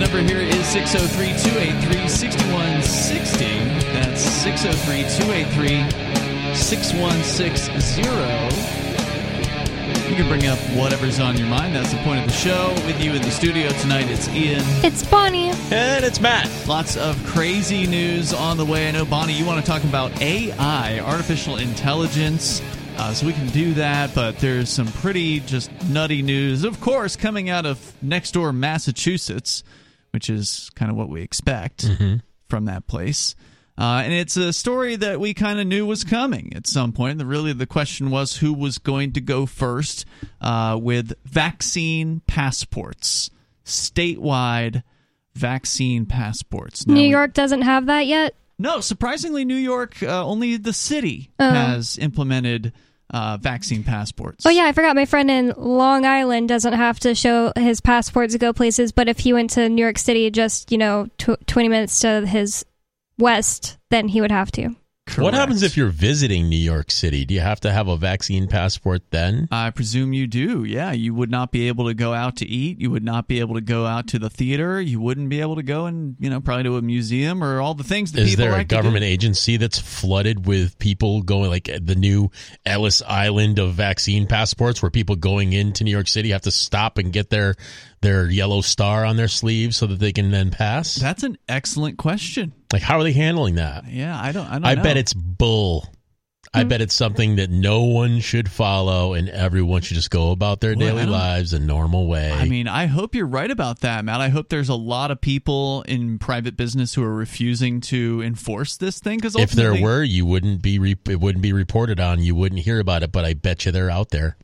number here is 603 283 6160. That's 603 283 6160. You can bring up whatever's on your mind. That's the point of the show. With you in the studio tonight, it's Ian. It's Bonnie. And it's Matt. Lots of crazy news on the way. I know, Bonnie, you want to talk about AI, artificial intelligence. Uh, so we can do that, but there's some pretty just nutty news, of course, coming out of next door Massachusetts, which is kind of what we expect from that place. Uh, and it's a story that we kind of knew was coming at some point. The, really, the question was who was going to go first uh, with vaccine passports, statewide vaccine passports. Now New we- York doesn't have that yet. no, surprisingly, New York, uh, only the city Oh. has implemented uh, vaccine passports. Oh yeah, I forgot. My friend in Long Island doesn't have to show his passport to go places, but if he went to New York City, just you know, tw- twenty minutes to his west, then he would have to. What happens if you're visiting New York City? Do you have to have a vaccine passport then? I presume you do. Yeah, you would not be able to go out to eat. You would not be able to go out to the theater. You wouldn't be able to go and you know probably to a museum or all the things that Is there a like do. government agency that's flooded with people going like the new Ellis Island of vaccine passports where people going into New York City have to stop and get their their yellow star on their sleeve so that they can then pass? That's an excellent question. Like how are they handling that? Yeah, I don't. I don't. I know. bet it's bull. I bet it's something that no one should follow and everyone should just go about their Well, daily lives a normal way. I mean, I hope you're right about that, Matt. I hope there's a lot of people in private business who are refusing to enforce this thing because if there were, you wouldn't be re- it wouldn't be reported on. You wouldn't hear about it, but I bet you they're out there.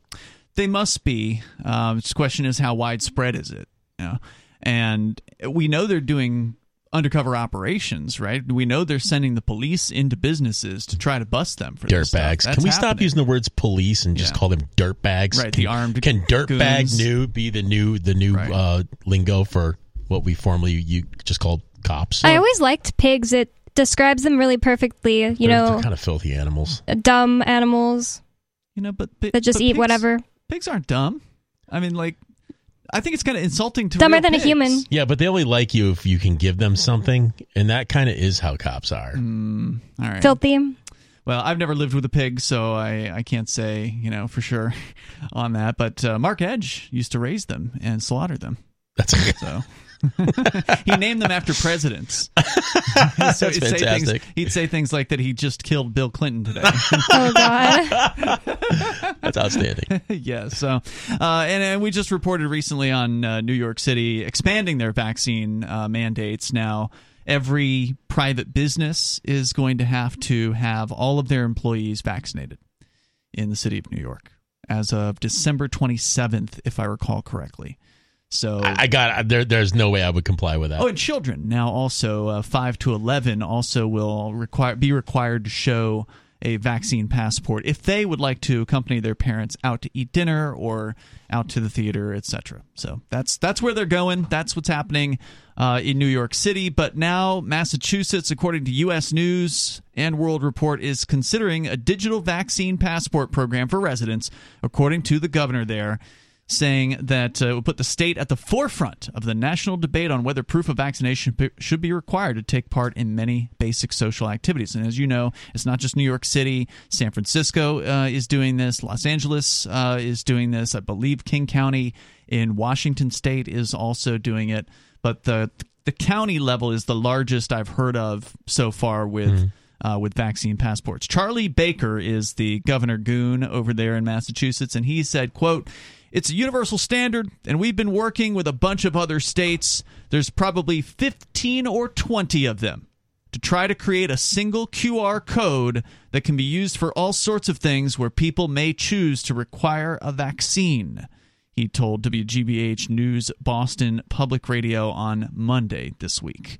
They must be. Um, the question is, how widespread is it? You know? And we know they're doing undercover operations, right? We know they're sending the police into businesses to try to bust them for. Dirtbags. Can we stop using the words police and just Yeah. call them dirtbags? Right, Can, the armed Can dirtbag new be the new the new Right. uh, lingo for what we formerly you just called cops? I always liked pigs. It describes them really perfectly. You they're, know, they're kind of filthy animals. dumb animals You know, but, but that just but eat pigs- whatever. Pigs aren't dumb. I mean, like, I think it's kind of insulting to Dumber real than a human. Yeah, but they only like you if you can give them something, and that kind of is how cops are. Mm, all right. Filthy. Well, I've never lived with a pig, so I, I can't say, you know, for sure on that. But uh, Mark Edge used to raise them and slaughter them. That's okay. So he named them after presidents. That's so he'd say, things, fantastic. he'd say things like that he just killed Bill Clinton today. Oh god. That's outstanding. yeah. So, uh, and, and we just reported recently on uh, New York City expanding their vaccine uh, mandates. Now, every private business is going to have to have all of their employees vaccinated in the city of New York as of December 27th, if I recall correctly. So, I, got there. There's no way I would comply with that. Oh, and children now also uh, five to eleven also will require be required to show a vaccine passport if they would like to accompany their parents out to eat dinner or out to the theater, etc. So that's that's where they're going. That's what's happening uh, in New York City. But now Massachusetts, according to U.S. News and World Report, is considering a digital vaccine passport program for residents, according to the governor there saying that uh, will put the state at the forefront of the national debate on whether proof of vaccination p- should be required to take part in many basic social activities. And as you know, it's not just New York City. San Francisco uh, is doing this. Los Angeles uh, is doing this. I believe King County in Washington State is also doing it. But the the county level is the largest I've heard of so far with uh, with vaccine passports. Charlie Baker is the governor goon over there in Massachusetts, and he said, "quote." It's a universal standard, and we've been working with a bunch of other states. There's probably 15 or 20 of them to try to create a single QR code that can be used for all sorts of things where people may choose to require a vaccine. He told WGBH News Boston Public Radio on Monday this week.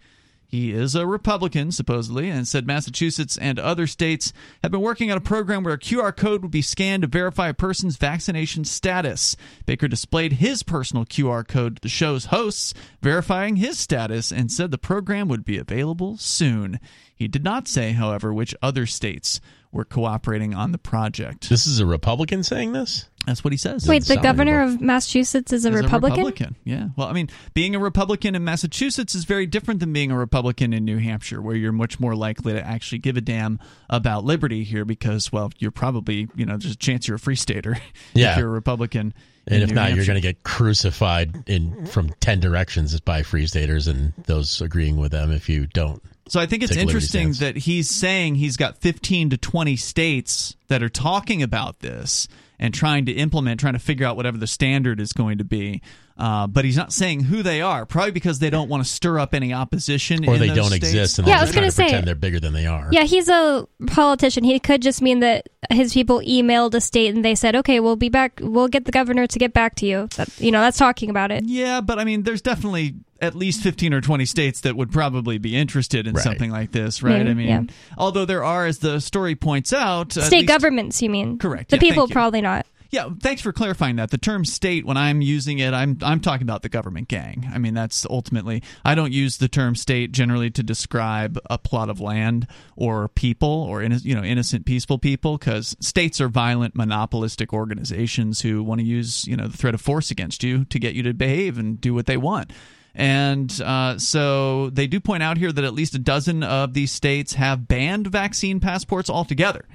He is a Republican, supposedly, and said Massachusetts and other states have been working on a program where a QR code would be scanned to verify a person's vaccination status. Baker displayed his personal QR code to the show's hosts, verifying his status, and said the program would be available soon. He did not say, however, which other states were cooperating on the project. This is a Republican saying this. That's what he says. Wait, the governor of Massachusetts is a Is Republican? Yeah. Well, I mean, being a Republican in Massachusetts is very different than being a Republican in New Hampshire, where you're much more likely to actually give a damn about liberty here because, well, you're probably, you know, there's a chance you're a free stater Yeah. if you're a Republican. And if New not, you're going to get crucified in from ten directions by free staters and those agreeing with them if you don't. So I think it's Take a liberty interesting that he's saying he's got 15 to 20 states that are talking about this and trying to implement, trying to figure out whatever the standard is going to be. Uh, but he's not saying who they are, probably because they don't want to stir up any opposition. Or in they those don't states. exist, and Yeah, they're I was gonna to say- pretend they're bigger than they are. Yeah, he's a politician. He could just mean that his people emailed a state and they said, "Okay, we'll be back. We'll get the governor to get back to you." That, you know, that's talking about it. Yeah, but I mean, there's definitely at least 15 or 20 states that would probably be interested in Right. something like this, right? Maybe, I mean, yeah. although there are, as the story points out, State least- governments, you mean? Correct, The yeah, people probably not. Yeah, thanks for clarifying that. The term state, when I'm using it, I'm I'm talking about the government gang. I mean, that's ultimately. I don't use the term state generally to describe a plot of land or people or inno- you know innocent, peaceful people, because states are violent, monopolistic organizations who want to use you know the threat of force against you to get you to behave and do what they want. And uh, so they do point out here that at least a dozen of these states have banned vaccine passports altogether.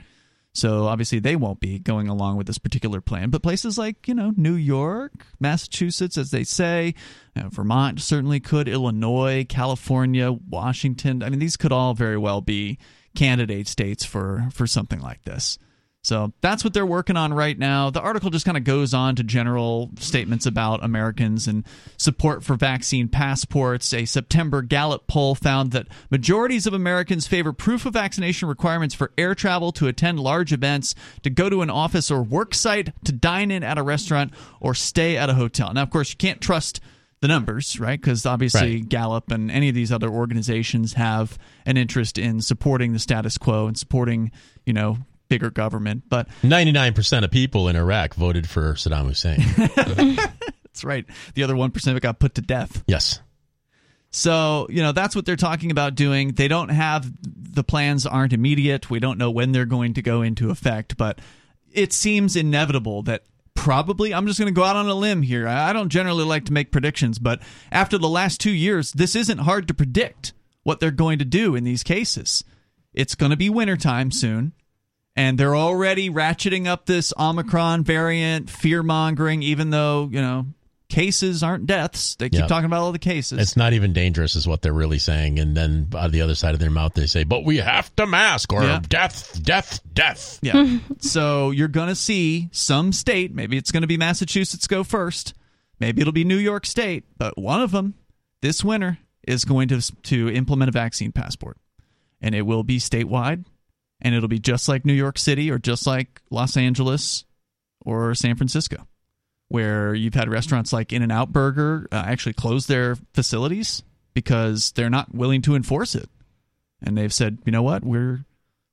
So obviously they won't be going along with this particular plan. But places like you know New York, Massachusetts, as they say, uh, Vermont certainly could, Illinois, California, Washington. I mean, these could all very well be candidate states for for something like this. So that's what they're working on right now. The article just kind of goes on to general statements about Americans and support for vaccine passports. A September Gallup poll found that majorities of Americans favor proof of vaccination requirements for air travel, to attend large events, to go to an office or work site, to dine in at a restaurant, or stay at a hotel. Now, of course, you can't trust the numbers, right? Because obviously Right. Gallup and any of these other organizations have an interest in supporting the status quo and supporting, you know, bigger government. But Ninety-nine percent of people in Iraq voted for Saddam Hussein. that's right. The other 1% got put to death. yes. So, you know, that's what they're talking about doing. They don't have the plans aren't immediate. We don't know when they're going to go into effect, but it seems inevitable that probably I'm just going to go out on a limb here. I I don't generally like to make predictions, but after the last 2 years, this isn't hard to predict what they're going to do in these cases. It's going to be wintertime soon. And they're already ratcheting up this Omicron variant, fear mongering, even though, you know, cases aren't deaths. They keep Yeah. talking about all the cases. It's not even dangerous, is what they're really saying. And then on the other side of their mouth, they say, "But we have to mask, or Yeah. death, death, death." Yeah. so you're going to see some state, maybe it's going to be Massachusetts go first, maybe it'll be New York State, but one of them this winter is going to to implement a vaccine passport. And it will be statewide and it'll be just like New York City or just like Los Angeles or San Francisco where you've had restaurants like In-N-Out Burger uh, actually close their facilities because they're not willing to enforce it. And they've said, "You know what? We're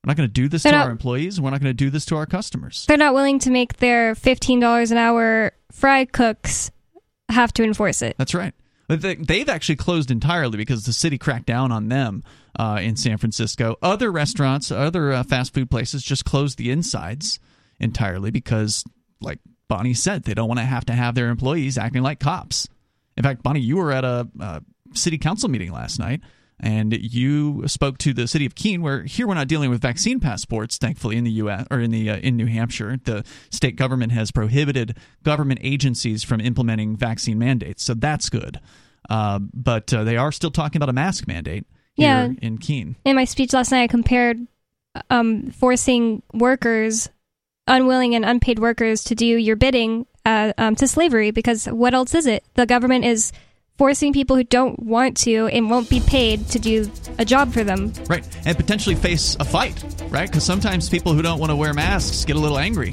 we're not going to do this They're to not- our employees. We're not going to do this to our customers." They're not willing to make their fifteen dollars an hour fry cooks have to enforce it. That's right. They've actually closed entirely because the city cracked down on them uh, in San Francisco. Other restaurants, other uh, fast food places just closed the insides entirely because, like Bonnie said, they don't want to have to have their employees acting like cops. In fact, Bonnie, you were at a city council meeting last night. And you spoke to the city of Keene, where here we're not dealing with vaccine passports. Thankfully, in the U.S. or in the uh, in New Hampshire, the state government has prohibited government agencies from implementing vaccine mandates, so that's good. Uh, but uh, they are still talking about a mask mandate here Yeah. in Keene. In my speech last night, I compared um, forcing workers, unwilling and unpaid workers, to do your bidding uh, um, to slavery. Because what else is it? The government is forcing people who don't want to and won't be paid to do a job for them. Right, and potentially face a fight, right? Because sometimes people who don't want to wear masks get a little angry,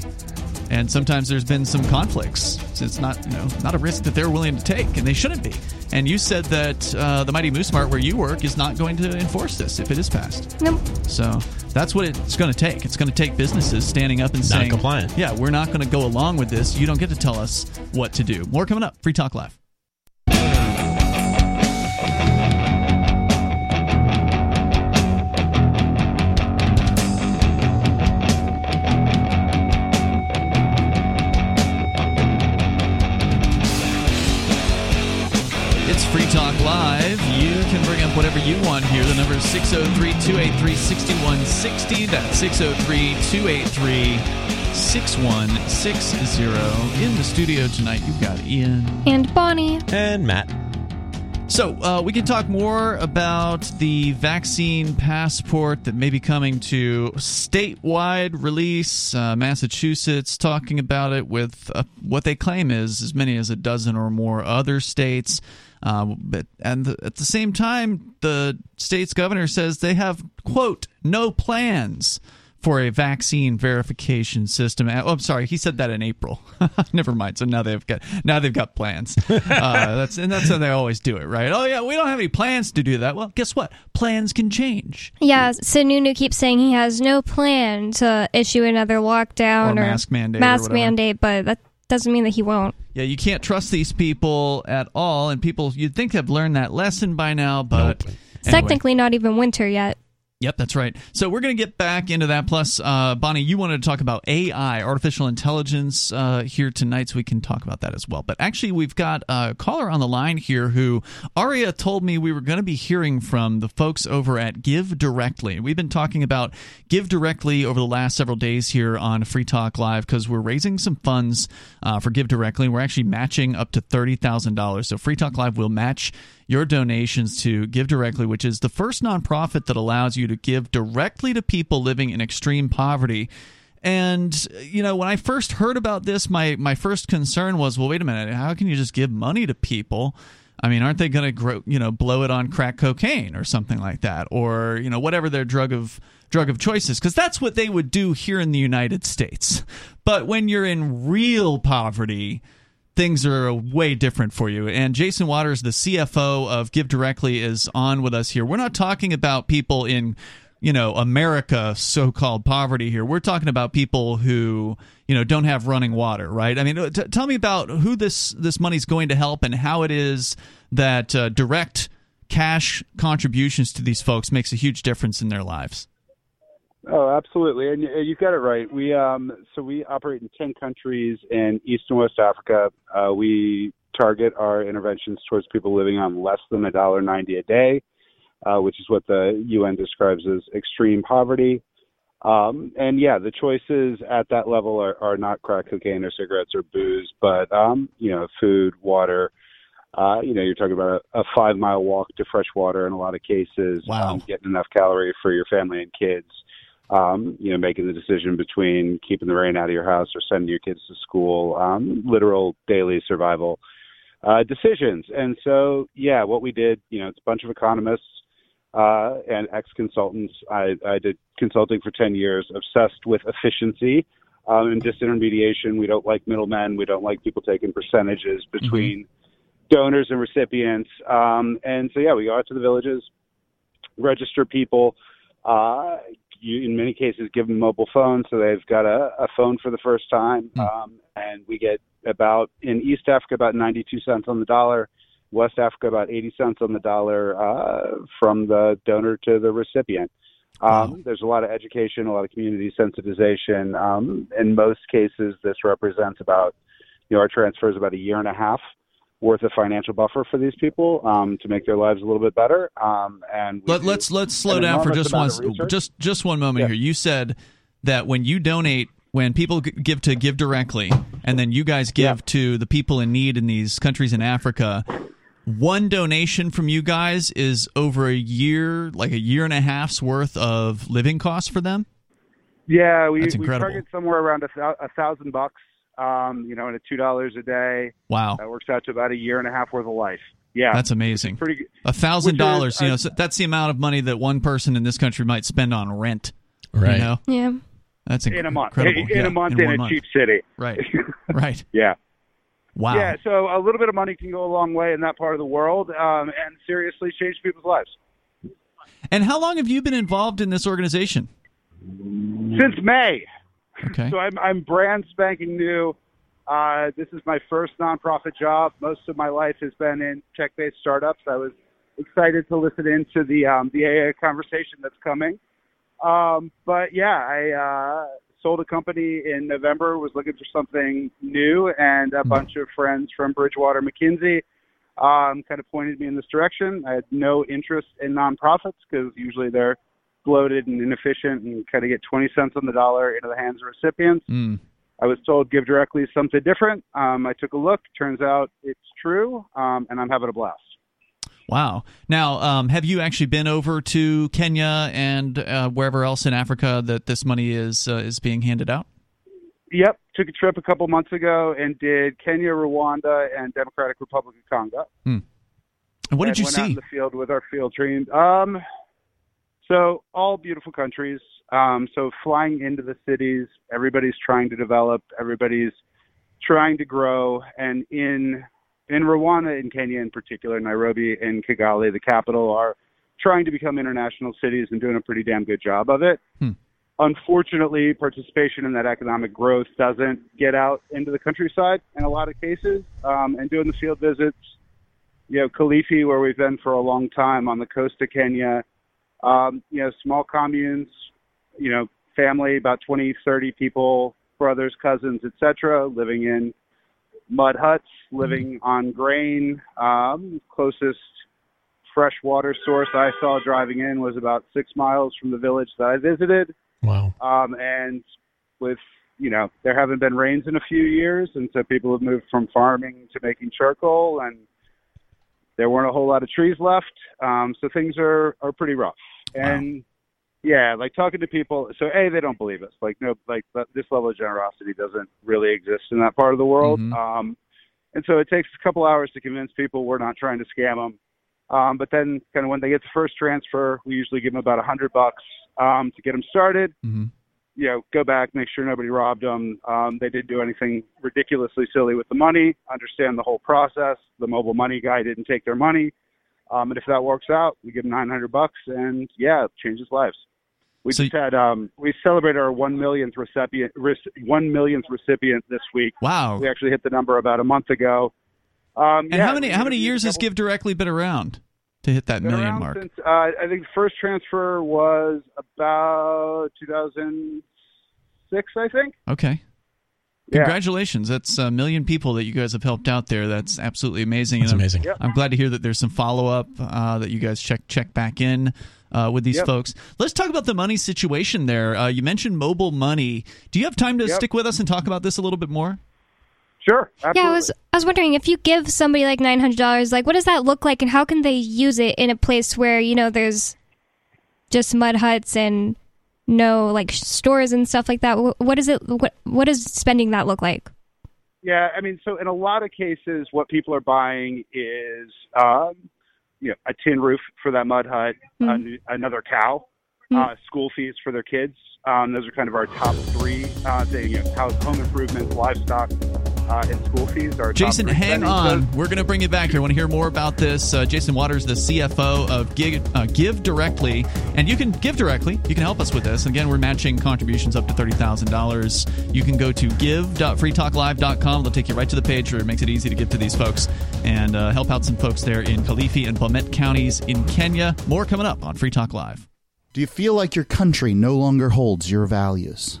and sometimes there's been some conflicts. So it's not, you know, not a risk that they're willing to take, and they shouldn't be. And you said that uh, the Mighty Moose Mart, where you work, is not going to enforce this if it is passed. No, So that's what it's going to take. It's going to take businesses standing up and saying, Non-compliant. "Yeah, we're not going to go along with this. You don't get to tell us what to do." More coming up. Free Talk Live. Live. You can bring up whatever you want here. The number is 603 283 6160. That's 603 283 6160. In the studio tonight, you've got Ian. And Bonnie. And Matt. So, uh, we can talk more about the vaccine passport that may be coming to statewide release. Uh, Massachusetts talking about it with uh, what they claim is as many as a dozen or more other states. Uh, but and the, at the same time, the state's governor says they have quote no plans for a vaccine verification system. Oh, I'm sorry, he said that in April. Never mind. So now they've got now they've got plans. Uh, that's and that's how they always do it, right? Oh yeah, we don't have any plans to do that. Well, guess what? Plans can change. Yeah, Sununu keeps saying he has no plan to issue another lockdown Or or, mask mandate mask whatever. mandate, but that doesn't mean that he won't. Yeah, you can't trust these people at all, and people you'd think have learned that lesson by now, but Nope. Anyway. technically not even winter yet. Yep, that's right. So we're going to get back into that. Plus, uh, Bonnie, you wanted to talk about AI, artificial intelligence, uh, here tonight, so we can talk about that as well. But actually, we've got a caller on the line here who Aria told me we were going to be hearing from the folks over at Give Directly. We've been talking about Give Directly over the last several days here on Free Talk Live because we're raising some funds uh, for Give Directly. We're actually matching up to thirty thousand dollars. So Free Talk Live will match your donations to Give Directly, which is the first nonprofit that allows you to give directly to people living in extreme poverty. And you know, when I first heard about this, my my first concern was, well, wait a minute, how can you just give money to people? I mean, aren't they going to grow, you know, blow it on crack cocaine or something like that, or you know, whatever their drug of drug of choice is? Because that's what they would do here in the United States. But when you're in real poverty, things are way different for you. And Jason Waters, the CFO of Give Directly, is on with us here. We're not talking about people in, you know, America so-called poverty here. We're talking about people who, you know, don't have running water, right? I mean, t- tell me about who this this money's going to help and how it is that uh, direct cash contributions to these folks makes a huge difference in their lives. Oh, absolutely, and you've got it right. We um, so we operate in ten countries in East and West Africa. Uh, we target our interventions towards people living on less than a dollar ninety a day, uh, which is what the UN describes as extreme poverty. Um, and yeah, the choices at that level are, are not crack cocaine or cigarettes or booze, but um, you know, food, water. Uh, you know, you're talking about a, a five mile walk to fresh water in a lot of cases. Wow. Um, getting enough calorie for your family and kids um, you know, making the decision between keeping the rain out of your house or sending your kids to school, um, literal daily survival uh, decisions. And so, yeah, what we did, you know, it's a bunch of economists uh, and ex-consultants. I, I did consulting for 10 years, obsessed with efficiency um, and disintermediation. We don't like middlemen. We don't like people taking percentages between donors and recipients. Um, and so, yeah, we go out to the villages, register people, uh, you, in many cases, give them mobile phones, so they've got a, a phone for the first time. Um, and we get about in East Africa about 92 cents on the dollar, West Africa about 80 cents on the dollar uh, from the donor to the recipient. Um, There's a lot of education, a lot of community sensitization. Um, in most cases, this represents about, you know, our transfer is about a year and a half worth of financial buffer for these people um, to make their lives a little bit better. Um, and Let, do let's let's slow down for just one amount of research. just just one moment Yeah. here. You said that when you donate, when people give to Give Directly, and then you guys give Yeah. to the people in need in these countries in Africa, one donation from you guys is over a year, like a year and a half's worth of living costs for them. Yeah, we, we target somewhere around a, a thousand bucks. Um, you know, and at two dollars a day, Wow, that works out to about a year and a half worth of life. Yeah, that's amazing. pretty. A thousand dollars, you know, so that's the amount of money that one person in this country might spend on rent. Right. You know, Yeah. that's inc- in a month. incredible. In, in Yeah, a month in in, a month. cheap city. Right, right. Yeah. Wow. Yeah, so a little bit of money can go a long way in that part of the world, um, and seriously change people's lives. And how long have you been involved in this organization? Since May, Okay. so I'm I'm brand spanking new. Uh, this is my first nonprofit job. Most of my life has been in tech-based startups. I was excited to listen into the um, the AI conversation that's coming. Um, but yeah, I uh, sold a company in November. Was looking for something new, and a bunch of friends from Bridgewater McKinsey um, kind of pointed me in this direction. I had no interest in nonprofits because usually they're bloated and inefficient and kind of get 20 cents on the dollar into the hands of recipients. Mm. I was told Give Directly is something different. Um, I took a look. Turns out it's true, um, and I'm having a blast. Wow. Now, um, have you actually been over to Kenya and uh, wherever else in Africa that this money is uh, is being handed out? Yep, took a trip a couple months ago and did Kenya, Rwanda, and Democratic Republic of Congo. Hmm. And what did and you see? Out in the field with our field team. Um, so all beautiful countries. Um, so flying into the cities, everybody's trying to develop, everybody's trying to grow, and in in Rwanda, in Kenya in particular, Nairobi and Kigali, the capital, are trying to become international cities and doing a pretty damn good job of it. Hmm. Unfortunately, participation in that economic growth doesn't get out into the countryside in a lot of cases. Um, and doing the field visits, you know, Kilifi, where we've been for a long time on the coast of Kenya, um, you know, small communes, you know, family, about 20, 30 people, brothers, cousins, etc., living in mud huts, living on grain. Um, closest fresh water source I saw driving in was about six miles from the village that I visited. Wow. Um, and with, you know, there haven't been rains in a few years, and so people have moved from farming to making charcoal, and there weren't a whole lot of trees left. Um, so things are, are pretty rough. And yeah, like talking to people. So a, they don't believe us. Like no, like this level of generosity doesn't really exist in that part of the world. Mhm. Um, and so it takes a couple hours to convince people we're not trying to scam them. Um, but then, kind of when they get the first transfer, we usually give them about a hundred bucks um, to get them started. hmm You know, go back, make sure nobody robbed them. Um, they didn't do anything ridiculously silly with the money. Understand the whole process. The mobile money guy didn't take their money. Um, and if that works out, we give them 900 bucks, and yeah, it changes lives. We So- just had um, we celebrated our one millionth recipient rec- one millionth recipient this week. Wow. We actually hit the number about a month ago. Um, And yeah, how many how many years has Give Directly been around to hit that been million mark? Since, uh, I think the first transfer was about 2006, I think. Okay. Yeah. Congratulations. That's a million people that you guys have helped out there. That's absolutely amazing. That's And I'm- amazing. Yep. I'm glad to hear that there's some follow up uh, that you guys check check back in uh, with these Yep. folks. Let's talk about the money situation there. Uh, you mentioned mobile money. Do you have time to Yep. stick with us and talk about this a little bit more? Sure. Absolutely. Yeah, I was I was wondering if you give somebody like nine hundred dollars, like what does that look like, and how can they use it in a place where you know there's just mud huts and no like stores and stuff like that? Wh- What is it? What what does spending that look like? Yeah, I mean, so in a lot of cases, what people are buying is, um, you know, a tin roof for that mud hut, Mhm. an- another cow, Mhm. uh, school fees for their kids. Um, those are kind of our top three. Uh, thing, you know, house, home improvements, livestock, uh, and school fees are. our top Jason, hang on. So- We're going to bring you back here. I want to hear more about this. Uh, Jason Waters, the CFO of Give, uh, Give Directly. And you can give directly. You can help us with this. Again, we're matching contributions up to $30,000. You can go to give.freetalklive.com. They'll take you right to the page where it makes it easy to give to these folks and uh, help out some folks there in Kilifi and Bomet counties in Kenya. More coming up on Free Talk Live. Do you feel like your country no longer holds your values?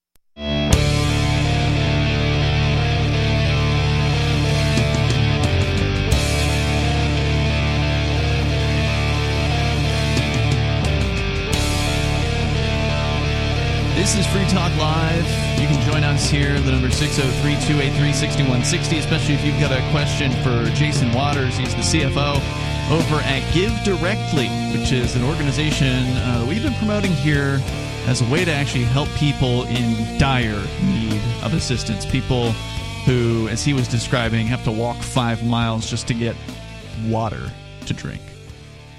This is Free Talk Live. You can join us here. The number 603 283 6160, especially if you've got a question for Jason Waters. He's the CFO over at Give Directly, which is an organization uh, we've been promoting here as a way to actually help people in dire need of assistance. People who, as he was describing, have to walk five miles just to get water to drink.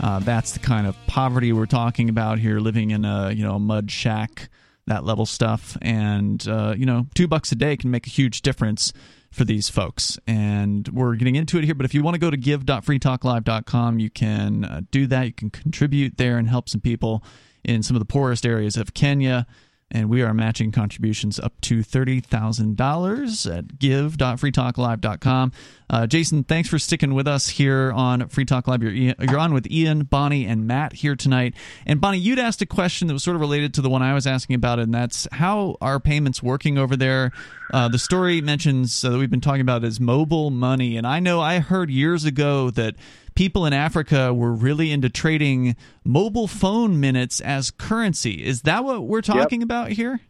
Uh, that's the kind of poverty we're talking about here, living in a you know a mud shack, that level stuff, and uh, you know two bucks a day can make a huge difference for these folks. And we're getting into it here, but if you want to go to give.freetalklive.com, you can uh, do that. You can contribute there and help some people in some of the poorest areas of Kenya and we are matching contributions up to $30,000 at give.freetalklive.com. Uh, Jason, thanks for sticking with us here on Free Talk Live. You're, you're on with Ian, Bonnie, and Matt here tonight. And Bonnie, you'd asked a question that was sort of related to the one I was asking about, and that's how are payments working over there? Uh, the story mentions uh, that we've been talking about is mobile money. And I know I heard years ago that people in Africa were really into trading mobile phone minutes as currency. Is that what we're talking yep. about here?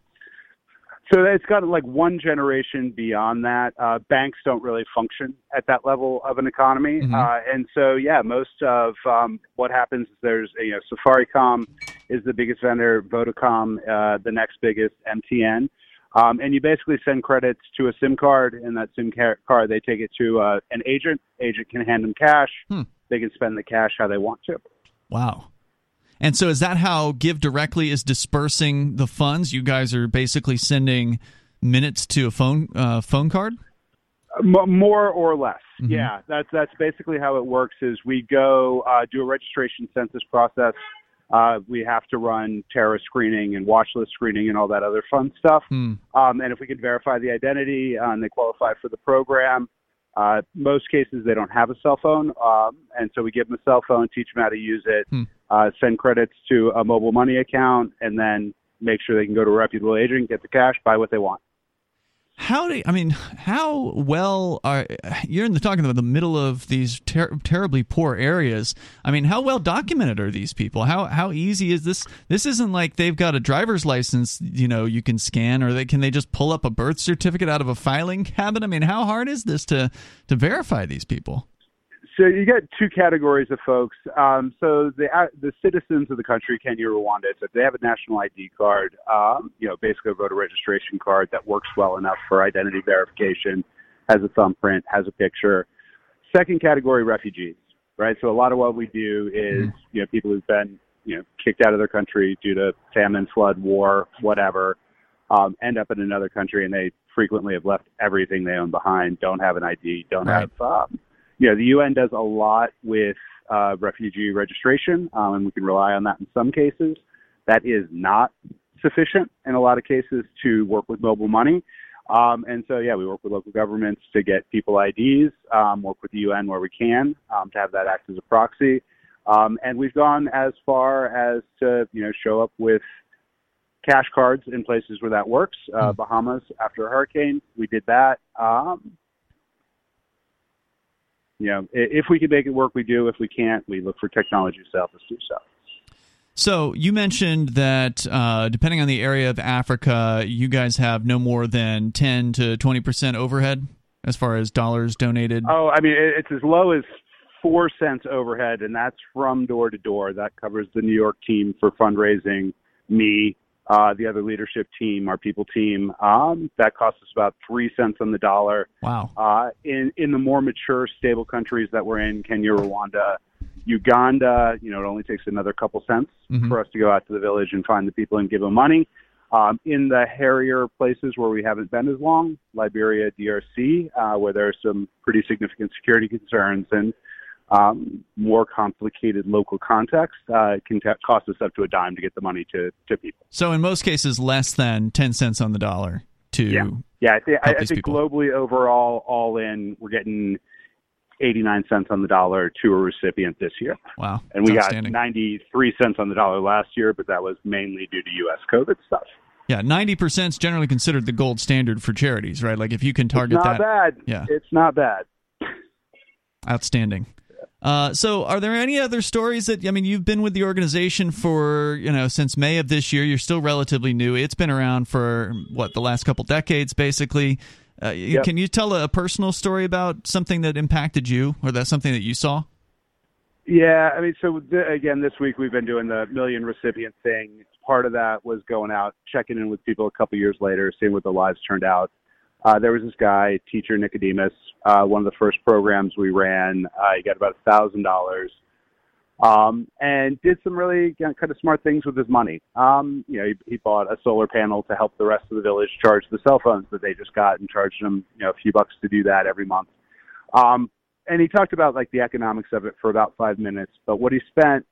So it's got like one generation beyond that. Uh, banks don't really function at that level of an economy, mm-hmm. uh, and so yeah, most of um, what happens is there's you know Safaricom is the biggest vendor, Vodacom uh, the next biggest, MTN. Um, and you basically send credits to a SIM card, and that SIM card they take it to uh, an agent. Agent can hand them cash. Hmm. They can spend the cash how they want to. Wow. And so is that how Give Directly is dispersing the funds? You guys are basically sending minutes to a phone uh, phone card. more or less, mm-hmm. yeah. That's that's basically how it works. Is we go uh, do a registration census process uh, we have to run terrorist screening and watch list screening and all that other fun stuff. Hmm. Um, and if we can verify the identity uh, and they qualify for the program, uh, most cases they don't have a cell phone, um, and so we give them a cell phone, teach them how to use it, hmm. uh, send credits to a mobile money account, and then make sure they can go to a reputable agent, get the cash, buy what they want. How do I mean? How well are you're in the talking about the middle of these ter- terribly poor areas? I mean, how well documented are these people? How how easy is this? This isn't like they've got a driver's license, you know, you can scan, or they can they just pull up a birth certificate out of a filing cabinet? I mean, how hard is this to to verify these people? So you get two categories of folks. Um, so the uh, the citizens of the country, Kenya, Rwanda, so if they have a national ID card, um, you know, basically a voter registration card that works well enough for identity verification, has a thumbprint, has a picture. Second category, refugees, right? So a lot of what we do is, mm-hmm. you know, people who've been, you know, kicked out of their country due to famine, flood, war, whatever, um, end up in another country and they frequently have left everything they own behind, don't have an ID, don't right. have um, you know, the UN does a lot with uh, refugee registration, um, and we can rely on that in some cases. That is not sufficient in a lot of cases to work with mobile money. Um, and so, yeah, we work with local governments to get people IDs, um, work with the UN where we can um, to have that act as a proxy. Um, and we've gone as far as to, you know, show up with cash cards in places where that works. Uh, hmm. Bahamas after a hurricane, we did that. You know, if we can make it work, we do. If we can't, we look for technology to help us do so. So you mentioned that uh, depending on the area of Africa, you guys have no more than ten to twenty percent overhead as far as dollars donated. Oh, I mean, it's as low as four cents overhead, and that's from door to door. That covers the New York team for fundraising, me, uh, the other leadership team, our people team. Um, that costs us about three cents on the dollar. Wow. Uh, in in the more mature, stable countries that we're in, Kenya, Rwanda, Uganda, you know, it only takes another couple cents mm-hmm. for us to go out to the village and find the people and give them money. Um, in the hairier places where we haven't been as long, Liberia, DRC, uh, where there are some pretty significant security concerns and um, more complicated local context uh, can t- cost us up to a dime to get the money to, to people. So in most cases, less than ten cents on the dollar to yeah yeah. I, th- I, I think globally overall, all in, we're getting 89 cents on the dollar to a recipient this year. Wow. And we got 93 cents on the dollar last year, but that was mainly due to U.S. COVID stuff. Yeah, 90% is generally considered the gold standard for charities, right? Like if you can target it's not that. bad. Yeah. It's not bad. Outstanding. Uh, so, are there any other stories that I mean? You've been with the organization for you know since May of this year. You're still relatively new. It's been around for what the last couple decades, basically. Uh, yep. Can you tell a personal story about something that impacted you, or that something that you saw? Yeah, I mean, so th- again, this week we've been doing the million recipient thing. Part of that was going out, checking in with people a couple years later, seeing what the lives turned out. Uh, there was this guy, teacher Nicodemus, uh, one of the first programs we ran. Uh, he got about a thousand dollars um, and did some really you know, kind of smart things with his money. Um, you know, he, he bought a solar panel to help the rest of the village charge the cell phones that they just got, and charged them you know a few bucks to do that every month. Um, and he talked about like the economics of it for about five minutes. But what he spent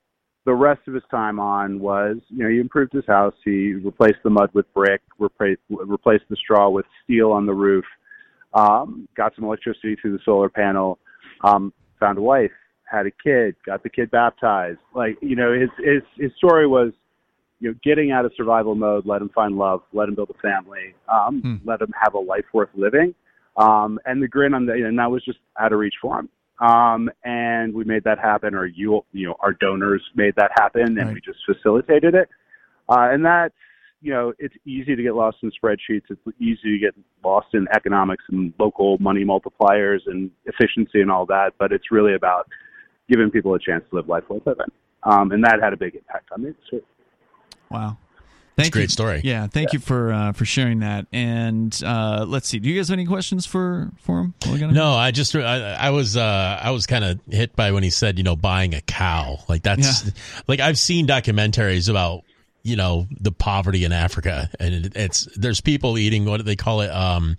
the rest of his time on was, you know, he improved his house. He replaced the mud with brick, replaced replaced the straw with steel on the roof, um, got some electricity through the solar panel, um, found a wife, had a kid, got the kid baptized. Like, you know, his his his story was, you know, getting out of survival mode, let him find love, let him build a family, um, Hmm. let him have a life worth living. Um, and the grin on the, and that was just out of reach for him. Um, and we made that happen, or you, you know, our donors made that happen, and Right. we just facilitated it. Uh, and that's, you know, it's easy to get lost in spreadsheets. It's easy to get lost in economics and local money multipliers and efficiency and all that. But it's really about giving people a chance to live life worth living. Um, and that had a big impact on me. So, Wow. It's Thank a great you. story. Yeah, thank you for uh, for sharing that. And uh, let's see, do you guys have any questions for for him? What we got? No, I just I, I was uh, I was kind of hit by when he said you know buying a cow like that's Yeah. like I've seen documentaries about you know the poverty in Africa and it, it's there's people eating what do they call it um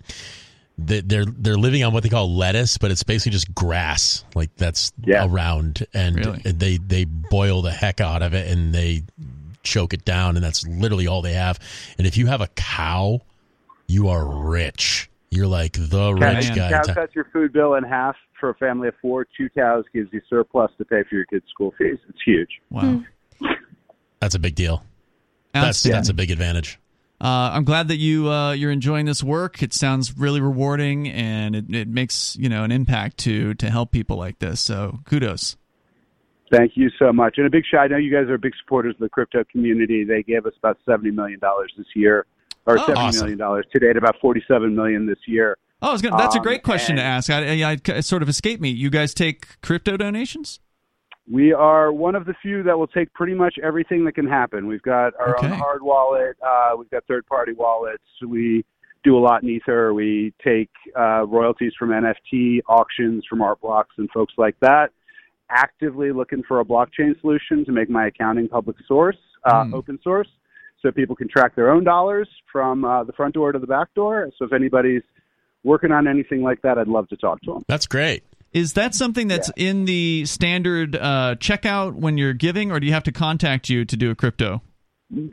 they, they're they're living on what they call lettuce but it's basically just grass like that's Yeah. around and Really? they they boil the heck out of it and they choke it down and that's literally all they have and if you have a cow you are rich you're like the rich man. guy cow in town. cuts your food bill in half for a family of four. Two cows gives you surplus to pay for your kids' school fees. It's huge. Wow. That's a big deal. That's Outstanding. that's a big advantage. Uh, I'm glad that you uh, you're enjoying this work. It sounds really rewarding, and it, it makes you know an impact to to help people like this. So kudos. Thank you so much. And a big shout. I know you guys are big supporters of the crypto community. They gave us about seventy million dollars this year, or Oh, seventy awesome. million dollars to date. About 47 million this year. Oh, gonna, that's a Um, great question to ask. I, I, I it sort of escaped me. You guys take crypto donations? We are one of the few that will take pretty much everything that can happen. We've got our Okay. own hard wallet. Uh, we've got third-party wallets. We do a lot in Ether. We take uh, royalties from NFT auctions, from art blocks, and folks like that. Actively looking for a blockchain solution to make my accounting public source, uh, Hmm. open source, so people can track their own dollars from uh, the front door to the back door. So if anybody's working on anything like that, I'd love to talk to them. That's great. Is that something that's in the standard uh, checkout when you're giving, or do you have to contact you to do a crypto?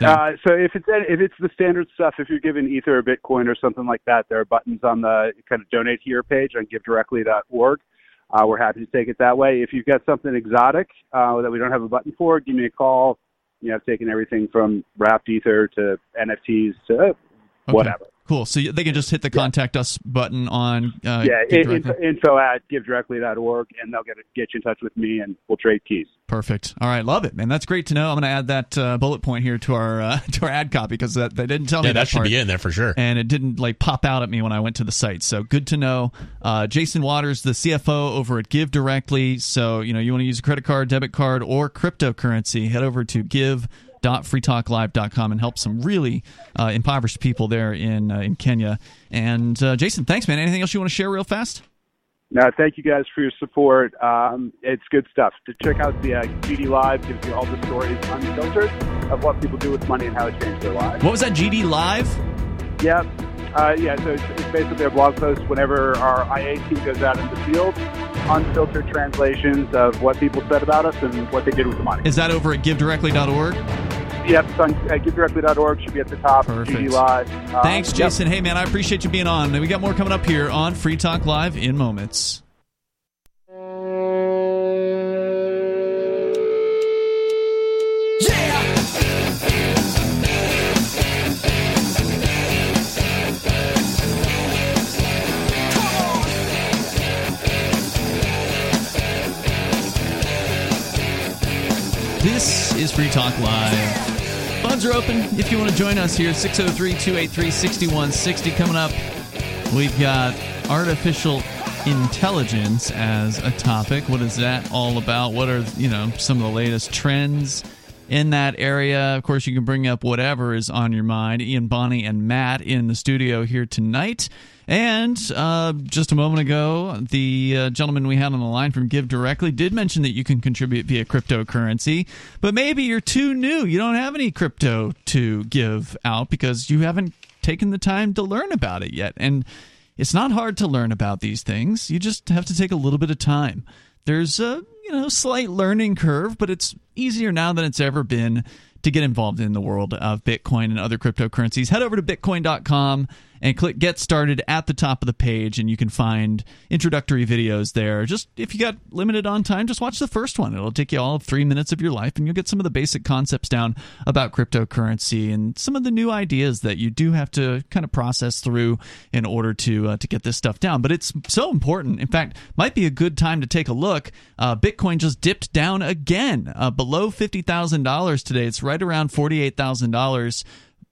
Uh, so if it's if it's the standard stuff, if you're giving Ether or Bitcoin or something like that, there are buttons on the kind of donate here page on GiveDirectly.org. Uh, we're happy to take it that way. If you've got something exotic uh, that we don't have a button for, give me a call. You know, I've taken everything from wrapped Ether to NFTs to Okay. whatever. Cool. So they can just hit the contact us button on. Uh, yeah, Give in, Directly. info, info at GiveDirectly.org, and they'll get get you in touch with me, and we'll trade keys. Perfect. All right, love it, man. That's great to know. I'm going to add that uh, bullet point here to our uh, to our ad copy because that they didn't tell me that that should part. be in there for sure. and it didn't like pop out at me when I went to the site. So good to know. Uh, Jason Waters, the CFO over at Give Directly. So you know you want to use a credit card, debit card, or cryptocurrency, head over to give.freetalklive.com and help some really uh, impoverished people there in uh, in Kenya. And uh, Jason, thanks, man. Anything else you want to share real fast? No, thank you guys for your support. Um, it's good stuff. To check out the uh, GD Live gives you all the stories unfiltered of what people do with money and how it changed their lives. What was that? GD Live? Yeah, uh, yeah. So it's, it's basically a blog post whenever our IA team goes out in the field, unfiltered translations of what people said about us and what they did with the money. Is that over at GiveDirectly.org? Yep, it's on uh, givedirectly.org. Should be at the top. Perfect. Uh, Thanks, yep. Jason. Hey, man, I appreciate you being on. We got more coming up here on Free Talk Live in moments. This is Free Talk Live. Phones are open if you want to join us here. 603 283 6160 coming up. We've got artificial intelligence as a topic. What is that all about? What are, you know, some of the latest trends? in that area. Of course, you can bring up whatever is on your mind. Ian, Bonnie, and Matt in the studio here tonight. And uh, just a moment ago, the uh, gentleman we had on the line from Give Directly did mention that you can contribute via cryptocurrency, but maybe you're too new. You don't have any crypto to give out because you haven't taken the time to learn about it yet. And it's not hard to learn about these things. You just have to take a little bit of time. There's a you know slight learning curve, but it's easier now than it's ever been to get involved in the world of Bitcoin and other cryptocurrencies. Head over to bitcoin.com and click get started at the top of the page and you can find introductory videos there. Just if you got limited on time just watch the first one. It'll take you all of three minutes of your life and you'll get some of the basic concepts down about cryptocurrency and some of the new ideas that you do have to kind of process through in order to uh, to get this stuff down. But it's so important. In fact might be a good time to take a look. Uh, bitcoin just dipped down again uh, below $50000 today. It's right around $48000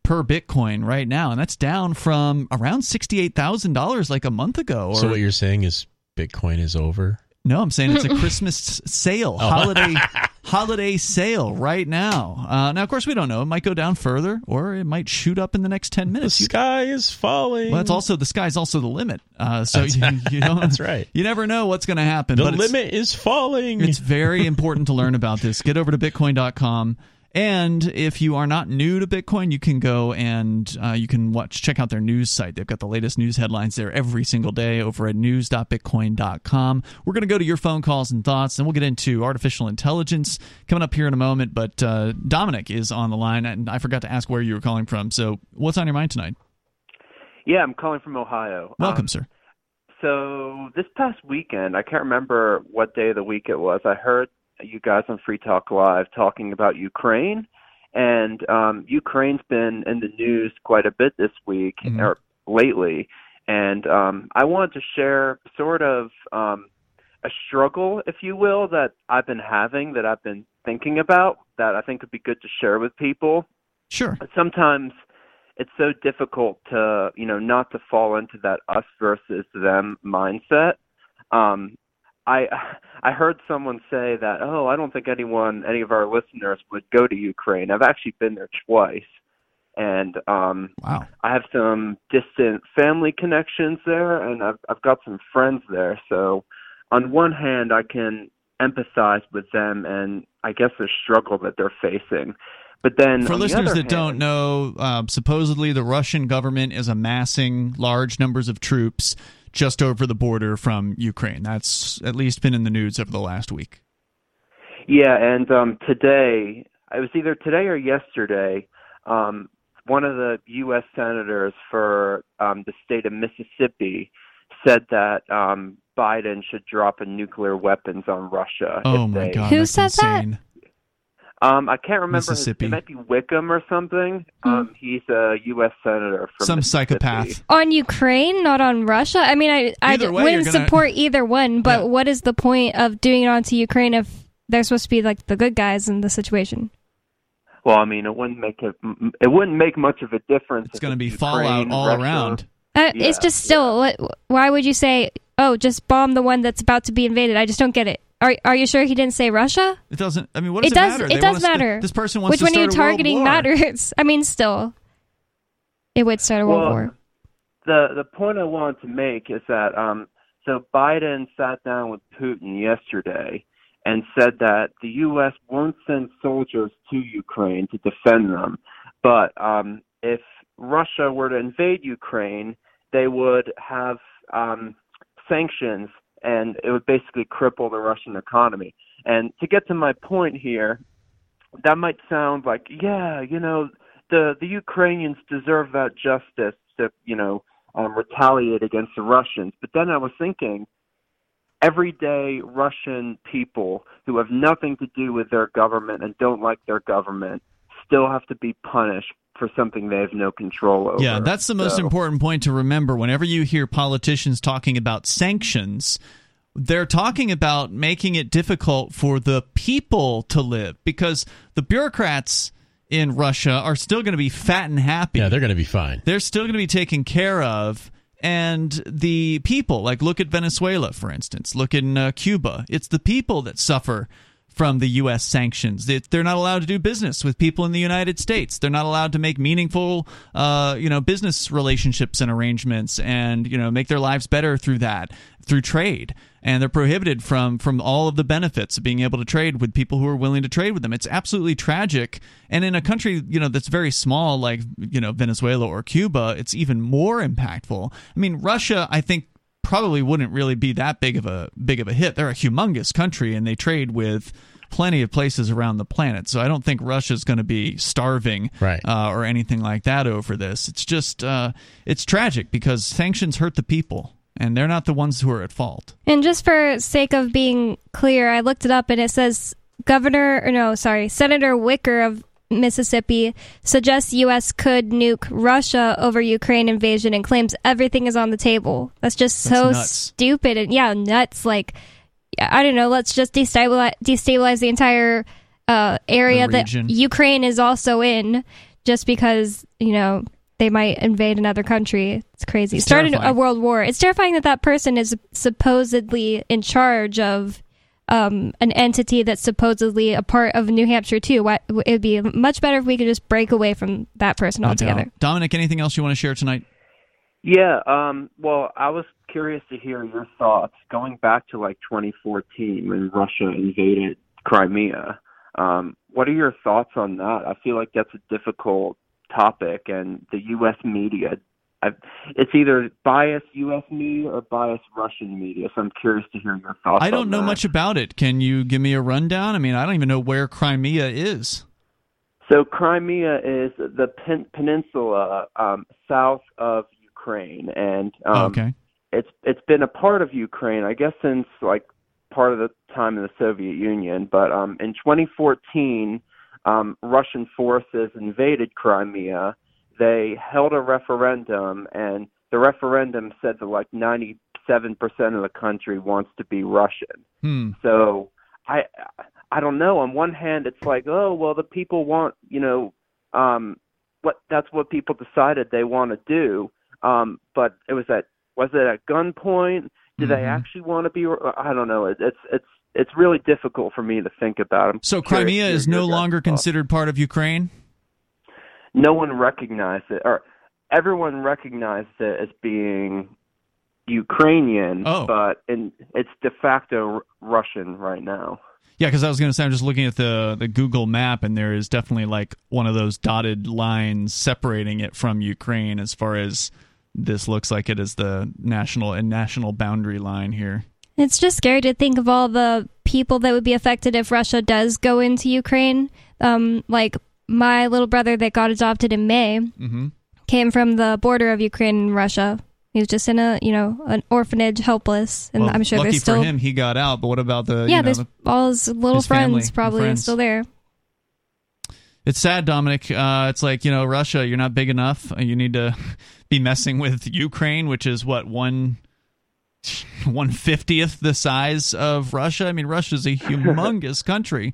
per Bitcoin right now, and that's down from around sixty-eight thousand dollars like a month ago. Or, so what you're saying is Bitcoin is over? No, I'm saying it's a Christmas sale, Oh. holiday holiday sale right now. Uh, now, of course, we don't know. It might go down further, or it might shoot up in the next ten minutes. The sky is falling. well, it's also the sky's also the limit. Uh, so That's- you, you don't. that's right. You never know what's going to happen. the but limit is falling. it's very important to learn about this. Get over to bitcoin.com. And if you are not new to Bitcoin, you can go and uh, you can watch, check out their news site. They've got the latest news headlines there every single day over at news.bitcoin.com. We're going to go to your phone calls and thoughts, and we'll get into artificial intelligence coming up here in a moment. But uh, Dominic is on the line, and I forgot to ask where you were calling from. So, what's on your mind tonight? Yeah, I'm calling from Ohio. Welcome, Um, sir. So this past weekend, I can't remember what day of the week it was. I heard you guys on Free Talk Live talking about Ukraine, and um, Ukraine's been in the news quite a bit this week Mhm. or lately. And um, I wanted to share sort of um, a struggle, if you will, that I've been having, that I've been thinking about, that I think would be good to share with people Sure. sometimes it's so difficult to you know not to fall into that us versus them mindset um i i heard someone say that oh i don't think anyone any of our listeners would go to ukraine. I've actually been there twice. And um Wow. i have some distant family connections there and i've i've got some friends there. So on one hand i can empathize with them and i guess the struggle that they're facing. But then For the listeners other that don't know, uh, supposedly the Russian government is amassing large numbers of troops just over the border from Ukraine. That's at least been in the news over the last week. Yeah, and um, today, it was either today or yesterday, um, one of the U.S. senators for um, the state of Mississippi said that um, Biden should drop a nuclear weapons on Russia. Oh if my they, God, Who that's said that? Insane. Um, I can't remember. His, Mississippi. it might be Wickham or something. Um, he's a U.S. senator from Some psychopath. on Ukraine, not on Russia. I mean, I I way, wouldn't gonna- support either one. But Yeah. what is the point of doing it onto Ukraine if they're supposed to be like the good guys in the situation? Well, I mean, it wouldn't make it. It wouldn't make much of a difference. It's going to be Ukraine, fallout all Russia- around. Uh, it's just still. What, why would you say? Oh, just bomb the one that's about to be invaded. I just don't get it. Are Are you sure he didn't say Russia? It doesn't. I mean, what does It it, matter? it They does want us to- matter. this person wants Which to one are you start targeting matters. I mean, still, it would start a world war. the the point I wanted to make is that um, so Biden sat down with Putin yesterday and said that the U.S. won't send soldiers to Ukraine to defend them, but um, if Russia were to invade Ukraine, they would have um, sanctions and it would basically cripple the Russian economy. And to get to my point here, that might sound like, yeah, you know, the the Ukrainians deserve that justice to, you know, um, retaliate against the Russians. But then I was thinking, everyday Russian people who have nothing to do with their government and don't like their government still have to be punished for something they have no control over. Yeah, that's the most So- important point to remember. Whenever you hear politicians talking about sanctions, they're talking about making it difficult for the people to live because the bureaucrats in Russia are still going to be fat and happy. Yeah, they're going to be fine. they're still going to be taken care of. And the people, like look at Venezuela, for instance, look in uh, Cuba, it's the people that suffer from the U.S. sanctions. They're not allowed to do business with people in the United States. They're not allowed to make meaningful, uh, you know, business relationships and arrangements, and you know, make their lives better through that, through trade. And they're prohibited from from all of the benefits of being able to trade with people who are willing to trade with them. It's absolutely tragic. And in a country, you know, that's very small, like you know Venezuela or Cuba, it's even more impactful. I mean, Russia, I think probably wouldn't really be that big of a big of a hit. They're a humongous country and they trade with plenty of places around the planet. So I don't think Russia's going to be starving right. uh, or anything like that over this. It's just uh, it's tragic because sanctions hurt the people. And they're not the ones who are at fault. And just for sake of being clear, I looked it up and it says Governor, or no, sorry, Senator Wicker of Mississippi suggests U.S. could nuke Russia over Ukraine invasion and claims everything is on the table. That's just so That's stupid and yeah, nuts. Like I don't know. Let's just destabilize destabilize the entire uh, area that. Ukraine is also in, just because you know they might invade another country. It's crazy. It's Started a world war. It's terrifying that that person is supposedly in charge of um, an entity that's supposedly a part of New Hampshire too. Why, it would be much better if we could just break away from that person No altogether. doubt. Dominic, anything else you want to share tonight? Yeah, um, well, I was curious to hear your thoughts going back to like 2014 when Russia invaded Crimea. Um, what are your thoughts on that? I feel like that's a difficult topic, and the U.S. media, I've, it's either biased U.S. media or biased Russian media. So I'm curious to hear your thoughts. I don't on know that. much about it. Can you give me a rundown? I mean, I don't even know where Crimea is. So Crimea is the pen- peninsula um, south of Ukraine, and um, okay. it's it's been a part of Ukraine, I guess, since like part of the time in the Soviet Union. But um, in 2014, um, Russian forces invaded Crimea. They held a referendum, and the referendum said that like 97% of the country wants to be Russian. Hmm. So I I don't know. On one hand, it's like, oh well, the people want you know, um, what that's what people decided they want to do. Um, but it was at was it at gunpoint? Do they Mhm. actually want to be? I don't know. It, it's it's it's really difficult for me to think about. I'm So Crimea is no longer thoughts. considered part of Ukraine? No one recognized it, or everyone recognized it as being Ukrainian, Oh. but in, it's de facto R- Russian right now. Yeah, because I was going to say I'm just looking at the the Google map, and there is definitely like one of those dotted lines separating it from Ukraine. As far as this looks like it is the national and national boundary line here. It's just scary to think of all the people that would be affected if Russia does go into Ukraine. Um, like my little brother that got adopted in May Mm-hmm. came from the border of Ukraine and Russia. He was just in a you know an orphanage, helpless, and Well, I'm sure lucky there's still for him, he got out. But what about the yeah, you know, there's the- all his little his friends and probably friends. still there. It's sad, Dominic. Uh, it's like you know, Russia. You're not big enough. You need to be messing with Ukraine, which is what one one fiftieth the size of Russia. I mean, Russia's a humongous country.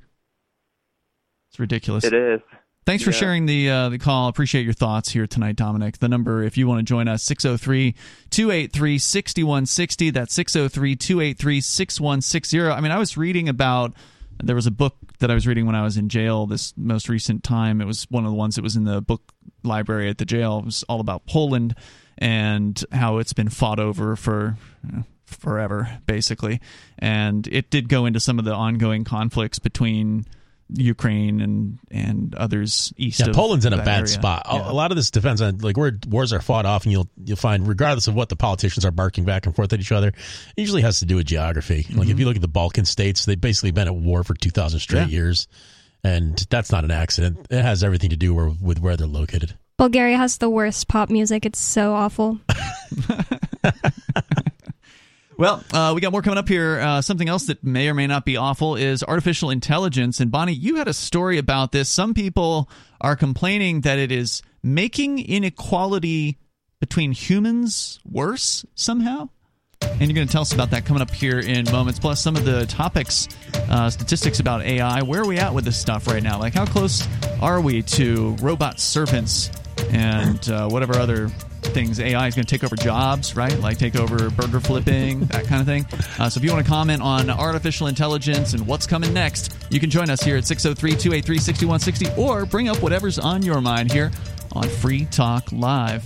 It's ridiculous. It is. Thanks for Yeah. sharing the uh, the call. Appreciate your thoughts here tonight, Dominic. The number, if you want to join us, 603 283 6160. That's 603 283 6160. I mean, I was reading about, there was a book that I was reading when I was in jail this most recent time. It was one of the ones that was in the book library at the jail. It was all about Poland and how it's been fought over for. you know, Forever, basically, and it did go into some of the ongoing conflicts between Ukraine and and others east Yeah, of Poland's in a bad area. spot. A- Yeah. A lot of this depends on like where wars are fought off, and you'll you'll find regardless of what the politicians are barking back and forth at each other, it usually has to do with geography. Like if you look at the Balkan states, they've basically been at war for two thousand straight Mm-hmm. Yeah. years, and that's not an accident. It has everything to do where, with where they're located. Bulgaria has the worst pop music. It's so awful. Well, uh, we got more coming up here. Uh, something else that may or may not be awful is artificial intelligence. And Bonnie, you had a story about this. Some people are complaining that it is making inequality between humans worse somehow. And you're going to tell us about that coming up here in moments. Plus, some of the topics, uh, statistics about AI. Where are we at with this stuff right now? Like, how close are we to robot servants and uh, whatever other things. AI is going to take over jobs, right? Like take over burger flipping, that kind of thing. Uh, so if you want to comment on artificial intelligence and what's coming next, you can join us here at 603 283 6160 or bring up whatever's on your mind here on Free Talk Live.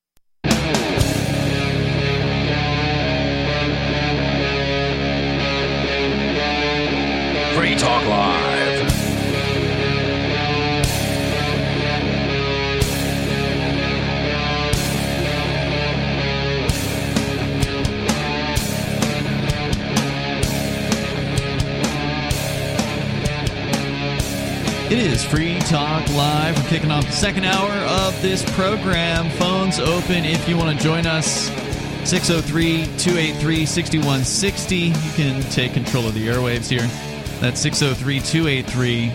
Free Talk Live. It is Free Talk Live. We're kicking off the second hour of this program. Phones open if you want to join us. 603 283 6160. You can take control of the airwaves here. That's 603 283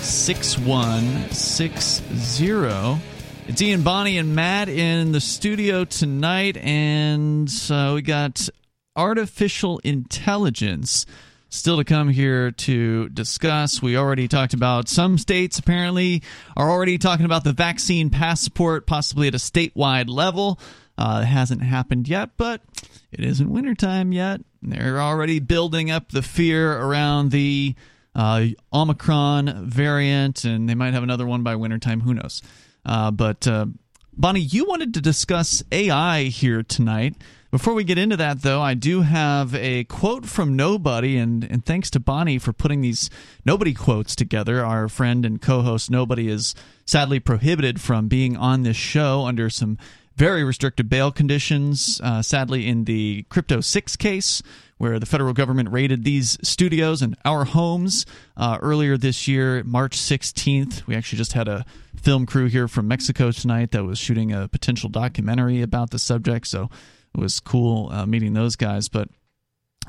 6160. It's Ian, Bonnie, and Matt in the studio tonight, and uh, we got artificial intelligence still to come here to discuss. We already talked about some states apparently are already talking about the vaccine passport, possibly at a statewide level. Uh, it hasn't happened yet, but it isn't wintertime yet. They're already building up the fear around the uh, Omicron variant, and they might have another one by wintertime. Who knows? Uh, but uh, Bonnie, you wanted to discuss AI here tonight. Before we get into that, though, I do have a quote from Nobody, and, and thanks to Bonnie for putting these Nobody quotes together. Our friend and co host Nobody is sadly prohibited from being on this show under some very restrictive bail conditions. Uh, sadly, in the Crypto 6 case, where the federal government raided these studios and our homes uh, earlier this year, March 16th. We actually just had a film crew here from Mexico tonight that was shooting a potential documentary about the subject. So it was cool uh, meeting those guys. But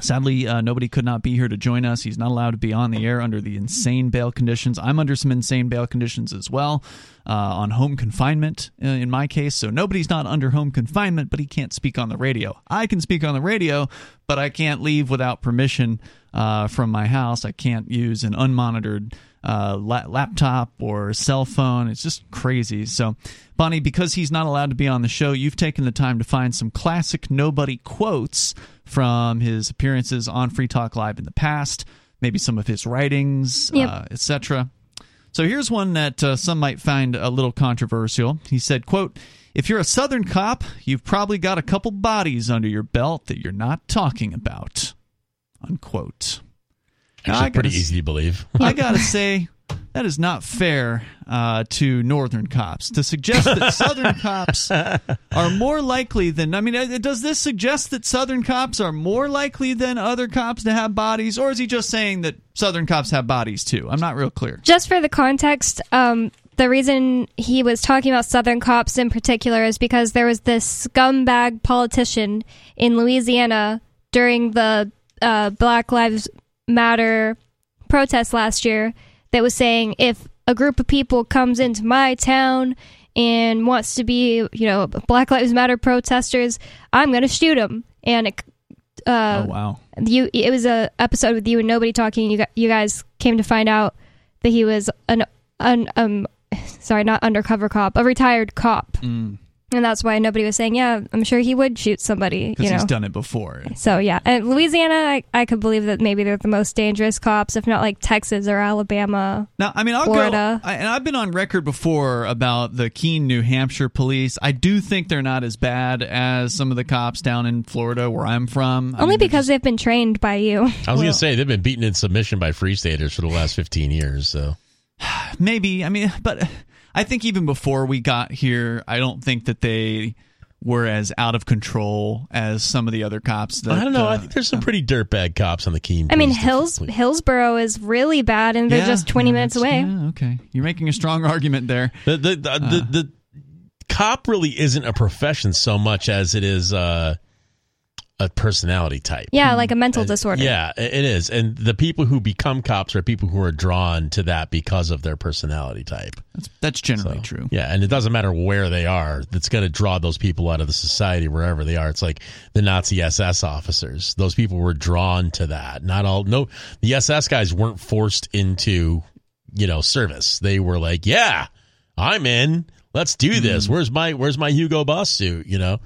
Sadly, uh, nobody could not be here to join us. He's not allowed to be on the air under the insane bail conditions. I'm under some insane bail conditions as well uh, on home confinement uh, in my case. So nobody's not under home confinement, but he can't speak on the radio. I can speak on the radio, but I can't leave without permission uh, from my house. I can't use an unmonitored uh, la- laptop or cell phone. It's just crazy. So, Bonnie, because he's not allowed to be on the show, you've taken the time to find some classic nobody quotes from his appearances on Free Talk Live in the past, maybe some of his writings, Yep. uh, etc. So here's one that uh, some might find a little controversial. He said, "quote If you're a Southern cop, you've probably got a couple bodies under your belt that you're not talking about." Unquote. Now, Actually, I pretty gotta- easy to believe. I gotta say, that is not fair uh, to Northern cops to suggest that Southern cops are more likely than. I mean, uh, does this suggest that Southern cops are more likely than other cops to have bodies, or is he just saying that Southern cops have bodies too? I'm not real clear. Just for the context, um, the reason he was talking about Southern cops in particular is because there was this scumbag politician in Louisiana during the uh, Black Lives Matter protest last year that was saying if a group of people comes into my town and wants to be, you know, Black Lives Matter protesters, I'm going to shoot them. And it, uh, oh wow. you it was a episode with you and nobody talking you gu- you guys came to find out that he was an, an um sorry not undercover cop a retired cop Mm. And that's why nobody was saying, "Yeah, I'm sure he would shoot somebody." because You know. he's done it before. So yeah, and Louisiana, I, I could believe that maybe they're the most dangerous cops, if not like Texas or Alabama. Now, I mean, I'll Florida. go, I, and I've been on record before about the Keene, New Hampshire police. I do think they're not as bad as some of the cops down in Florida, where I'm from. I Only mean, they're because they've been trained by you. I was Well- gonna say they've been beaten in submission by free staters for the last fifteen years. So maybe. I mean, but I think even before we got here, I don't think that they were as out of control as some of the other cops. That, I don't know. uh, I think there's some pretty dirtbag cops on the Keene. I mean, police Hills defense. Hillsborough is really bad, and they're yeah, just 20 yeah, minutes away. yeah, okay, you're making a strong argument there. The the the, Uh. the the cop really isn't a profession so much as it is uh, a personality type. Yeah, like a mental disorder. Yeah, it it is. And the people who become cops are people who are drawn to that because of their personality type. That's that's generally So, true. Yeah, and it doesn't matter where they are. That's going to draw those people out of the society wherever they are. It's like the Nazi SS officers. Those people were drawn to that. Not all. No, the SS guys weren't forced into, you know, service. They were like, yeah, I'm in. Let's do this. Mm-hmm. Where's my Where's my Hugo Boss suit? You know.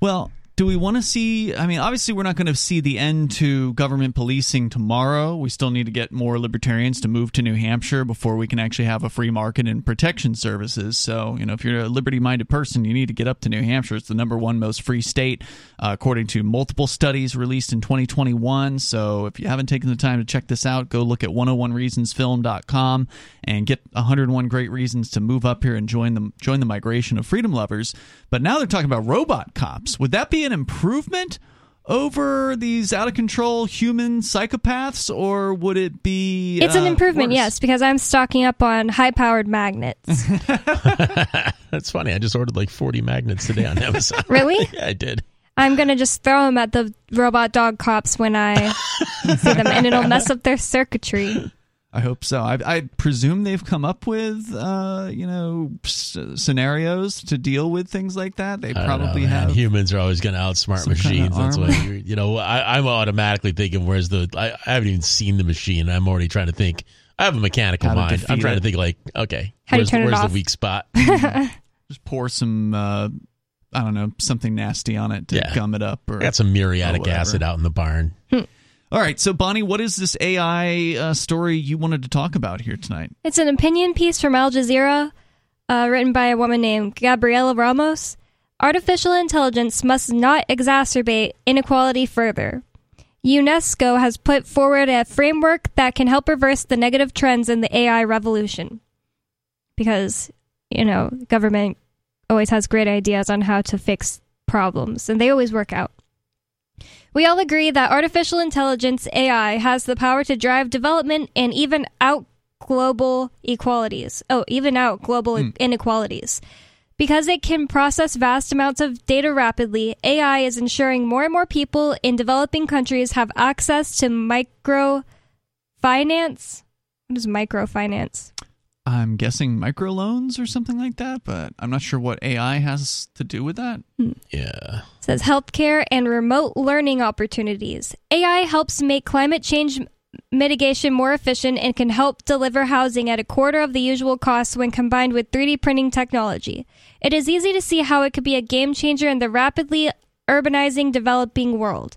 Well, do we want to see? I mean, obviously, we're not going to see the end to government policing tomorrow. We still need to get more libertarians to move to New Hampshire before we can actually have a free market and protection services. So, you know, if you're a liberty minded person, you need to get up to New Hampshire. It's the number one most free state, uh, according to multiple studies released in 2021. So, if you haven't taken the time to check this out, go look at 101reasonsfilm.com and get 101 great reasons to move up here and join the join the migration of freedom lovers. But now they're talking about robot cops. Would that be an improvement over these out of control human psychopaths, or would it be? It's an uh, improvement, worse? yes, because I'm stocking up on high powered magnets. That's funny. I just ordered like 40 magnets today on Amazon. Really? yeah, I did. I'm going to just throw them at the robot dog cops when I see them, and it'll mess up their circuitry. I hope so. I, I presume they've come up with, uh, you know, s- scenarios to deal with things like that. They I probably know, have. Humans are always going to outsmart some kinda machines. That's why you're, you know I, I'm automatically thinking, "Where's the?" I, I haven't even seen the machine. I'm already trying to think. I have a mechanical How mind. I'm trying it. to think like, okay, How where's, turn the, where's the weak spot? Just pour some, uh, I don't know, something nasty on it to Yeah. gum it up. Or I got some muriatic Or acid out in the barn. All right, so Bonnie, what is this AI uh, story you wanted to talk about here tonight? It's an opinion piece from Al Jazeera, uh, written by a woman named Gabriela Ramos. Artificial intelligence must not exacerbate inequality further. UNESCO has put forward a framework that can help reverse the negative trends in the AI revolution. Because, you know, government always has great ideas on how to fix problems, and they always work out. We all agree that artificial intelligence, AI, has the power to drive development and even out global equalities. Oh, even out global hmm. inequalities. Because it can process vast amounts of data rapidly, AI is ensuring more and more people in developing countries have access to microfinance. What is microfinance? I'm guessing microloans or something like that, but I'm not sure what AI has to do with that. Hmm. Yeah. It says healthcare and remote learning opportunities. AI helps make climate change mitigation more efficient and can help deliver housing at a quarter of the usual cost when combined with 3D printing technology. It is easy to see how it could be a game changer in the rapidly urbanizing developing world.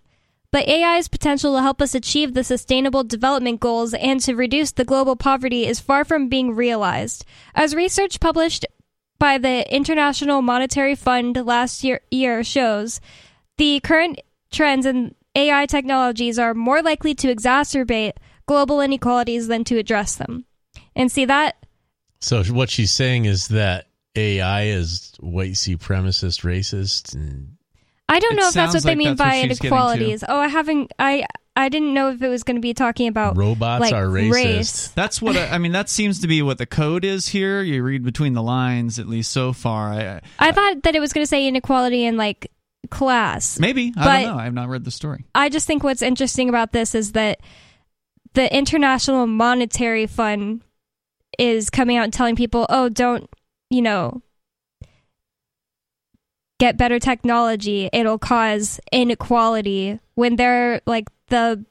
But AI's potential to help us achieve the sustainable development goals and to reduce the global poverty is far from being realized. As research published by the International Monetary Fund last year, year shows, the current trends in AI technologies are more likely to exacerbate global inequalities than to address them. And see that So what she's saying is that AI is white supremacist, racist, and I don't It know if that's sounds what they like mean by she's getting to. inequalities. Oh, I haven't I I didn't know if it was going to be talking about robots like are racist. race. That's what I, I mean. That seems to be what the code is here. You read between the lines, at least so far. I, I, I thought that it was going to say inequality in like class. maybe I But- don't know. I have not read the story. I just think what's interesting about this is that the International Monetary Fund is coming out and telling people, "Oh, don't, you know, get better technology. It'll cause inequality." When they're like the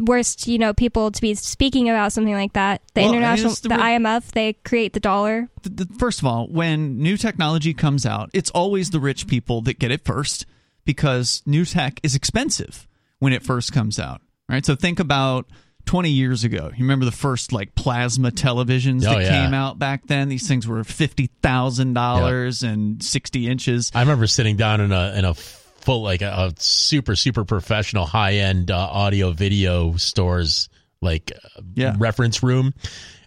worst, you know, people to be speaking about something like that. The Well, international, the the, IMF, they create the dollar. th- th- first of all, when new technology comes out, it's always the rich people that get it first because new tech is expensive when it first comes out. Right? So think about 20 years ago. You remember the first like plasma televisions Oh, that yeah. came out back then? These things were $50,000 and 60 inches. I remember sitting down in a in a full like a, a super super professional high end uh, audio video stores like uh, Yeah. reference room,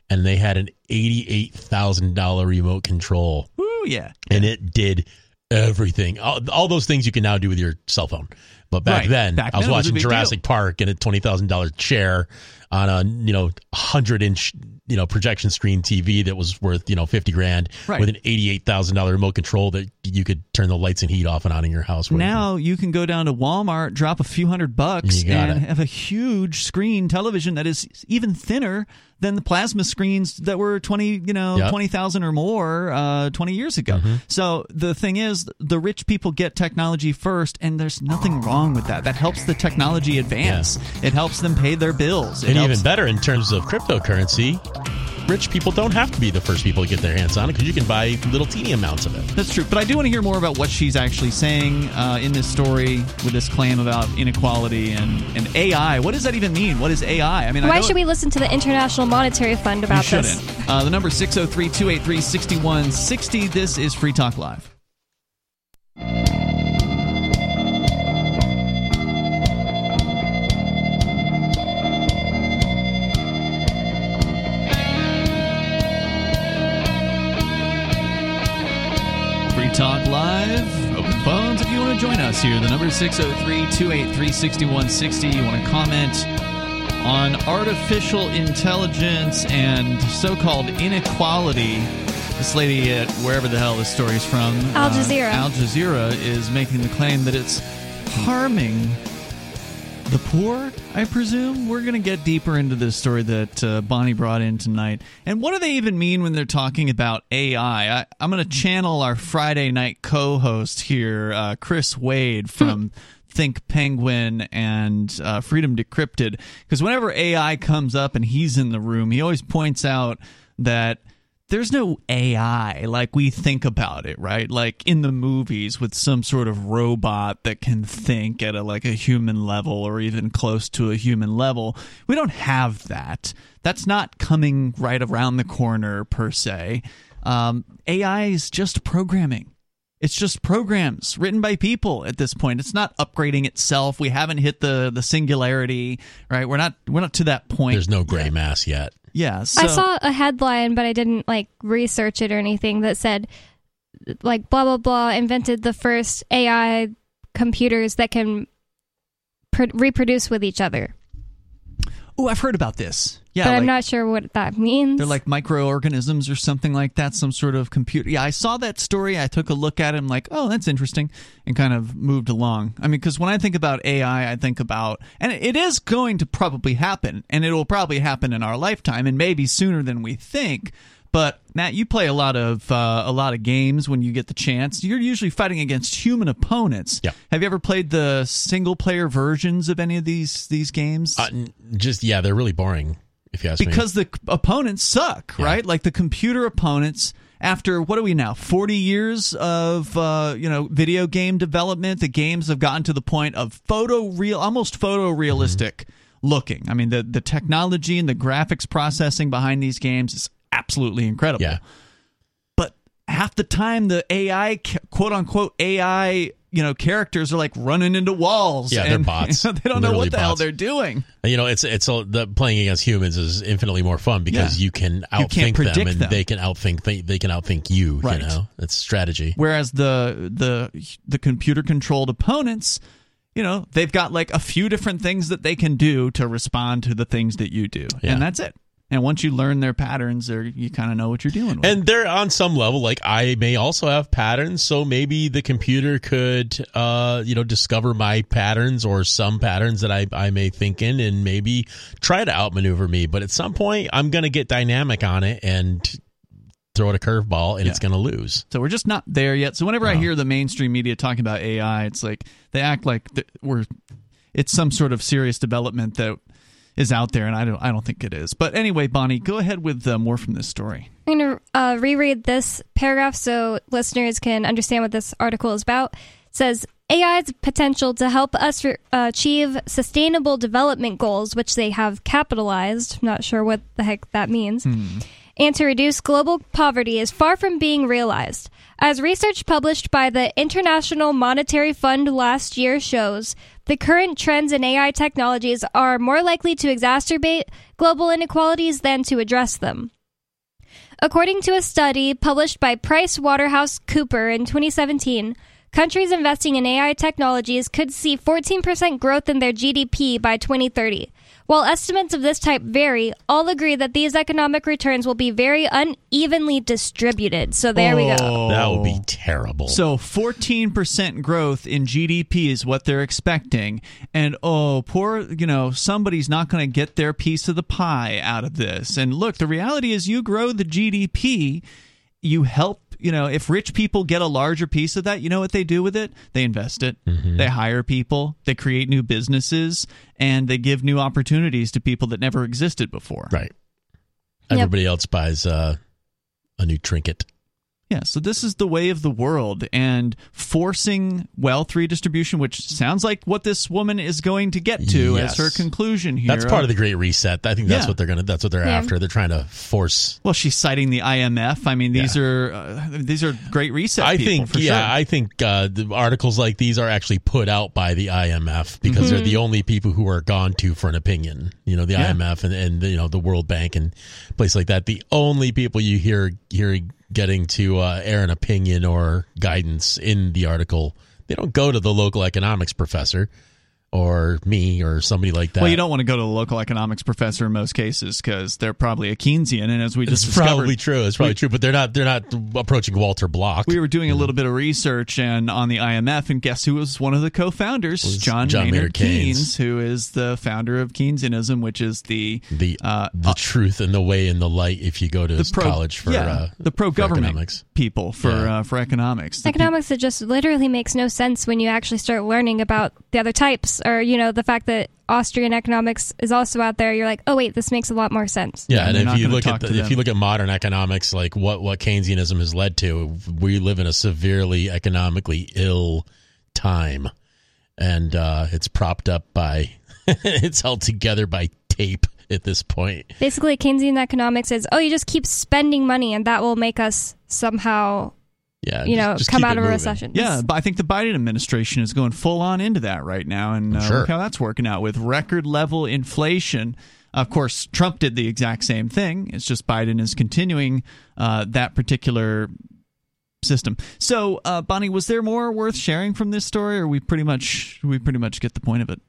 and they had an eighty eight thousand dollar remote control, Ooh, yeah. and it did everything. All, all those things you can now do with your cell phone. But back Right. then, Back I was then it was watching Jurassic Park in a twenty thousand dollar chair on a you know hundred inch you know projection screen TV that was worth you know fifty grand Right. with an eighty eight thousand dollar remote control that you could turn the lights and heat off and on in your house. with. Now you can go down to Walmart, drop a few hundred bucks, and it. have a huge screen television that is even thinner than the plasma screens that were twenty, you know, Yep. twenty thousand or more uh, twenty years ago. Mm-hmm. So the thing is, the rich people get technology first, and there's nothing wrong with that. That helps the technology advance. It helps them pay their bills. It and helps- even better in terms of cryptocurrency, rich people don't have to be the first people to get their hands on it because you can buy little teeny amounts of it. That's true, but I do want to hear more about what she's actually saying uh, in this story with this claim about inequality and, and AI. What does that even mean? What is AI? I mean, Why know should we listen to the International Monetary Fund You about shouldn't. this? Uh, the number 603 283 6160. This is Free Talk Live. Talk Live. Open phones if you want to join us here. The number is 603 283 6160. You want to comment on artificial intelligence and so called inequality. This lady at wherever the hell this story is from, Al uh, Jazeera. Al Jazeera, is making the claim that it's harming the poor, I presume. We're going to get deeper into this story that uh, Bonnie brought in tonight. And what do they even mean when they're talking about AI? I, I'm going to channel our Friday night co host here, uh, Chris Wade from Think Penguin and uh, Freedom Decrypted. Because whenever AI comes up and he's in the room, he always points out that there's no AI like we think about it, right? Like in the movies with some sort of robot that can think at a like a human level or even close to a human level. We don't have that. That's not coming right around the corner per se. Um, AI is just programming. It's just programs written by people at this point. It's not upgrading itself. We haven't hit the the singularity, right? We're not we're not to that point. There's no gray mass yet. Yeah. So, I saw a headline, but I didn't like research it or anything that said like blah blah blah invented the first AI computers that can pr- reproduce with each other. Oh, I've heard about this. Yeah, but I'm not sure what that means. They're like microorganisms or something like that, some sort of computer. Yeah, I saw that story. I took a look at it. I'm like, oh, that's interesting, and kind of moved along. I mean, because when I think about AI, I think about, and it is going to probably happen, and it will probably happen in our lifetime, and maybe sooner than we think. But Matt, you play a lot of uh, a lot of games when you get the chance. You're usually fighting against human opponents. Yeah. Have you ever played the single player versions of any of these these games? Uh, just yeah, they're really boring. If you ask me, because the opponents suck, Yeah. right? Like the computer opponents. After what are we now? Forty years of uh, you know video game development, the games have gotten to the point of photo real, almost photorealistic Mm-hmm. looking. I mean, the the technology and the graphics processing behind these games is absolutely incredible. yeah, But half the time, the AI, quote unquote AI, you know, characters are like running into walls. Yeah, they're bots. you know, they don't know what the hell they're doing. you know, it's it's the playing against humans is infinitely more fun because Yeah. you can You outthink them and them. they can outthink they, they can outthink you. Right. You know, it's strategy. Whereas the the the computer controlled opponents, you know, they've got like a few different things that they can do to respond to the things that you do, Yeah. and that's it. And once you learn their patterns, you kind of know what you're dealing with. And they're on some level, like I may also have patterns, so maybe the computer could, uh, you know, discover my patterns or some patterns that I, I may think in and maybe try to outmaneuver me. But at some point, I'm going to get dynamic on it and throw it a curveball and it's going to lose. so we're just not there yet. So whenever I hear the mainstream media talking about AI, it's like they act like we're it's some sort of serious development that is out there, and I don't I don't think it is. But anyway, Bonnie, go ahead with uh, more from this story. I'm going to uh, reread this paragraph so listeners can understand what this article is about. It says AI's potential to help us re- uh, achieve sustainable development goals, which they have capitalized. I'm not sure what the heck that means. And to reduce global poverty is far from being realized. As research published by the International Monetary Fund last year shows, the current trends in AI technologies are more likely to exacerbate global inequalities than to address them. According to a study published by Price Waterhouse Cooper in 2017, countries investing in AI technologies could see 14% growth in their GDP by 2030. While estimates of this type vary, all agree that these economic returns will be very unevenly distributed. So there we go. Oh. That would be terrible. So 14% growth in GDP is what they're expecting. And oh, poor, you know, somebody's not going to get their piece of the pie out of this. And look, the reality is you grow the GDP, you help you know, if rich people get a larger piece of that, you know what they do with it? They invest it. They hire people, they create new businesses, and they give new opportunities to people that never existed before. right. Everybody else buys uh, a new trinket. Yeah, so this is the way of the world and forcing wealth redistribution, which sounds like what this woman is going to get to Yes. as her conclusion here. That's part of the Great Reset. I think that's Yeah. what they're gonna. That's what they're Yeah. after. They're trying to force. Well, she's citing the IMF. I mean, these are uh, these are great reset. I people, think, for yeah, sure. I think uh, the articles like these are actually put out by the IMF because they're the only people who are gone to for an opinion. You know, the Yeah. IMF and, and you know the World Bank and places like that. The only people you hear hear getting to uh, air an opinion or guidance in the article, they don't go to the local economics professor or me or somebody like that. Well, you don't want to go to the local economics professor in most cases because they're probably a Keynesian, and as we just It's probably true. It's probably true, but they're not. They're not approaching Walter Block. we were doing a little bit of research and on the IMF, and guess who was one of the co-founders? John, John Maynard Maynard Keynes. Keynes, who is the founder of Keynesianism, which is the the uh, the truth and the way and the light if you go to the pro college for yeah, uh, the pro-government economics. people for Yeah. uh, for economics. The Economics that just literally makes no sense when you actually start learning about the other types, or you know the fact that Austrian economics is also out there. You're like, oh wait, this makes a lot more sense. Yeah, Yeah, and if you look at the, if you look at modern economics, like what what Keynesianism has led to, we live in a severely economically ill time, and uh, it's propped up by it's held together by tape at this point. Basically, Keynesian economics is, oh, you just keep spending money, and that will make us somehow, Yeah, you just- know, just come out it of a recession. Yeah, but I think the Biden administration is going full on into that right now, and uh, Sure. look how that's working out with record level inflation. Of course, Trump did the exact same thing. It's just Biden is continuing uh, that particular system. So, uh, Bonnie, was there more worth sharing from this story, or we pretty much we pretty much get the point of it?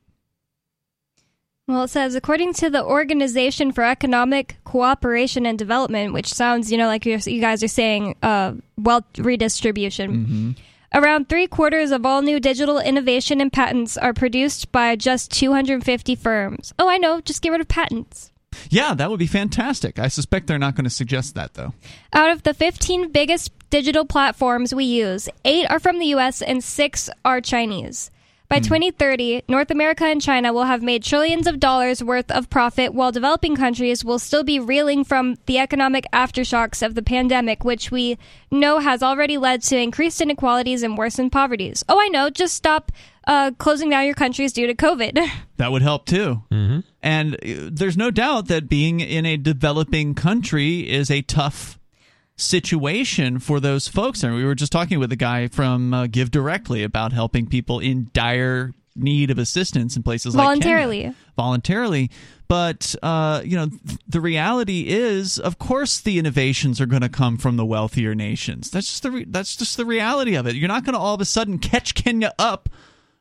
Well, it says according to the Organization for Economic Cooperation and Development, which sounds, you know, like you guys are saying, uh, wealth redistribution. Around three quarters of all new digital innovation and patents are produced by just 250 firms. Oh, I know. Just get rid of patents. Yeah, that would be fantastic. I suspect they're not going to suggest that though. Out of the 15 biggest digital platforms we use, eight are from the US and six are Chinese. By 2030, North America and China will have made trillions of dollars worth of profit, while developing countries will still be reeling from the economic aftershocks of the pandemic, which we know has already led to increased inequalities and worsened poverties. Oh, I know. Just stop uh, closing down your countries due to COVID. That would help too. Mm-hmm. And uh, there's no doubt that being in a developing country is a tough situation for those folks. And we were just talking with a guy from uh, Give Directly about helping people in dire need of assistance in places like Voluntarily. Kenya. voluntarily. But uh, you know, th- the reality is, of course, the innovations are going to come from the wealthier nations. That's just the re- that's just the reality of it. You're not going to all of a sudden catch Kenya up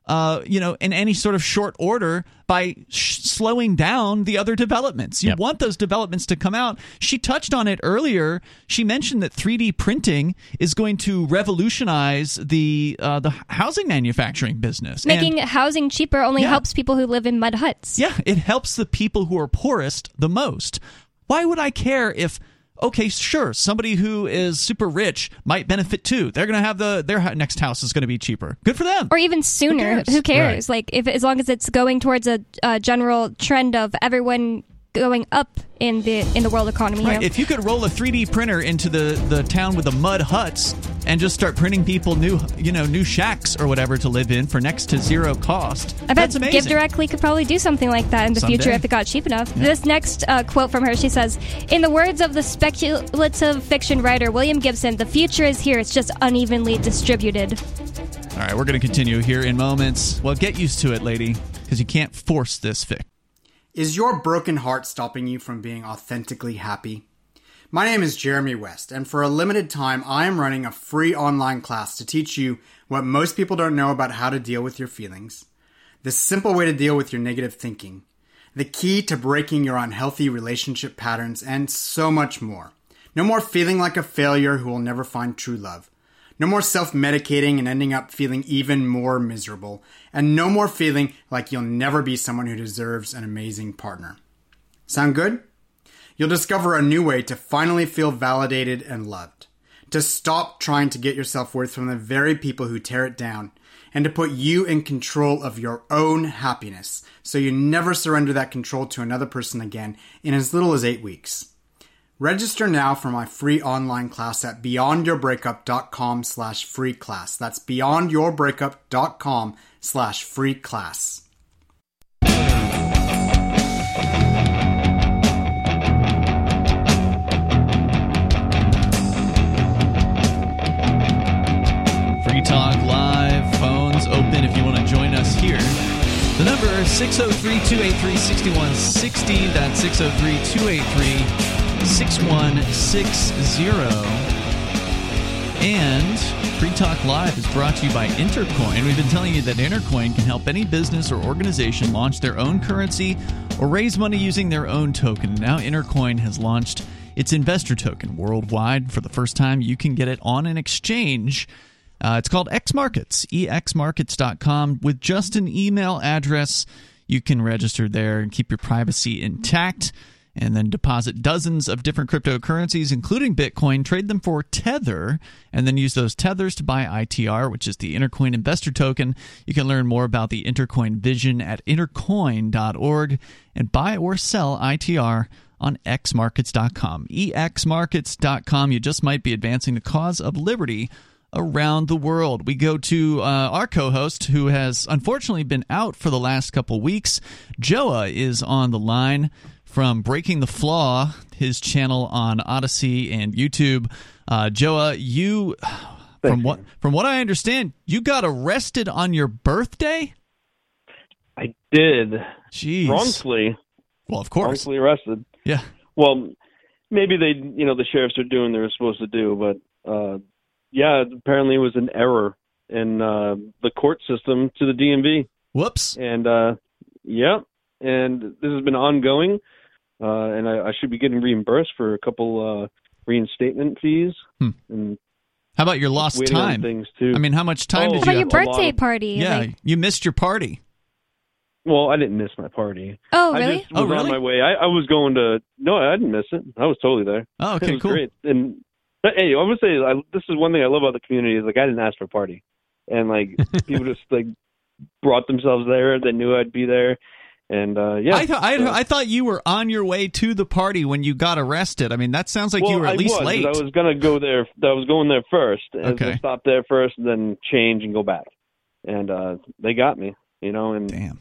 uh, you know, in any sort of short order by sh- slowing down the other developments. You Yep. want those developments to come out. She touched on it earlier. She mentioned that 3D printing is going to revolutionize the uh, the housing manufacturing business. And- Making housing cheaper only Yeah. helps people who live in mud huts. yeah, it helps the people who are poorest the most. Why would I care if okay, sure, somebody who is super rich might benefit too. They're going to have the their next house is going to be cheaper. Good for them. Or even sooner. cares? Who cares? Like if as long as it's going towards a, a general trend of everyone going up in the in the world economy. Right. you know? If you could roll a 3D printer into the, the town with the mud huts and just start printing people new you know new shacks or whatever to live in for next to zero cost, I bet that's amazing. Give Directly could probably do something like that in the future if it got cheap enough. This next uh, quote from her, she says, "In the words of the speculative fiction writer William Gibson, the future is here. It's just unevenly distributed." All right, we're going to continue here in moments. Well, get used to it, lady, because you can't force this fix. Is your broken heart stopping you from being authentically happy? My name is Jeremy West, and for a limited time, I am running a free online class to teach you what most people don't know about how to deal with your feelings. The simple way to deal with your negative thinking, the key to breaking your unhealthy relationship patterns, and so much more. No more feeling like a failure who will never find true love. No more self medicating and ending up feeling even more miserable. And no more feeling like you'll never be someone who deserves an amazing partner. Sound good? You'll discover a new way to finally feel validated and loved. To stop trying to get your self worth from the very people who tear it down. And to put you in control of your own happiness so you never surrender that control to another person again in as little as eight weeks. Register now for my free online class at beyondyourbreakup.com slash free class. That's beyondyourbreakup.com slash free class. Free Talk Live, phones open if you want to join us here. The number is 603 283 6160. That's 603 283 6160. And Free Talk Live is brought to you by Intercoin. We've been telling you that Intercoin can help any business or organization launch their own currency or raise money using their own token. Now Intercoin has launched its investor token worldwide. For the first time, you can get it on an exchange. Uh, it's called X Markets, exmarkets.com. With just an email address, you can register there and keep your privacy intact and then deposit dozens of different cryptocurrencies, including Bitcoin, trade them for Tether, and then use those tethers to buy ITR, which is the Intercoin Investor Token. You can learn more about the Intercoin vision at intercoin.org and buy or sell ITR on xmarkets.com. exmarkets.com. You just might be advancing the cause of liberty around the world. We go to uh, our co host, who has unfortunately been out for the last couple weeks. Joa is on the line from Breaking the Flaw, his channel on Odysee and YouTube. Uh, Joa, you. From what from what I understand, you got arrested on your birthday. I did. Jeez. Wrongfully. Well, of course. Wrongfully arrested. Yeah. Well, maybe they, you know, the sheriffs are doing what they're supposed to do, but uh, yeah, apparently it was an error in uh, the court system to the DMV. Whoops. And uh, yeah, and this has been ongoing, uh, and I, I should be getting reimbursed for a couple uh, reinstatement fees. Hmm. And How about your lost time? things too. I mean, how much time Oh, did How you about your birthday of- party? Yeah, Like- you missed your party. Well, I didn't miss my party. oh, I really? just was Oh, really? on my way. I, I was going to. No, I didn't miss it. I was totally there. Oh, it okay, was cool. great. And but, hey, I would say I, this is one thing I love about the community is like I didn't ask for a party, and like people just like brought themselves there. They knew I'd be there, and uh yeah. I, th- I, I thought you were on your way to the party when you got arrested. I mean, that sounds like well, you were at I least was, late. I was gonna go there. I was going there first. And Okay. I stopped there first, and then change and go back. And uh they got me, you know. And Damn.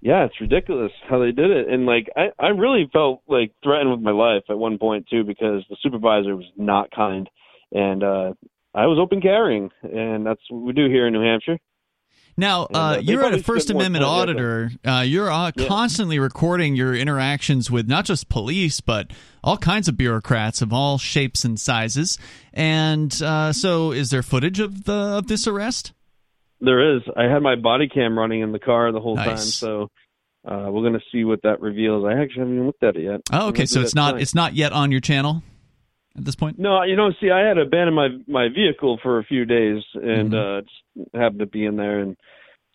yeah, it's ridiculous how they did it. And like I, I really felt like threatened with my life at one point too because the supervisor was not kind, and uh I was open carrying, and that's what we do here in New Hampshire. Now, And, uh, uh, you're a First Amendment auditor. Uh, you're uh, Yeah. constantly recording your interactions with not just police, but all kinds of bureaucrats of all shapes and sizes. And uh, so, is there footage of the of this arrest? There is. I had my body cam running in the car the whole time, so uh we're gonna see what that reveals. I actually haven't even looked at it yet. Oh, okay. So it's not tonight. it's not yet on your channel at this point. No, you know, see, I had abandoned my my vehicle for a few days, and Mhm. uh just happened to be in there, and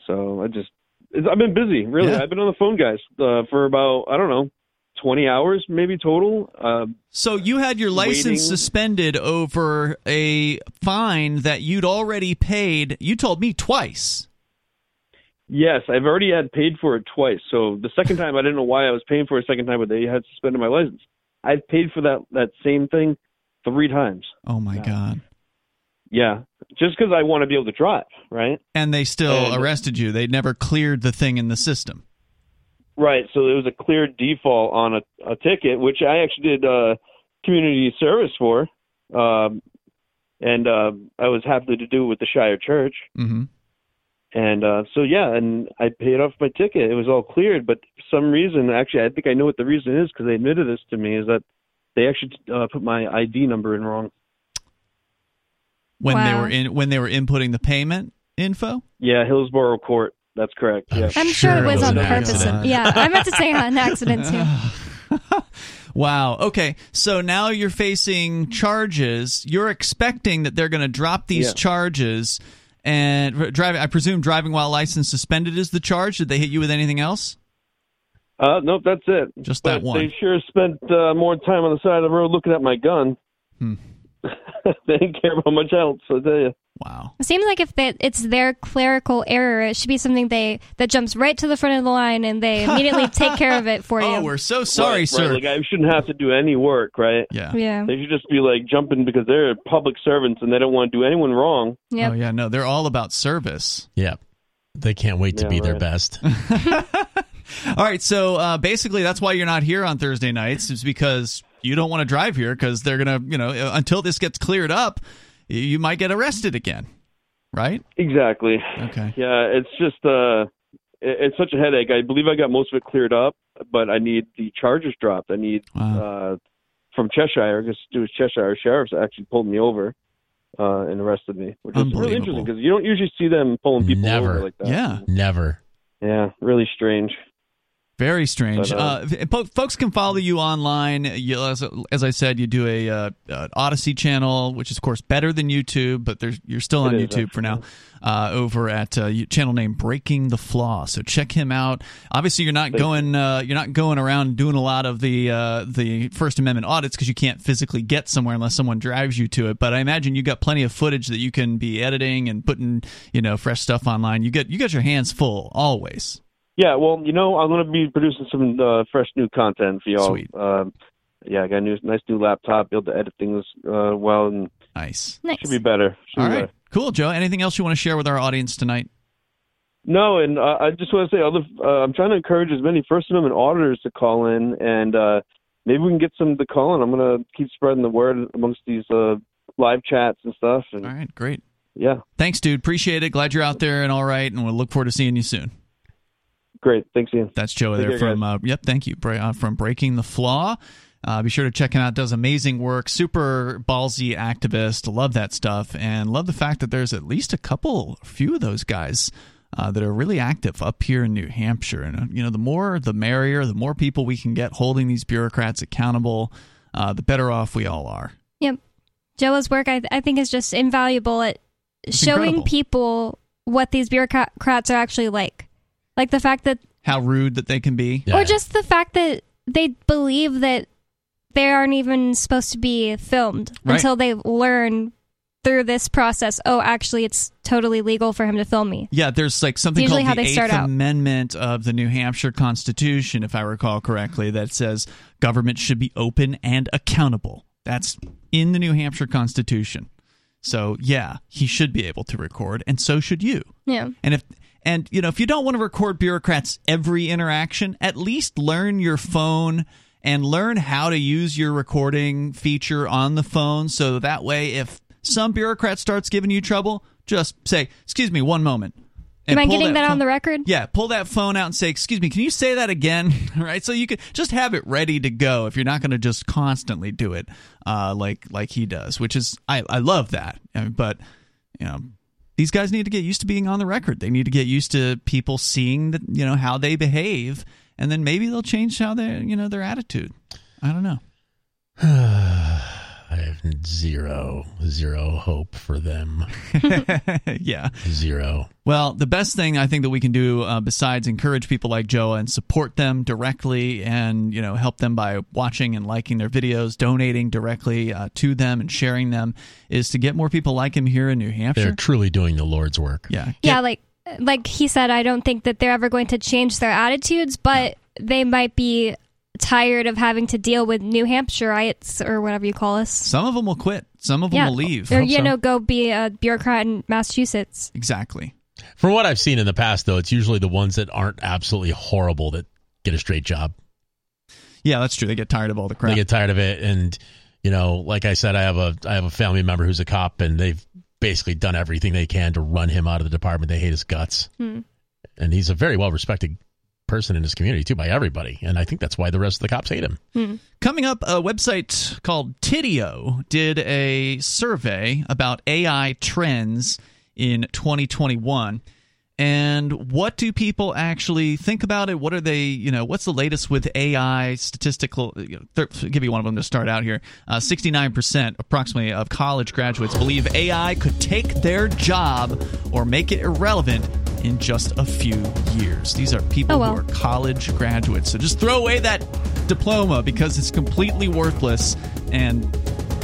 so I just I've been busy. Really, Yeah. I've been on the phone, guys, uh, for about I don't know 20 hours maybe total. Uh, So you had your license Waiting. suspended over a fine that you'd already paid. You told me twice. yes, I've already had paid for it twice. So the second time I didn't know why I was paying for it a second time, but they had suspended my license. I've paid for that that same thing three times. Oh my god! Yeah, just because I want to be able to drive, right? And they still And- arrested you. They never cleared the thing in the system. Right. So it was a clear default on a, a ticket, which I actually did uh, community service for, um, and uh, I was happy to do it with the Shire Church. hmm And uh, so yeah, and I paid off my ticket. It was all cleared, but for some reason, actually, I think I know what the reason is because they admitted this to me is that they actually uh, put my ID number in wrong. When they were in when they were inputting the payment info. Yeah, Hillsborough Court. That's correct. Yeah. I'm sure, it was on an purpose. accident. Yeah, I meant to say an accident too. Wow. Okay. So now you're facing charges. You're expecting that they're going to drop these Yeah. charges and driving. I presume driving while license suspended is the charge. Did they hit you with anything else? Uh, nope, that's it. Just But that one. They sure spent uh, more time on the side of the road looking at my gun. Hmm. they didn't care about much else. I tell you. Wow. It seems like if that it's their clerical error, it should be something they that jumps right to the front of the line and they immediately take care of it for you. Oh, we're so sorry, right, sir. Right. Like I shouldn't have to do any work, right? yeah. yeah. They should just be like jumping because they're public servants and they don't want to do anyone wrong. Yep. Oh yeah. No, they're all about service. Yeah. They can't wait to Yeah, be their best. All right. So uh, basically, that's why you're not here on Thursday nights. Is because you don't want to drive here because they're gonna, you know, uh, until this gets cleared up, you might get arrested again. Right. Exactly. Okay. Yeah, it's just uh, it's such a headache. I believe I got most of it cleared up, but I need the charges dropped. I need Wow. uh, from Cheshire because it was Cheshire sheriffs actually pulled me over. Uh, and arrested me, which is really interesting because you don't usually see them pulling people Never. over like that. Yeah. Never. Yeah, really strange. Very strange. But, uh, uh, folks can follow you online. You, as, as I said, you do a uh, uh, Odysee channel, which is of course better than YouTube, but there's, you're still on YouTube for now. Uh, over at uh, channel name Breaking the Flaw. So check him out. Obviously, you're not going uh, you're not going around doing a lot of the uh, the First Amendment audits because you can't physically get somewhere unless someone drives you to it. But I imagine you've got plenty of footage that you can be editing and putting you know fresh stuff online. You get you got your hands full always. Yeah, well, you know, I'm going to be producing some uh, fresh new content for y'all. Sweet. Um, yeah, I got a new, nice new laptop, be able to edit things uh, well, and Nice. Nice. should be better. Should All be right, better. cool, Joe. Anything else you want to share with our audience tonight? No, and uh, I just want to say, other, uh, I'm trying to encourage as many First Amendment auditors to call in, and uh, maybe we can get some to call in. I'm going to keep spreading the word amongst these uh, live chats and stuff. And All right, great. yeah, Thanks, dude. Appreciate it. Glad you're out there and all right, and we'll look forward to seeing you soon. Great. Thanks, Ian. That's Joe Take there care, from. Uh, yep, thank you. Uh, from Breaking the Flaw. Uh, be sure to check him out. Does amazing work. Super ballsy activist. Love that stuff, and love the fact that there's at least a couple, a few of those guys uh, that are really active up here in New Hampshire. And uh, you know, the more the merrier. The more people we can get holding these bureaucrats accountable, uh, the better off we all are. Yep. Joa's work, I, I think, is just invaluable at It's showing incredible. people what these bureaucrats are actually like. Like the fact that, How rude that they can be. Yeah. or just the fact that they believe that they aren't even supposed to be filmed Right. until they learn through this process. Oh, actually, it's totally legal for him to film me. Yeah, there's like something Usually called how the they Eighth start out. Amendment of the New Hampshire Constitution, if I recall correctly, that says government should be open and accountable. That's in the New Hampshire Constitution. So yeah, he should be able to record, and so should you. Yeah. And if and you know if you don't want to record bureaucrats every interaction, at least learn your phone and learn how to use your recording feature on the phone, so that way if some bureaucrat starts giving you trouble, just say, "Excuse me, one moment." Am I getting that, on phone- the record? yeah, pull that phone out and say, "Excuse me, can you say that again?" right, so you could just have it ready to go if you're not going to just constantly do it, uh, like like he does, which is I I love that, mean, but you know these guys need to get used to being on the record. They need to get used to people seeing that you know how they behave, and then maybe they'll change how they you know their attitude. I don't know. I I have zero, zero hope for them. yeah. Zero. Well, the best thing I think that we can do uh, besides encourage people like Joe and support them directly and, you know, help them by watching and liking their videos, donating directly uh, to them and sharing them is to get more people like him here in New Hampshire. They're truly doing the Lord's work. Yeah. Yeah, like like he said, I don't think that they're ever going to change their attitudes, but they might be tired of having to deal with New Hampshireites or whatever you call us. Some of them will quit. Some of them yeah, will leave. or you know, go be a bureaucrat in Massachusetts. Exactly. From what I've seen in the past, though, it's usually the ones that aren't absolutely horrible that get a straight job. Yeah, that's true. They get tired of all the crap. They get tired of it, and you know, like I said, I have a I have a family member who's a cop, and they've basically done everything they can to run him out of the department. They hate his guts, Hmm. and he's a very well respected person in his community too by everybody, and I think that's why the rest of the cops hate him. Hmm. Coming up, a website called Tidio did a survey about AI trends in 2021. And what do people actually think about it? What are they, you know, what's the latest with AI statistical? You know, th- give you one of them to start out here. Uh, 69% approximately of college graduates believe AI could take their job or make it irrelevant in just a few years. These are people Oh, well. who are college graduates. So just throw away that diploma because it's completely worthless. And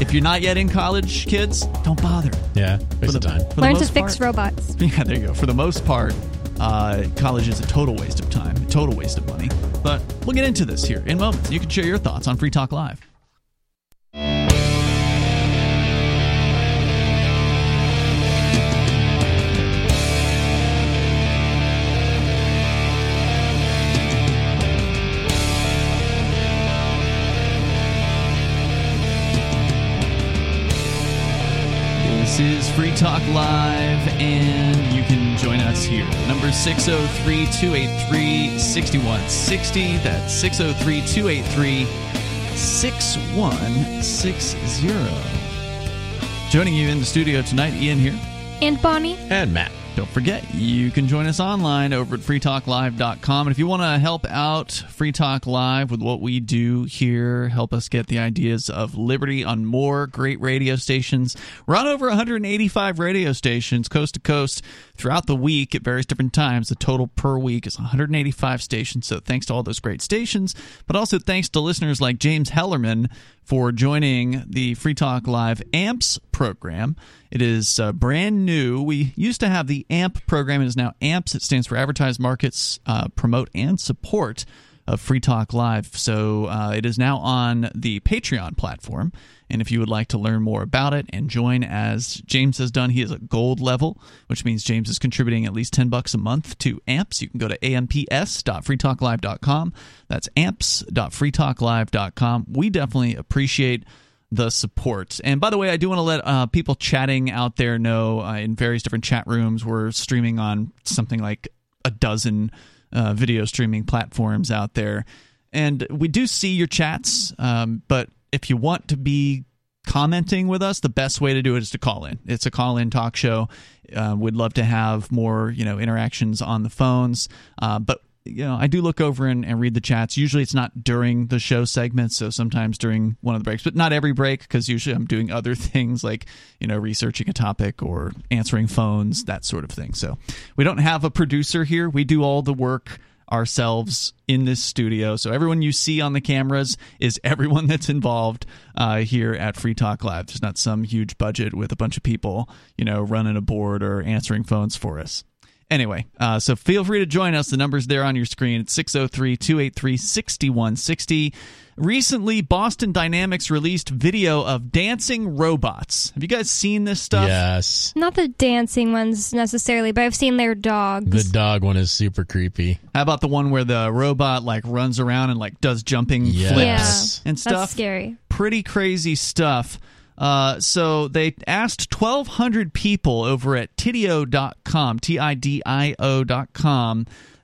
if you're not yet in college, kids, don't bother. Yeah, waste of time. Learn to fix part- robots. Yeah, there you go. For the most part, uh, college is a total waste of time, a total waste of money. But we'll get into this here in moments. You can share your thoughts on Free Talk Live. Is Free Talk Live, and you can join us here. Number 603 283 6160. That's 603 283 6160. Joining you in the studio tonight, Ian here. And Bonnie? And Matt. Don't forget, you can join us online over at freetalklive.com. And if you want to help out Free Talk Live with what we do here, help us get the ideas of liberty on more great radio stations. We're on over 185 radio stations coast to coast throughout the week at various different times. The total per week is 185 stations. So thanks to all those great stations, but also thanks to listeners like James Hellerman for joining the Free Talk Live AMPS program. It is uh, brand new. We used to have the AMP program. It is now AMPS. It stands for Advertise, Markets, uh, Promote, and Support of Free Talk Live. So uh, it is now on the Patreon platform. And if you would like to learn more about it and join as James has done, he is at gold level, which means James is contributing at least 10 bucks a month to AMPS. You can go to amps.freetalklive.com. That's amps.freetalklive.com. We definitely appreciate the support. And by the way, I do want to let uh, people chatting out there know uh, in various different chat rooms, we're streaming on something like a dozen uh, video streaming platforms out there. And we do see your chats, um, but if you want to be commenting with us, the best way to do it is to call in. It's a call in talk show. Uh, we'd love to have more, you know, interactions on the phones. Uh, but you know, I do look over and, and read the chats. Usually, it's not during the show segments, so sometimes during one of the breaks, but not every break because usually I'm doing other things like you know researching a topic or answering phones, that sort of thing. So we don't have a producer here. We do all the work ourselves in this studio. So everyone you see on the cameras is everyone that's involved uh, here at Free Talk Live. There's not some huge budget with a bunch of people, you know, running a board or answering phones for us. Anyway, uh, so feel free to join us. The number's there on your screen. It's 603 283 6160. Recently, Boston Dynamics released video of dancing robots. Have you guys seen this stuff? Yes. Not the dancing ones necessarily, but I've seen their dogs. The dog one is super creepy. How about the one where the robot like runs around and like does jumping Yes. flips and That's stuff? scary. Pretty crazy stuff. Uh, so they asked 1,200 people over at tidio.com, T-I-D-I-O.com,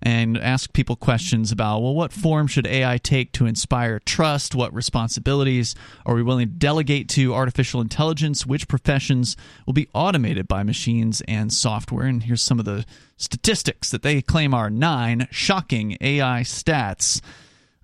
and asked people questions about, well, what form should AI take to inspire trust? What responsibilities are we willing to delegate to artificial intelligence? Which professions will be automated by machines and software? And here's some of the statistics that they claim are nine shocking AI stats.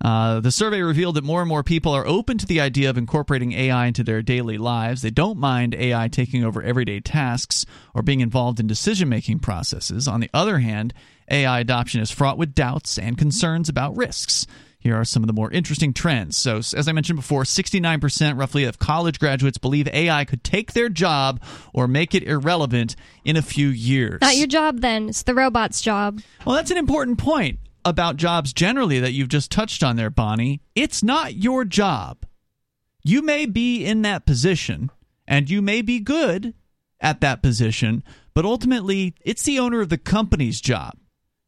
Uh, the survey revealed that more and more people are open to the idea of incorporating AI into their daily lives. They don't mind AI taking over everyday tasks or being involved in decision making processes. On the other hand, AI adoption is fraught with doubts and concerns about risks. Here are some of the more interesting trends. So, as I mentioned before, 69% roughly of college graduates believe AI could take their job or make it irrelevant in a few years. Not your job then. It's the robot's job. Well, that's an important point about jobs generally that you've just touched on there, Bonnie. It's not your job. You may be in that position and you may be good at that position, but ultimately it's the owner of the company's job.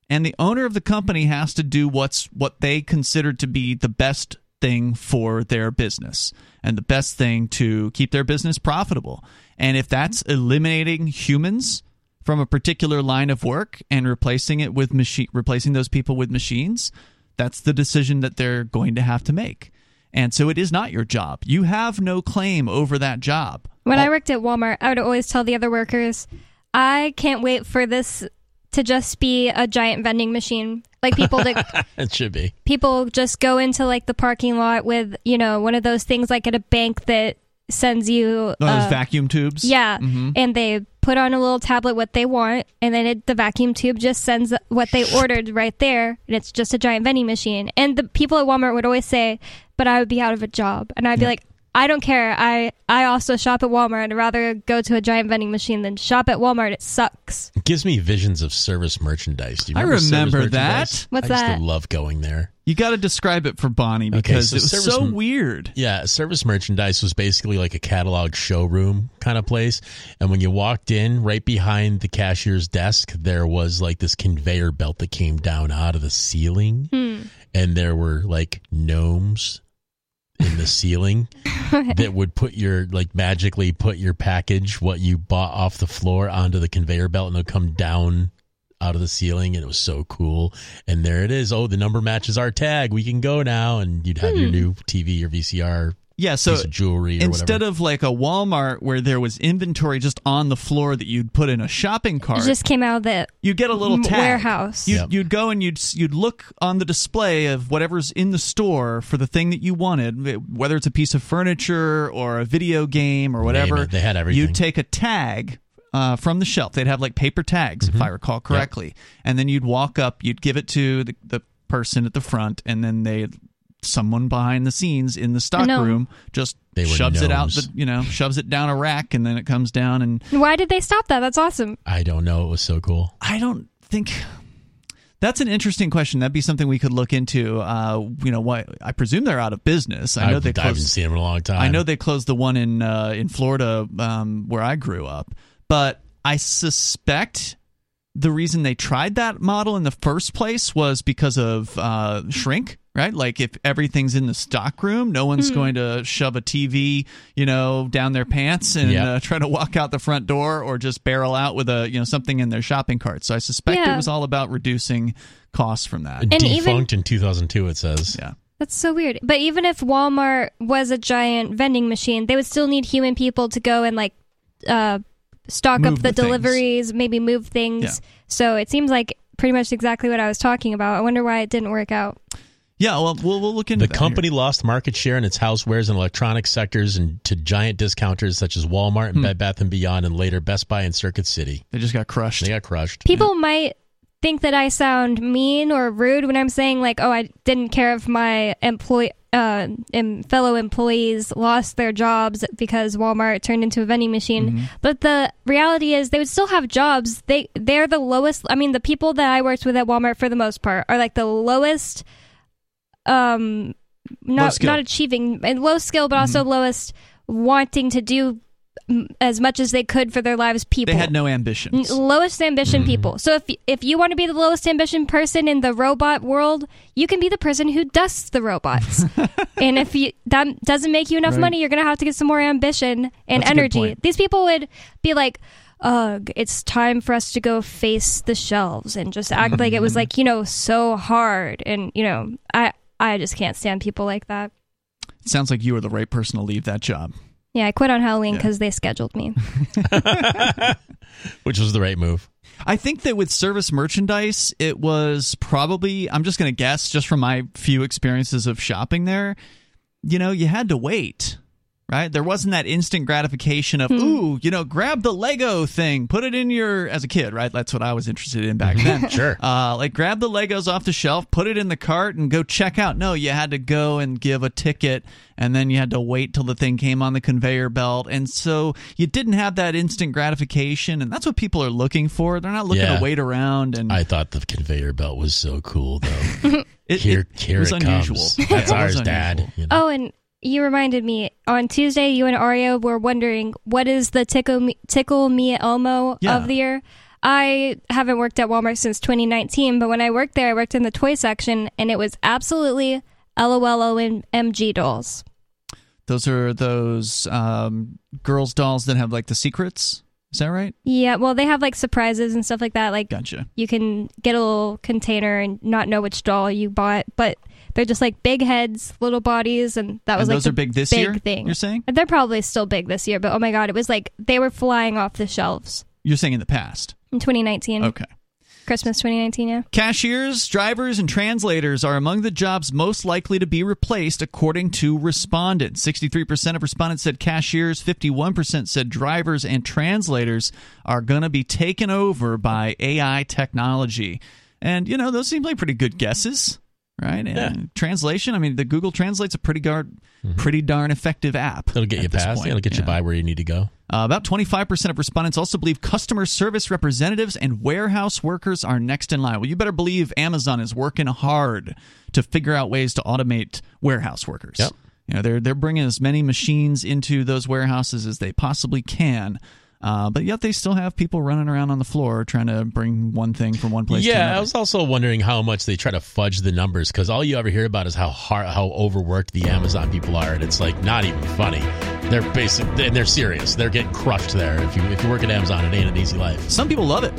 And the owner of the company has to do what's what they consider to be the best thing for their business and the best thing to keep their business profitable. And if that's eliminating humans from a particular line of work and replacing it with machine replacing those people with machines, that's the decision that they're going to have to make. And so it is not your job. You have no claim over that job. When I worked at Walmart, I would always tell the other workers, I can't wait for this to just be a giant vending machine. Like people that it should be. people just go into like the parking lot with, you know, one of those things like at a bank that sends you Those uh, vacuum tubes. Yeah, Mhm. and they put on a little tablet what they want, and then it, the vacuum tube just sends what they ordered right there, and it's just a giant vending machine. And the people at Walmart would always say, "But I would be out of a job," and I'd be like. I don't care. I, I also shop at Walmart. I'd rather go to a giant vending machine than shop at Walmart. It sucks. It gives me visions of service merchandise. Do you I remember, service remember merchandise? that. What's I used that? to love going there. You got to describe it for Bonnie because so it was service so m- weird. Yeah, service merchandise was basically like a catalog showroom kind of place. And when you walked in, right behind the cashier's desk, there was like this conveyor belt that came down out of the ceiling. Hmm. And there were like gnomes in the ceiling that would put your like magically put your package what you bought off the floor onto the conveyor belt and it'll come down out of the ceiling and it was so cool. And there it is. Oh the number matches our tag. We can go now and you'd have your Hmm. new tv or vcr Yeah, so piece of jewelry or instead whatever of like a Walmart where there was inventory just on the floor that you'd put in a shopping It cart, just came out of the you'd get a little tag. warehouse. You'd, Yep. you'd go and you'd you'd look on the display of whatever's in the store for the thing that you wanted, whether it's a piece of furniture or a video game or whatever. it, they had everything. You'd take a tag uh, from the shelf. They'd have like paper tags, Mm-hmm. if I recall correctly, and then you'd walk up, you'd give it to the, the person at the front, and then they someone behind the scenes in the stock gnome. room just They were shoves it out gnomes. the you know shoves it down a rack and then it comes down and Why did they stop that? That's awesome. i don't know it was so cool I don't think that's an interesting question. That'd be something we could look into. Uh, you know, what I presume they're out of business. I know I've- they I haven't seen them in a long time I know they closed the one in uh, in Florida um, where I grew up, but I suspect the reason they tried that model in the first place was because of uh, shrink. Right, like if everything's in the stock room, no one's going to shove a TV, you know, down their pants and Yep. uh, try to walk out the front door, or just barrel out with a, you know, something in their shopping cart. So I suspect it was all about reducing costs from that. And even- defunct in 2002 it says Yeah. That's so weird. But even if Walmart was a giant vending machine, they would still need human people to go and like uh, stock Move up the, the things. deliveries, maybe move things. Yeah. So it seems like pretty much exactly what I was talking about. I wonder why it didn't work out. Yeah, well, we'll, we'll look into The that company here. lost market share in its housewares and electronics sectors and to giant discounters such as Walmart Hmm. and Bed Bath and Beyond and later Best Buy and Circuit City. They just got crushed. They got crushed. People might think that I sound mean or rude when I'm saying like, "Oh, I didn't care if my employee." Uh, em- fellow employees lost their jobs because Walmart turned into a vending machine. Mm-hmm. But the reality is, they would still have jobs. They they're the lowest. I mean, the people that I worked with at Walmart for the most part are like the lowest. Um, not not achieving and low skill, but also mm-hmm. lowest wanting to do as much as they could for their lives. People They had no N- ambitions. lowest ambition mm-hmm. people. So if if you want to be the lowest ambition person in the robot world, you can be the person who dusts the robots. and if you that doesn't make you enough Right. money, you're going to have to get some more ambition and That's energy. These people would be like, "Ugh, it's time for us to go face the shelves and just act like it was mm-hmm. like, you know, so hard." And, you know, I I just can't stand people like that. It sounds like you were the right person to leave that job. Yeah, I quit on Halloween Yeah. because they scheduled me. Which was the right move. I think that with service merchandise, it was probably, I'm just going to guess, just from my few experiences of shopping there, you know, you had to wait. Right? There wasn't that instant gratification of, ooh, you know, grab the Lego thing, put it in your, as a kid, right? That's what I was interested in back then. Sure. Uh, like grab the Legos off the shelf, put it in the cart, and go check out. No, you had to go and give a ticket, and then you had to wait till the thing came on the conveyor belt, and so you didn't have that instant gratification, and that's what people are looking for. They're not looking Yeah. to wait around and I thought the conveyor belt was so cool, though. it, here, it- here it was it unusual. comes. It That's ours, unusual. Dad. You know? Oh, and you reminded me on Tuesday, you and Aria were wondering what is the tickle me, tickle me Elmo Yeah. of the year. I haven't worked at Walmart since 2019, but when I worked there, I worked in the toy section, and it was absolutely LOLOMG dolls. Those are those um, girls' dolls that have like the secrets. Is that right? Yeah, well, they have like surprises and stuff like that. Like Gotcha. you can get a little container and not know which doll you bought, but they're just like big heads, little bodies, and that was and like those are big this big year. thing. You're saying? They're probably still big this year, but oh my god, it was like they were flying off the shelves You're saying in the past. in 2019, Okay. Christmas 2019. Yeah. Cashiers, drivers, and translators are among the jobs most likely to be replaced, according to respondents. 63% of respondents said cashiers, 51% said drivers and translators are going to be taken over by AI technology. And, you know, those seem like pretty good guesses, right? And Yeah. translation, I mean, the Google Translate's a pretty, gar- pretty darn effective app. It'll get you past. point. It'll get you by where you need to go. Uh, about 25% of respondents also believe customer service representatives and warehouse workers are next in line. Well, you better believe Amazon is working hard to figure out ways to automate warehouse workers. Yep. You know, they're they're bringing as many machines into those warehouses as they possibly can. Uh, but yet they still have people running around on the floor trying to bring one thing from one place to Yeah. I was also wondering how much they try to fudge the numbers because all you ever hear about is how hard, how overworked the Amazon people are, and it's like not even funny. They're basic and they're serious. They're getting crushed there. If you if you work at Amazon, it ain't an easy life. Some people love it.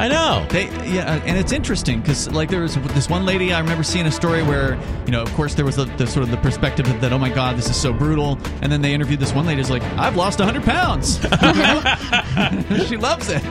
I know. They yeah, and it's interesting because like there was this one lady I remember seeing a story where you know of course there was the, the sort of the perspective that, that oh my god this is so brutal and then they interviewed this one lady who's like I've lost hundred pounds she loves it.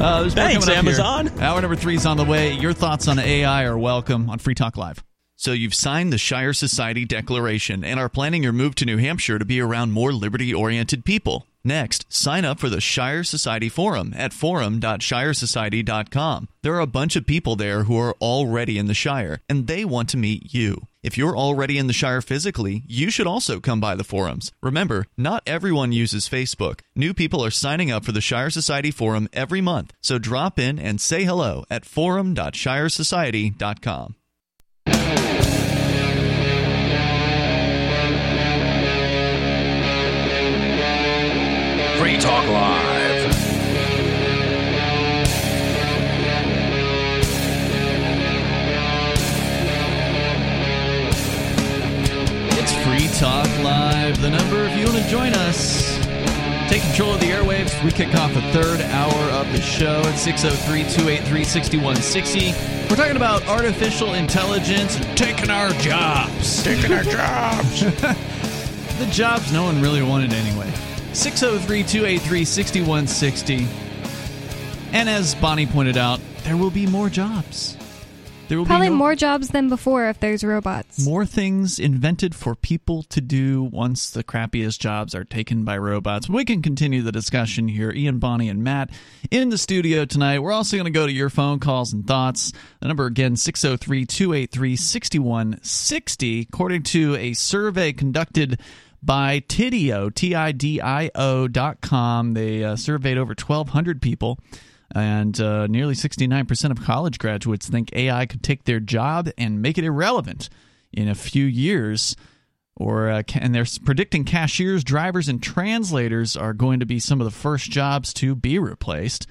Uh, Thanks, up here. Amazon. Hour number three is on the way. Your thoughts on AI are welcome on Free Talk Live. So you've signed the Shire Society Declaration and are planning your move to New Hampshire to be around more liberty-oriented people. Next, sign up for the Shire Society Forum at forum.shiresociety.com. There are a bunch of people there who are already in the Shire, and they want to meet you. If you're already in the Shire physically, you should also come by the forums. Remember, not everyone uses Facebook. New people are signing up for the Shire Society Forum every month, so drop in and say hello at forum.shiresociety.com. Free Talk Live. It's Free Talk Live. The number, if you want to join us, take control of the airwaves. We kick off the third hour of the show at 603 283 6160. We're talking about artificial intelligence taking our jobs. Taking our jobs. the jobs no one really wanted anyway. 603 283 6160. And as Bonnie pointed out, there will be more jobs. There will Probably be no- more jobs than before if there's robots. more things invented for people to do once the crappiest jobs are taken by robots. We can continue the discussion here. Ian, Bonnie, and Matt in the studio tonight. We're also going to go to your phone calls and thoughts. The number again, 603 283 6160. According to a survey conducted by Tidio, T I D I O dot com, they uh, surveyed over 1,200 people. And uh, nearly 69% of college graduates think AI could take their job and make it irrelevant in a few years. Or uh, and they're predicting cashiers, drivers, and translators are going to be some of the first jobs to be replaced.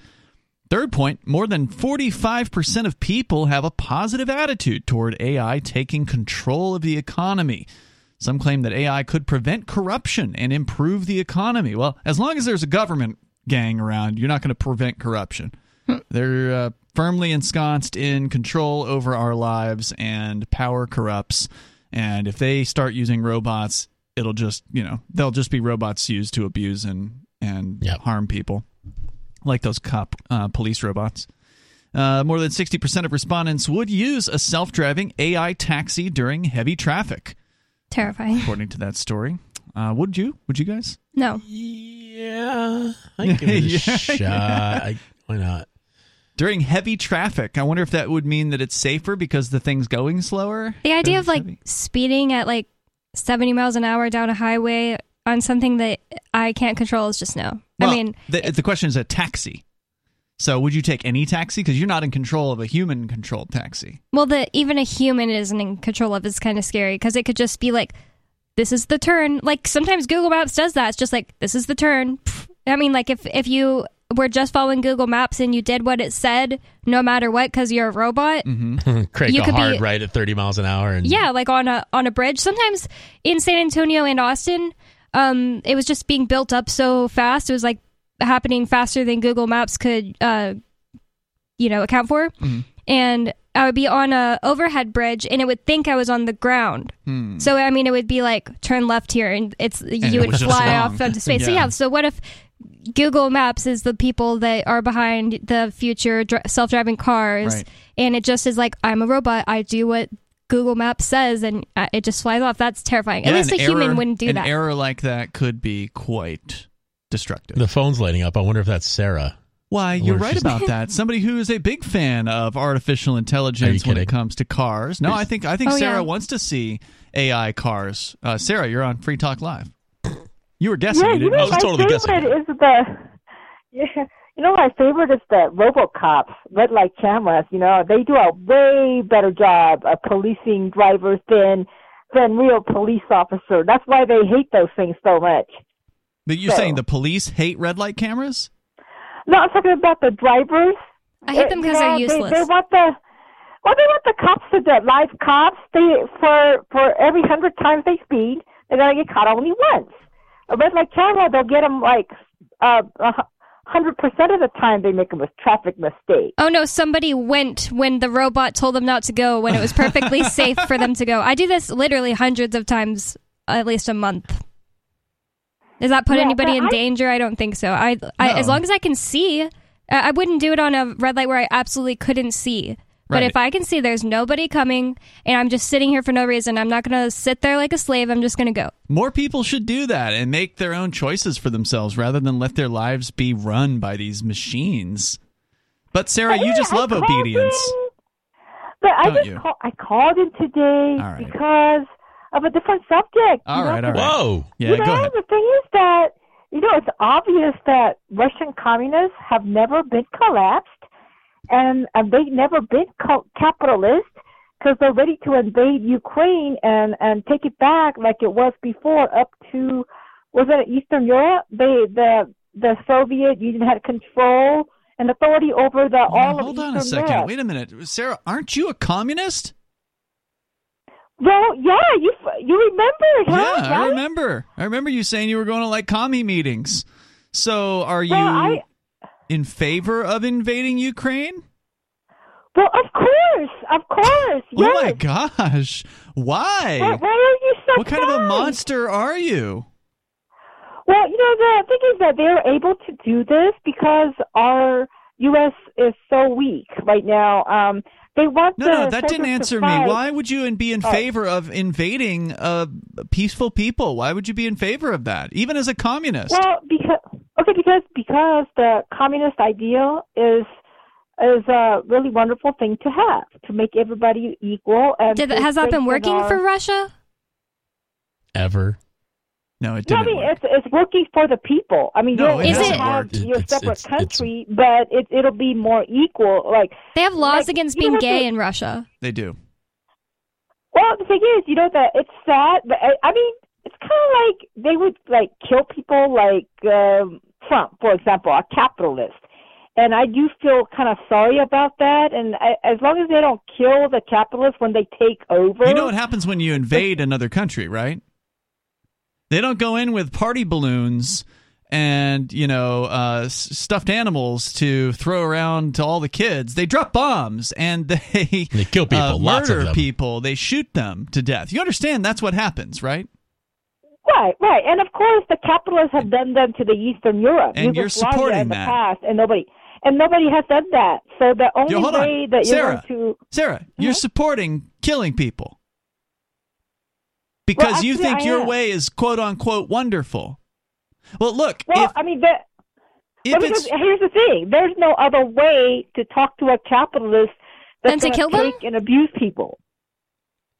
Third point more than 45% of people have a positive attitude toward AI taking control of the economy. Some claim that AI could prevent corruption and improve the economy. Well, as long as there's a government gang around, you're not going to prevent corruption. They're uh, firmly ensconced in control over our lives, and power corrupts. And if they start using robots, it'll just, you know, they'll just be robots used to abuse and and Yep. harm people, like those cop uh, police robots. Uh, more than 60% of respondents would use a self driving AI taxi during heavy traffic, Terrifying. according to that story. Uh, would you? Would you guys? No. Yeah, I can give it a Yeah. shot. I, why not? During heavy traffic, I wonder if that would mean that it's safer because the thing's going slower. The idea Because of like heavy. speeding at like 70 miles an hour down a highway on something that I can't control is just no. Well, I mean, the, the question is a taxi. So, would you take any taxi? Because you're not in control of a human controlled taxi. well, the even a human isn't in control of is kind of scary because it could just be like, this is the turn. Like sometimes Google Maps does that. It's just like this is the turn. I mean, like if if you were just following Google Maps and you did what it said, no matter what, because you're a robot. Crank You a could be- hard right at 30 miles an hour. And Yeah, like on a on a bridge. Sometimes in San Antonio and Austin, um, it was just being built up so fast. It was like happening faster than Google Maps could, uh, you know, account for. And I would be on a overhead bridge, and it would think I was on the ground. So I mean, it would be like turn left here, and it's it you would fly off into space. So Yeah. yeah. So what if Google Maps is the people that are behind the future dr- self-driving cars, Right. and it just is like I'm a robot. I do what Google Maps says, and uh, it just flies off. That's terrifying. At least an a human wouldn't do an that. error like that could be quite destructive. the phone's lighting up. I wonder if that's Sarah. Why, you're right about that. Somebody who is a big fan of artificial intelligence when it comes to cars. No, I think I think Oh, Sarah yeah. wants to see AI cars. Uh, Sarah, you're on Free Talk Live. You were guessing. Yeah, you you didn't know, was my totally guessing. favorite is the. Yeah, you know, my favorite is the RoboCops, red light cameras. You know, they do a way better job of policing drivers than than real police officer. That's why they hate those things so much. But you're So- saying the police hate red light cameras? No, I'm talking about the drivers. I hate them Uh, because they're useless. They, they want the well, they want the cops to the live cops. They for for every hundred times they speed, they're gonna get caught only once. A red light camera, they'll get them like uh, a hundred percent of the time. They make them a traffic mistake. Oh no, somebody went when the robot told them not to go when it was perfectly safe for them to go. I do this literally hundreds of times, at least a month. Does that put Yeah, anybody in I- danger? I don't think so. I, I as long as I can see, I wouldn't do it on a red light where I absolutely couldn't see. But Right. if I can see there's nobody coming and I'm just sitting here for no reason, I'm not going to sit there like a slave. I'm just going to go. More people should do that and make their own choices for themselves rather than let their lives be run by these machines. But Sarah, you just I love obedience. but I just you? call, I called in today All right. because of a different subject. All you know, all right. Whoa. Yeah, you go know, ahead. the thing is that you know it's obvious that Russian communists have never been collapsed, and and they've never been co- capitalist because they're ready to invade Ukraine and and take it back like it was before up to was it Eastern Europe? They the the Soviet Union had control and authority over the Now, all hold of on a second. Europe. Wait a minute. Sarah, aren't you a communist? Well, yeah, you you remember, huh? Yeah, I remember. I remember you saying you were going to like commie meetings. So, are you Well, I- in favor of invading Ukraine? Well, of course, of course. Yes. Oh my gosh. Why? Why, why are you so What kind of a monster are you? Well, you know, the thing is that they're able to do this because our U.S. is so weak right now. Um, they want No, the no, that didn't answer me. Why would you be in Oh. favor of invading uh, peaceful people? Why would you be in favor of that, even as a communist? Well, because okay, because because the communist ideal is is a really wonderful thing to have to make everybody equal. And Did, has that been working our- for Russia? Ever. No, it No, I didn't. mean work. it's it's working for the people. I mean, No, you're, it you hasn't have worked. your It's- separate it's- it's- country, but it it'll be more equal. Like They have laws Like, against being gay to- in Russia. They do. Well, the thing is, you know that it's sad, but I, I mean, it's kind of like they would like kill people like um, Trump, for example, a capitalist. And I do feel kind of sorry about that. And I, as long as they don't kill the capitalists when they take over, You know what happens when you invade another country, right? They don't go in with party balloons and you know uh, s- stuffed animals to throw around to all the kids. They drop bombs and they They kill people, uh, lots of murder them. people. They shoot them to death. You understand? That's what happens, right? right, right. And of course, the capitalists have done them to the Eastern Europe, And you're supporting in the that. past, and nobody. and nobody has done that. So the only Yo, hold on. way that you're Sarah. going to Sarah, you're supporting killing people because Well, you think I your am. way is quote unquote wonderful. Well, look, well, if, I mean that. if Well, because here's the thing: there's no other way to talk to a capitalist that's Than to gonna kill them? take and abuse people.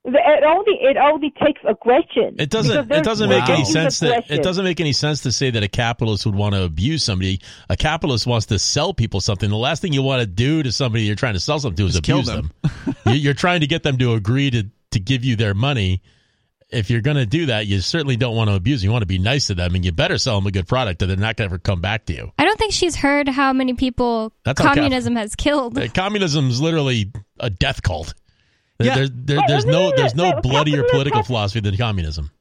It only it only takes aggression. It doesn't. It doesn't no make any sense that it doesn't make any sense to say that a capitalist would want to abuse somebody. A capitalist wants to sell people something. The last thing you want to do to somebody you're trying to sell something to is Just kill abuse them. them. You- you're trying to get them to agree to to give you their money. If you're going to do that, you certainly don't want to abuse. them. You want to be nice to them, and you better sell them a good product, or they're not going to ever come back to you. I don't think she's heard how many people That's how cap- communism has killed. Uh, Communism's literally a death cult. Yeah. there, there- Well, there's no there's no bloodier political philosophy than communism.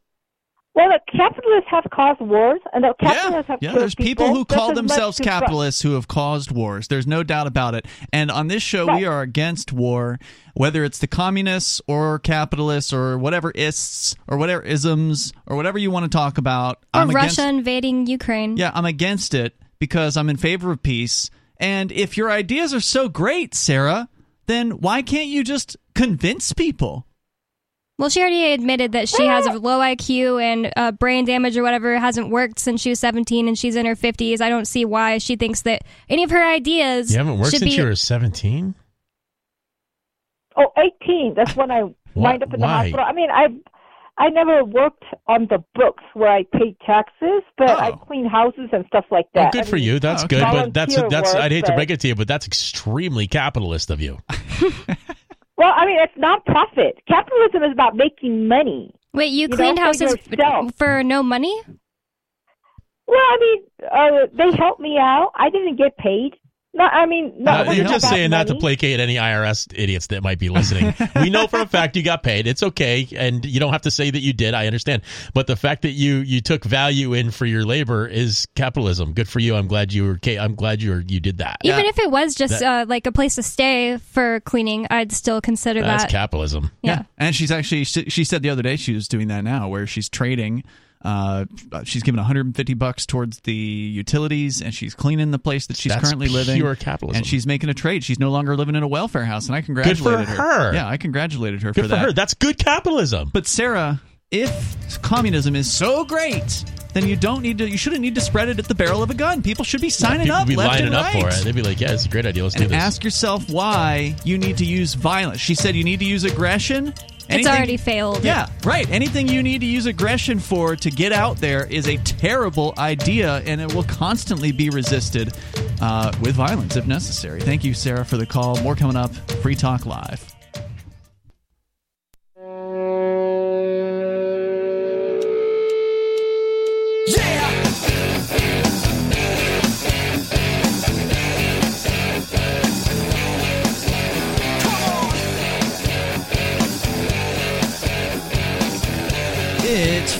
Well, the capitalists have caused wars, and the yeah, capitalists have yeah, killed there's people who call themselves capitalists who have caused wars. There's no doubt about it. And on this show, we are against war, whether it's the communists or capitalists or whatever ists or whatever isms or whatever you want to talk about. Or I'm Russia against invading Ukraine. Yeah, I'm against it because I'm in favor of peace. And if your ideas are so great, Sarah, then why can't you just convince people? Well, she already admitted that she has a low IQ and uh, brain damage or whatever hasn't worked since she was 17 and she's in her 50s. I don't see why she thinks that any of her ideas You haven't worked should since be. you were 17. Oh, 18. That's when I wind up in the why? hospital. I mean, I I never worked on the books where I paid taxes, but I Oh. cleaned houses and stuff like Well, that. good I for mean, you. That's Oh, good, but that's that's. work, I'd hate to but- break it to you, but that's extremely capitalist of you. Well, I mean, it's non-profit. Capitalism is about making money. Wait, you, You cleaned for houses f- yourself. for no money? Well, I mean, uh, they helped me out. I didn't get paid. No, I mean, no, Uh, you're just about saying that to placate any IRS idiots that might be listening. we know for a fact you got paid. It's okay, and you don't have to say that you did. I understand, but the fact that you you took value in for your labor is capitalism. Good for you. I'm glad you were. ca- I'm glad you were, you did that. Even if it was just That- uh, like a place to stay for cleaning, I'd still consider That's that. capitalism. yeah. And she's actually she she said the other day she was doing that now where she's trading uh she's given 150 bucks towards the utilities and she's cleaning the place that she's That's currently living pure capitalism. and she's making a trade she's no longer living in a welfare house and i congratulated her. yeah i congratulated her Good for for that her. That's good capitalism. but sarah if communism is so great then you don't need to you shouldn't need to spread it at the barrel of a gun people should be signing People up be left and up right. for it. They'd be like, "Yeah, it's a great idea. Let's do and this." ask yourself why you need to use violence she said you need to use aggression It's already failed. yeah, right. Anything you need to use aggression for to get out there is a terrible idea, and it will constantly be resisted uh, with violence if necessary. Thank you, Sarah, for the call. More coming up. Free Talk Live.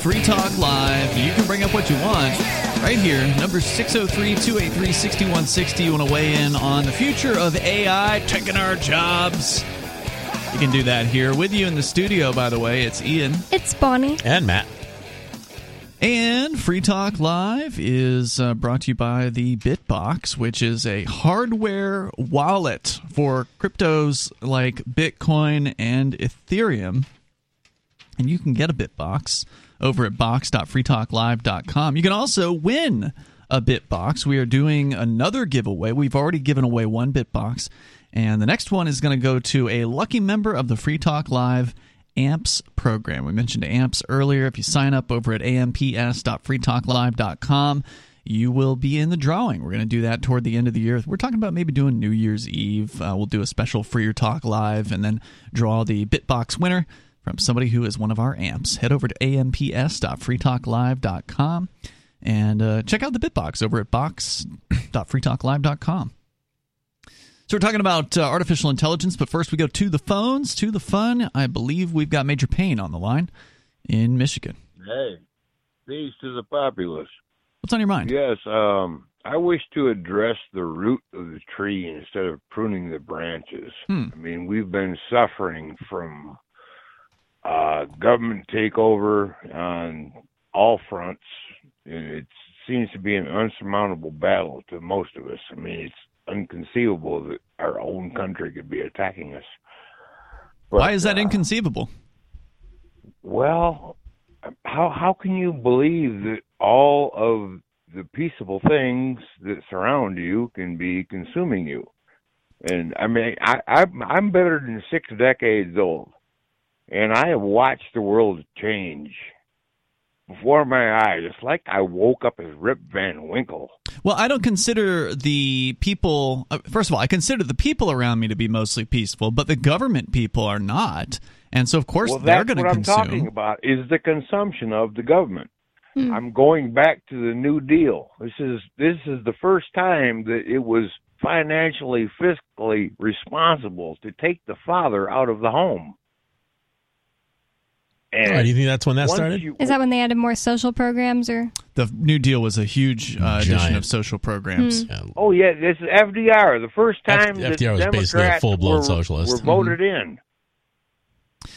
Free Talk Live. You can bring up what you want right here. Number 603 283 6160. You want to weigh in on the future of AI taking our jobs? You can do that here with you in the studio, by the way. It's Ian. It's Bonnie. and Matt. And Free Talk Live is uh, brought to you by the Bitbox, which is a hardware wallet for cryptos like Bitcoin and Ethereum. And you can get a Bitbox over at box.freetalklive.com. You can also win a Bitbox. We are doing another giveaway. We've already given away one Bitbox, and the next one is going to go to a lucky member of the Free Talk Live AMPS program. We mentioned AMPS earlier. If you sign up over at amps.freetalklive.com, you will be in the drawing. We're going to do that toward the end of the year. We're talking about maybe doing New Year's Eve. Uh, we'll do a special Free Talk Live and then draw the Bitbox winner from somebody who is one of our amps. Head over to amps.freetalklive.com and uh, check out the Bitbox over at box.freetalklive.com. So we're talking about uh, artificial intelligence, but first we go to the phones, to the fun. I believe we've got Major Payne on the line in Michigan. Hey, peace to the populace. What's on your mind? Yes, um, I wish to address the root of the tree instead of pruning the branches. Hmm. I mean, we've been suffering from uh, government takeover on all fronts. It seems to be an unsurmountable battle to most of us. I mean, it's inconceivable that our own country could be attacking us. But, Why is that uh, inconceivable? Well, how how can you believe that all of the peaceable things that surround you can be consuming you? And I mean, I I'm, I'm better than six decades old, and I have watched the world change before my eyes. It's like I woke up as Rip Van Winkle. Well, I don't consider the people. Uh, first of all, I consider the people around me to be mostly peaceful, but the government people are not, and so of course well, they're going to consume. what. I'm talking about is the consumption of the government. Hmm. I'm going back to the New Deal. This is this is the first time that it was financially, fiscally responsible to take the father out of the home. And Oh, do you think that's when that started? you- Is that when they added more social programs or? The New Deal was a huge uh, addition of social programs. Hmm. Yeah. oh yeah, this is FDR. The first time that FDR was basically a Democrats full-blown were, socialist. were voted in.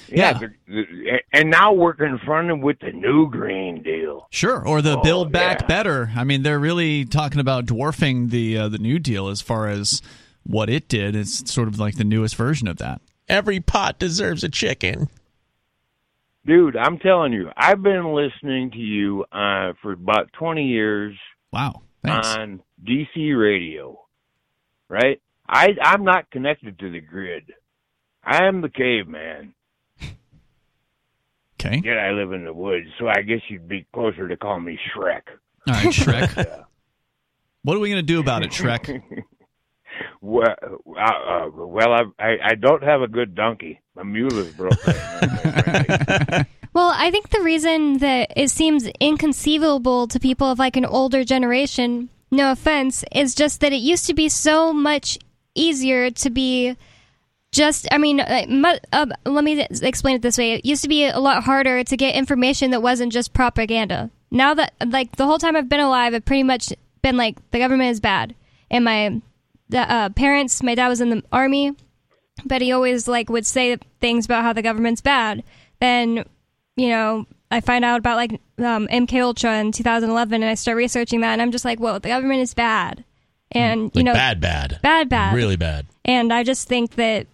Yeah. the- the- and now we're confronted with the new Green Deal. Sure, or the Oh, Build Back yeah. Better. I mean, they're really talking about dwarfing the uh, the New Deal as far as what it did. It's sort of like the newest version of that. Every pot deserves a chicken. Dude, I'm telling you, I've been listening to you uh, for about 20 years Wow, thanks. on DC radio, right? I I'm not connected to the grid. I am the caveman. Okay, Yet I live in the woods, so I guess you'd be closer to call me Shrek. all right, Shrek. what are we going to do about it, Shrek? well, uh, uh, well, I, I I don't have a good donkey. My mule is broken. Well, I think the reason that it seems inconceivable to people of like an older generation, no offense, is just that it used to be so much easier to be just I mean, uh, uh, let me explain it this way. It used to be a lot harder to get information that wasn't just propaganda. Now that like the whole time I've been alive, I've pretty much been like the government is bad. And my the, uh, parents, my dad was in the army, but he always like would say things about how the government's bad. Then, you know, I find out about like um, MK Ultra in 2011, and I start researching that, and I'm just like, whoa, the government is bad, and you know, bad, bad, bad, bad, really bad. and I just think that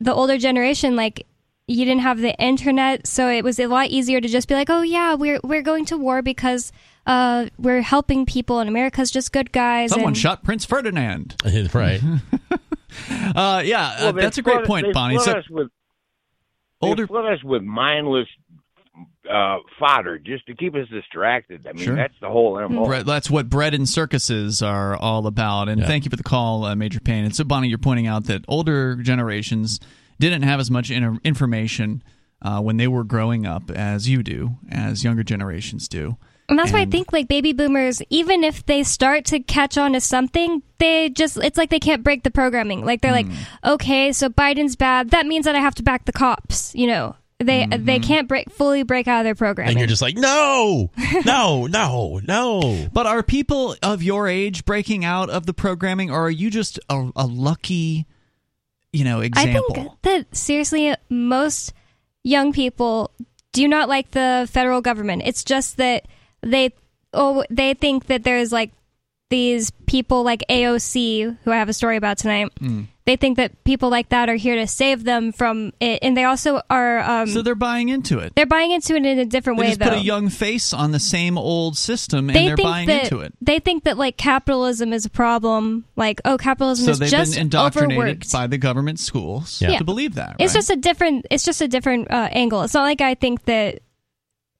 the older generation, like, you didn't have the internet, so it was a lot easier to just be like, "Oh yeah, we're we're going to war because uh, we're helping people, and America's just good guys." Someone and, shot Prince Ferdinand. right. Uh, yeah, uh, Well, they that's a great flood- point, they Bonnie. flood So, us with, older- they flood us with mindless uh, fodder just to keep us distracted. I mean, Sure. that's the whole MO. Bre- that's what bread and circuses are all about. And Yeah. thank you for the call, uh, Major Payne. And so, Bonnie, you're pointing out that older generations didn't have as much in- information uh, when they were growing up as you do, as younger generations do. And that's why I think like baby boomers, even if they start to catch on to something, they just it's like they can't break the programming. Like they're like, mm. okay, so Biden's bad. That means that I have to back the cops. You know, they mm-hmm. they can't break fully break out of their programming. And you're just like, no, no, no, no. But are people of your age breaking out of the programming, or are you just a, a lucky, you know, example? I think that seriously, most young people do not like the federal government. It's just that they oh they think that there's like these people like AOC who I have a story about tonight. Hmm. They think that people like that are here to save them from it, and they also are. Um, so they're buying into it. they're buying into it in a different They way, just though. put a young face on the same old system, and they they're think buying that into it. they think that like capitalism is a problem. Like oh, capitalism is a problem. So is they've just been indoctrinated overworked. by the government schools Yeah. to believe that. It's just a different. It's just a different uh, angle. It's not like I think that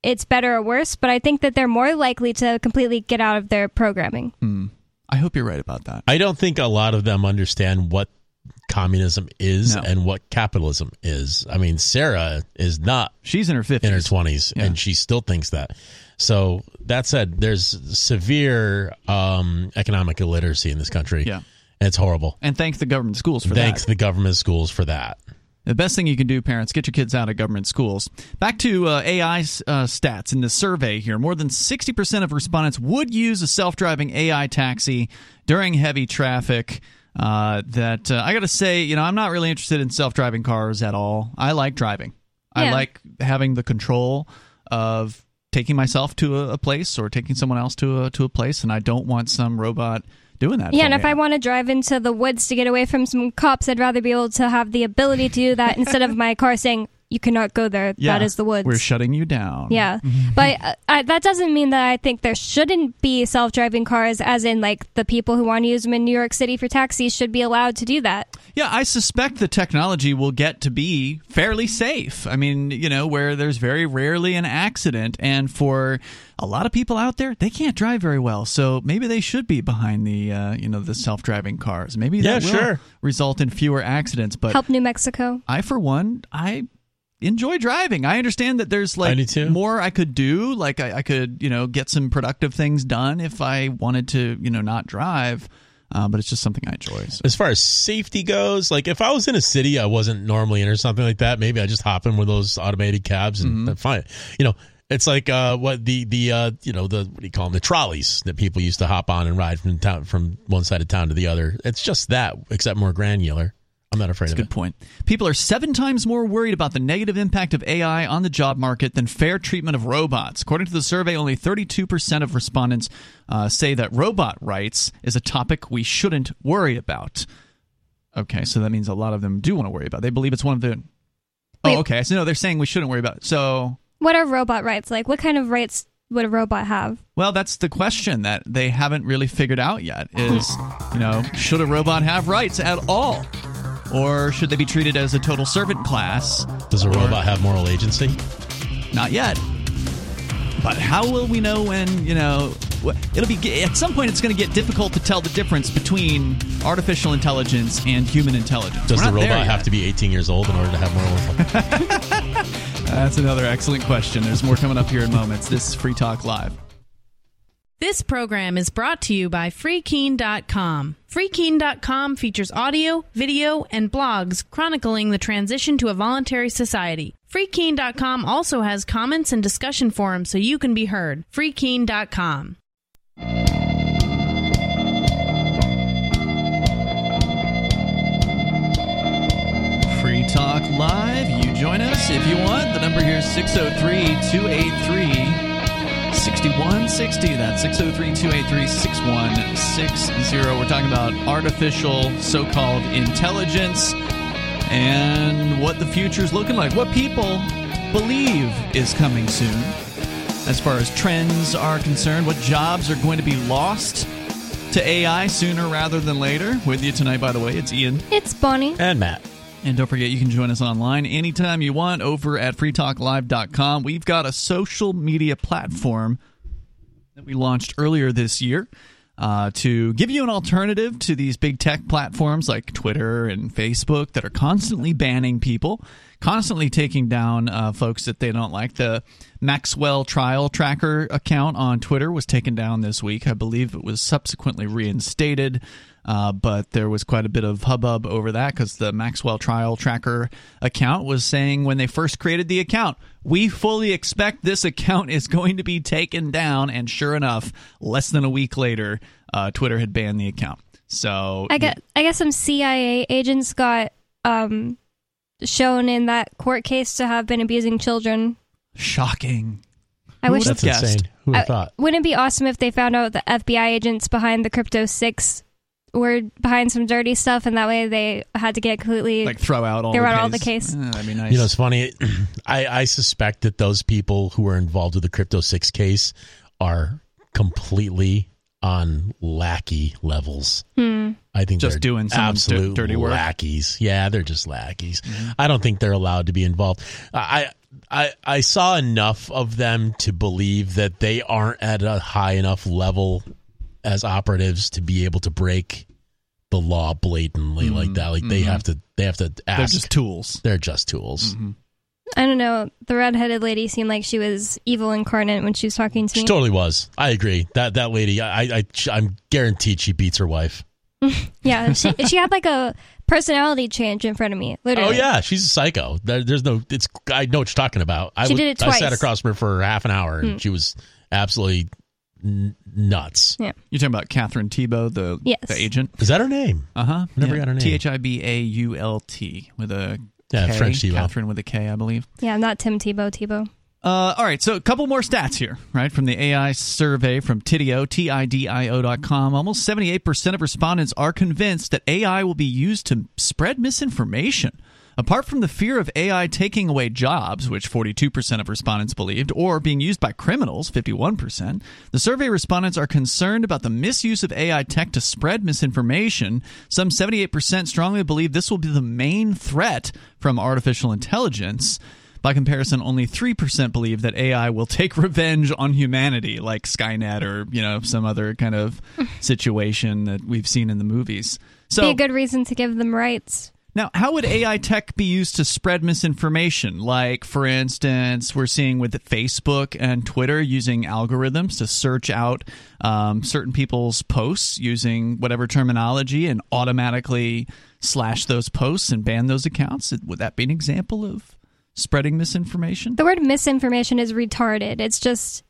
it's better or worse, but I think that they're more likely to completely get out of their programming. Hmm. I hope you're right about that. I don't think a lot of them understand what communism is No. and what capitalism is. I mean, Sarah is not She's in her 50s. in her 20s Yeah. and she still thinks that. So, that said, there's severe um, economic illiteracy in this country. Yeah. And it's horrible. And thank the government schools for that. Thanks the government schools for that. The best thing you can do, parents, get your kids out of government schools. Back to uh, AI uh, stats in the survey here. More than 60% of respondents would use a self driving AI taxi during heavy traffic. Uh, that uh, I got to say, you know, I'm not really interested in self driving cars at all. I like driving, I like having the control of taking myself to a, a place or taking someone else to a, to a place, and I don't want some robot doing that. Yeah, and if I want to drive into the woods to get away from some cops, I'd rather be able to have the ability to do that instead of my car saying, you cannot go there. yeah, that is the woods. We're shutting you down. Yeah, but uh, I, that doesn't mean that I think there shouldn't be self-driving cars, as in like the people who want to use them in New York City for taxis should be allowed to do that. Yeah, I suspect the technology will get to be fairly safe. I mean, you know, where there's very rarely an accident, and for a lot of people out there, they can't drive very well, so maybe they should be behind the, uh, you know, the self-driving cars. Maybe that Yeah, will sure. result in fewer accidents. But Help New Mexico. I, for one, I enjoy driving. I understand that there's like I more I could do. Like I, I could, you know, get some productive things done if I wanted to, you know, not drive. Uh, but it's just something I enjoy. So. As far as safety goes, like if I was in a city I wasn't normally in or something like that, maybe I just hop in with those automated cabs and Mm-hmm. fine. You know, it's like uh, what the the uh, you know the what do you call them the trolleys that people used to hop on and ride from town from one side of town to the other. It's just that, except more granular. I'm not afraid That's a of good it. point. People are seven times more worried about the negative impact of AI on the job market than fair treatment of robots. According to the survey, only 32% of respondents uh, say that robot rights is a topic we shouldn't worry about. Okay, so that means a lot of them do want to worry about. it. They believe it's one of the. Wait. Oh, okay. So no, they're saying we shouldn't worry about it. So What are robot rights like? What kind of rights would a robot have? Well, that's the question that they haven't really figured out yet is, you know, should a robot have rights at all? Or should they be treated as a total servant class? Does a Or- robot have moral agency? Not yet. But how will we know when, you know, it'll be at some point it's going to get difficult to tell the difference between artificial intelligence and human intelligence. Does the robot have to be 18 years old in order to have moral? That's another excellent question. There's more coming up here in moments. This is Free Talk Live. This program is brought to you by FreeKeene.com. FreeKeene.com features audio, video, and blogs chronicling the transition to a voluntary society. FreeKeene.com also has comments and discussion forums so you can be heard. FreeKeene.com. Free Talk Live. You join us if you want. The number here is 603 283 6160. That's 603 283 6160. We're talking about artificial so called intelligence and what the future is looking like. What people believe is coming soon. As far as trends are concerned, what jobs are going to be lost to AI sooner rather than later. With you tonight, by the way, it's Ian. It's Bonnie. and Matt. And don't forget, you can join us online anytime you want over at freetalklive.com. We've got a social media platform that we launched earlier this year uh, to give you an alternative to these big tech platforms like Twitter and Facebook that are constantly banning people, constantly taking down uh, folks that they don't like. The Maxwell Trial Tracker account on Twitter was taken down this week. I believe it was subsequently reinstated. Uh, but there was quite a bit of hubbub over that because the Maxwell Trial Tracker account was saying when they first created the account, we fully expect this account is going to be taken down. And sure enough, less than a week later, uh, Twitter had banned the account. So I get. I guess some CIA agents got um, shown in that court case to have been abusing children. shocking. I Who wish would've That's guessed? insane. Who would have thought? Wouldn't it be awesome if they found out the FBI agents behind the Crypto Six were behind some dirty stuff, and that way they had to get completely Like throw out all Throw the out all case. the case. Eh, that'd be nice. You know, it's funny. I, I suspect that those people who were involved with the Crypto Six case are completely on lackey levels. Hmm. I think Just they're doing someone's di- absolute dirty work. lackeys. Yeah, they're just lackeys. Mm-hmm. I don't think they're allowed to be involved. I I I saw enough of them to believe that they aren't at a high enough level as operatives to be able to break the law blatantly like that. Like they mhm. have to they have to ask. They're just tools. They're just tools. I don't know. The redheaded lady seemed like she was evil incarnate when she was talking to She me. totally was. I agree. That that lady, I, I, I'm guaranteed she beats her wife. yeah, she, she had like a personality change in front of me. Literally. Oh yeah, she's a psycho. There, there's no. It's. I know what you're talking about. I She would- did it I sat across from her for half an hour, and Hmm. she was absolutely n- nuts. Yeah. You're talking about Catherine Thibault, the Yes. the agent. Is that her name? Uh huh. Never got her name. T H I B A U L T with a Yeah, K. French Thibault. Catherine with a K, I believe. Yeah, not Tim Tebow. Tebow. Uh, all right, so a couple more stats here, right? From the AI survey from Tidio, T-I-D-I-O dot com. Almost 78% of respondents are convinced that AI will be used to spread misinformation. Apart from the fear of AI taking away jobs, which 42% of respondents believed, or being used by criminals, 51%, the survey respondents are concerned about the misuse of AI tech to spread misinformation. Some 78% strongly believe this will be the main threat from artificial intelligence. By comparison, only 3% believe that AI will take revenge on humanity, like Skynet or, you know, some other kind of situation that we've seen in the movies. So, be a good reason to give them rights. Now, how would AI tech be used to spread misinformation? Like, for instance, we're seeing with Facebook and Twitter using algorithms to search out um, certain people's posts using whatever terminology and automatically slash those posts and ban those accounts. Would that be an example of spreading misinformation? The word misinformation is retarded. It's just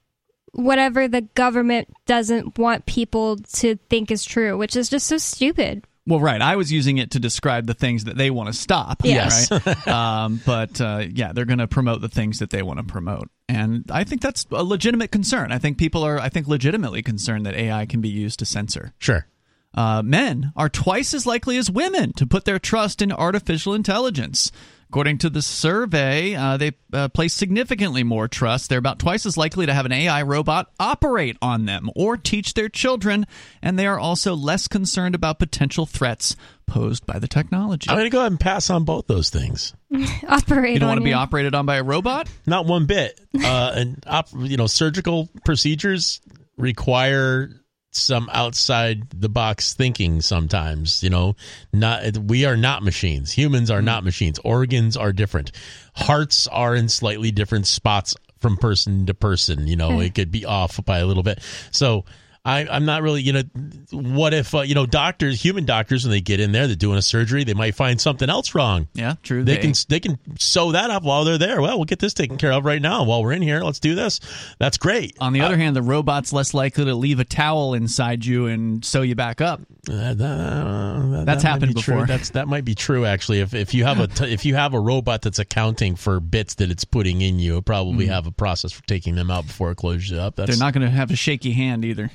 whatever the government doesn't want people to think is true, which is just so stupid. Well, right. I was using it to describe the things that they want to stop. Yes. Right? um, but uh, yeah, they're going to promote the things that they want to promote, and I think that's a legitimate concern. I think people are, I think, legitimately concerned that AI can be used to censor. Sure. Uh, men are twice as likely as women to put their trust in artificial intelligence. According to the survey, uh, they uh, place significantly more trust. They're about twice as likely to have an AI robot operate on them or teach their children, and they are also less concerned about potential threats posed by the technology. I'm going to go ahead and pass on both those things. Operate. You don't want to be operated on by a robot? Not one bit. Uh, and op, you know, surgical procedures require some outside the box thinking sometimes you know? Not we are not machines. Humans are not machines. Organs are different. Hearts are in slightly different spots from person to person you know? Hmm. It could be off by a little bit. So I, I'm not really, you know, what if, uh, you know, doctors, human doctors, when they get in there, they're doing a surgery, they might find something else wrong. Yeah, true. They, can they can sew that up while they're there. Well, we'll get this taken care of right now while we're in here. Let's do this. That's great. On the other hand, the robot's less likely to leave a towel inside you and sew you back up. Uh, that- that- That's that happened be true. before. That's that might be true actually. If if you have a t- if you have a robot that's accounting for bits that it's putting in you, it probably have a process for taking them out before it closes you up. That's Mm. They're not going to have a shaky hand either.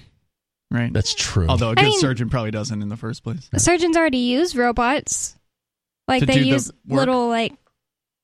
Right? That's true. Although a good mean- surgeon probably doesn't in the first place. Surgeons already use robots. Like To they do the use work? little like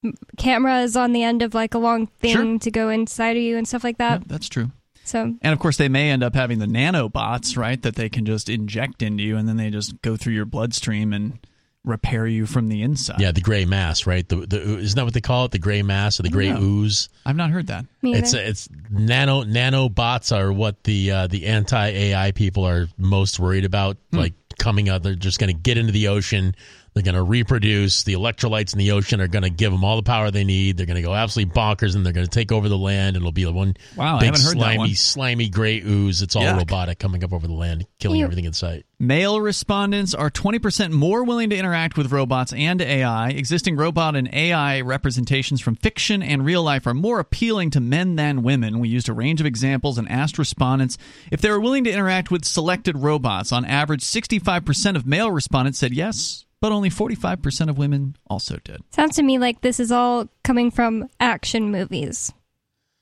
m- cameras on the end of like a long thing Sure. to go inside of you and stuff like that. Yep, that's true. So And of course, they may end up having the nanobots, right? That they can just inject into you, and then they just go through your bloodstream and repair you from the inside. yeah, the gray mass, right? The, the isn't that what they call it? The gray mass or the gray know. ooze? I've not heard that. me It's either. it's nano nanobots are what the uh, the anti AI people are most worried about. Hmm. Like coming out, they're just going to get into the ocean. They're going to reproduce. The electrolytes in the ocean are going to give them all the power they need. They're going to go absolutely bonkers, and they're going to take over the land. It'll be the one Wow, I big haven't heard that slimy, one. slimy gray ooze. It's all Yuck. robotic coming up over the land, killing Ew. everything in sight. Male respondents are 20% more willing to interact with robots and AI. Existing robot and AI representations from fiction and real life are more appealing to men than women. We used a range of examples and asked respondents if they were willing to interact with selected robots. On average, 65% of male respondents said yes, but only 45% of women also did. Sounds to me like this is all coming from action movies.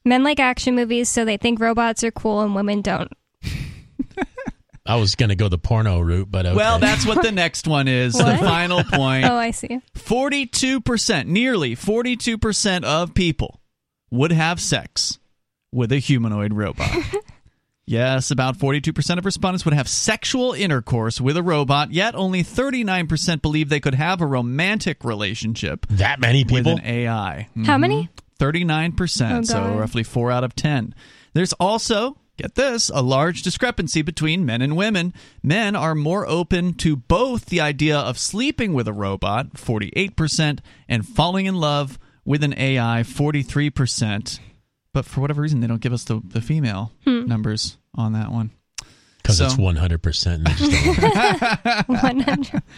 Men like action movies, so they think robots are cool and women don't. I was going to go the porno route, but okay. Well, that's what the next one is. the final point. Oh, I see. 42%, nearly 42% of people would have sex with a humanoid robot. Yes, about 42% of respondents would have sexual intercourse with a robot, yet only 39% believe they could have a romantic relationship that many people? with people. an AI. How Mhm. many? 39%, Oh, so roughly 4 out of 10. There's also, get this, a large discrepancy between men and women. Men are more open to both the idea of sleeping with a robot, 48%, and falling in love with an AI, 43%. But for whatever reason, they don't give us the, the female numbers on that one. Because So- it's 100%. And they just don't know. 100.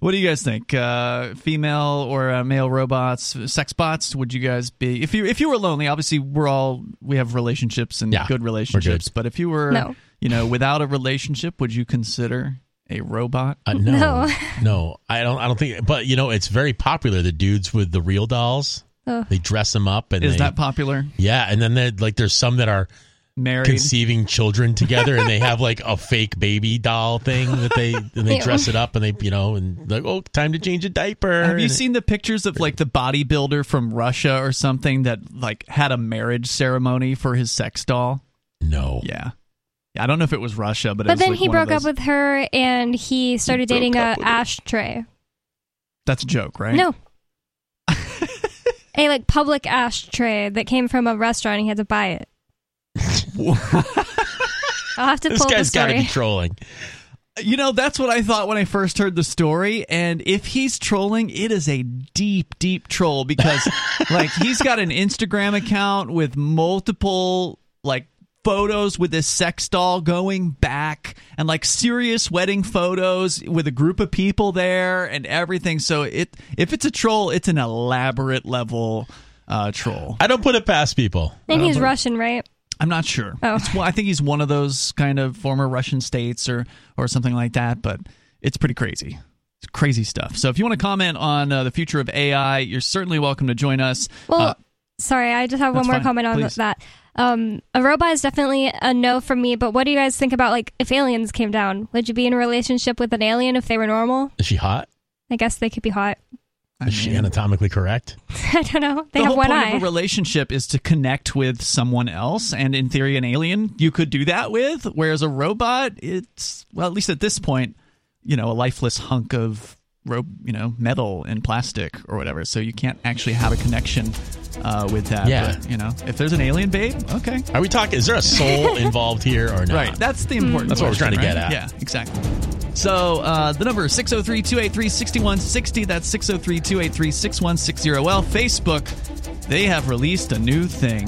What do you guys think? Uh, female or uh, male robots, sex bots? Would you guys be if you if you were lonely? Obviously, we're all we have relationships and Yeah, good relationships. good. But if you were, No. you know, without a relationship, would you consider a robot? Uh, no, No. no, I don't. I don't think. But you know, it's very popular. The dudes with the real dolls, they dress them up, and Is they- that popular? Yeah, and then they like there's some that are Married. conceiving children together, and they have like a fake baby doll thing that they and they dress it up, and they you know and like oh time to change a diaper. Have you seen the pictures of like the bodybuilder from Russia or something that like had a marriage ceremony for his sex doll? No. Yeah. Yeah, I don't know if it was Russia, but it But was, then like, he one of broke up with her and he started broke dating a up her. ashtray. That's a joke, right? No. a like public ashtray that came from a restaurant and he had to buy it. I'll have to this pull the guy's got to be trolling. You know, that's what I thought when I first heard the story. And if he's trolling, it is a deep, deep troll because, like, he's got an Instagram account with multiple, like, photos with this sex doll going back and, like, serious wedding photos with a group of people there and everything. So, it if it's a troll, it's an elaborate level uh, troll. I don't put it past people. And he's don't Russian, right? I'm not sure. Oh. It's, well, I think he's one of those kind of former Russian states or or something like that. But it's pretty crazy. It's crazy stuff. So if you want to comment on uh, the future of AI, you're certainly welcome to join us. Well, Uh, sorry, I just have one more fine. comment on Please. that. Um, a robot is definitely a no from me, but what do you guys think about like if aliens came down? Would you be in a relationship with an alien if they were normal? Is she hot? I guess they could be hot. Is she anatomically correct? I don't know. They the have whole one point eye. of a relationship is to connect with someone else, and in theory, an alien you could do that with. Whereas a robot, it's well, at least at this point, you know, a lifeless hunk of ro- you know, metal and plastic or whatever. So you can't actually have a connection uh, with that. Yeah. But, you know, if there's an alien babe, okay. Are we talking? Is there a soul involved here or not? Right. That's the important. That's what we're trying to portion, get at. Yeah, exactly. So uh, the number is 603 283 6160. That's 603 283 6160. Well, Facebook, they have released a new thing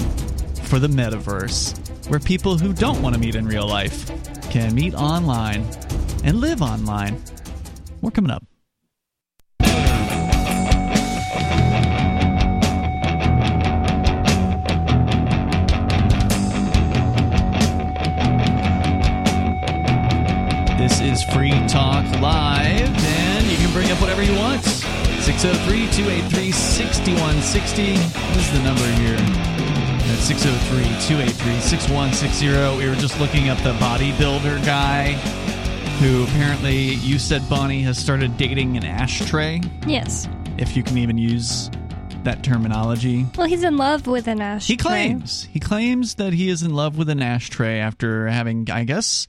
for the metaverse where people who don't want to meet in real life can meet online and live online. We're coming up. Is Free Talk Live, and you can bring up whatever you want. 603 283 6160 is the number here. That's 603 283 6160. We were just looking up the bodybuilder guy who apparently, you said, Bonnie, has started dating an ashtray. yes. If you can even use that terminology. Well, he's in love with an ashtray. He claims he claims that he is in love with an ashtray after having, I guess,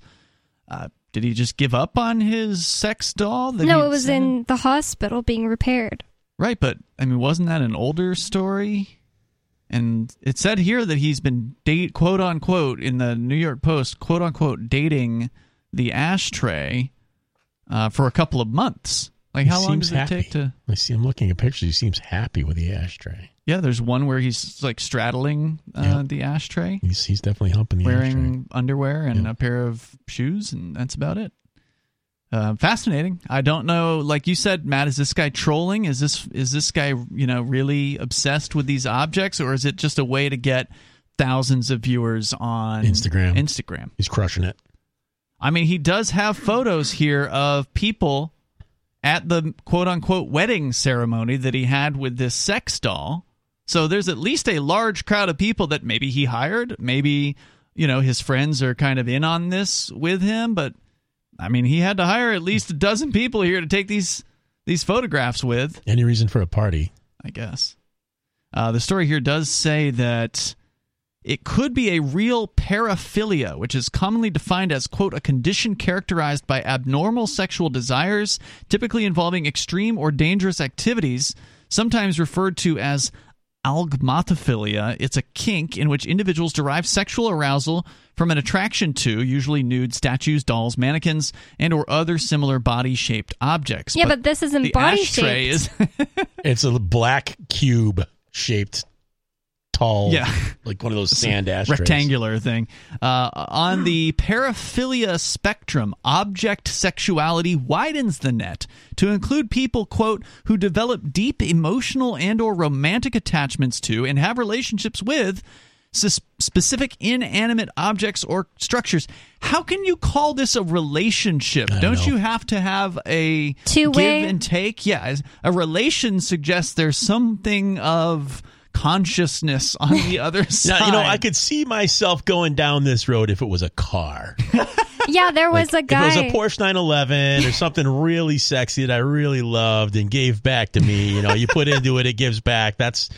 uh, did he just give up on his sex doll? That No, it was sent in the hospital being repaired. right. But I mean, wasn't that an older story? And it said here that he's been date quote unquote in the New York Post quote unquote dating the ashtray uh, for a couple of months. Like He how long does it happy. take to? I see. I'm looking at pictures. He seems happy with the ashtray. Yeah, there's one where he's like straddling uh, the ashtray. He's he's definitely humping the ashtray. wearing ashtray. underwear and a pair of shoes, and that's about it. Uh, fascinating. I don't know. Like you said, Matt, is this guy trolling? Is this is this guy you know really obsessed with these objects, or is it just a way to get thousands of viewers on Instagram. Instagram. He's crushing it. I mean, he does have photos here of people at the quote unquote wedding ceremony that he had with this sex doll. So there's at least a large crowd of people that maybe he hired. Maybe, you know, his friends are kind of in on this with him. But I mean, he had to hire at least a dozen people here to take these these photographs with. Any reason for a party? I guess. Uh, the story here does say that it could be a real paraphilia, which is commonly defined as, quote, a condition characterized by abnormal sexual desires, typically involving extreme or dangerous activities, sometimes referred to as agalmatophilia. It's a kink in which individuals derive sexual arousal from an attraction to, usually nude statues, dolls, mannequins, and or other similar body-shaped objects. Yeah, but this isn't the body-shaped. is It's a black cube shaped tall, Yeah. like one of those sand ashtrays. rectangular thing. Uh, on the paraphilia spectrum, object sexuality widens the net to include people, quote, who develop deep emotional and or romantic attachments to and have relationships with specific inanimate objects or structures. How can you call this a relationship? don't Don't, you have to have a Two-way? give and take? Yeah, a relation suggests there's something of consciousness on the other side. Now, you know, I could see myself going down this road if it was a car. Yeah, there was Like, a guy. If it was a Porsche 911 or something really sexy that I really loved and gave back to me, you know, you put into it, it gives back. That's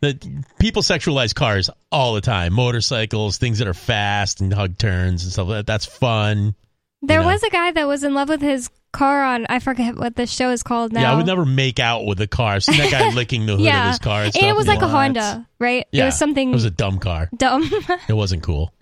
the people sexualize cars all the time. Motorcycles, things that are fast and hug turns and stuff. like that. That's fun. there you know. was a guy that was in love with his car on. I forget what the show is called now. Yeah, I would never make out with a car. I've seen that guy licking the hood yeah, of his car. And, and stuff. it was like a Honda, right? Yeah, it was something It was a dumb car. dumb. It wasn't cool.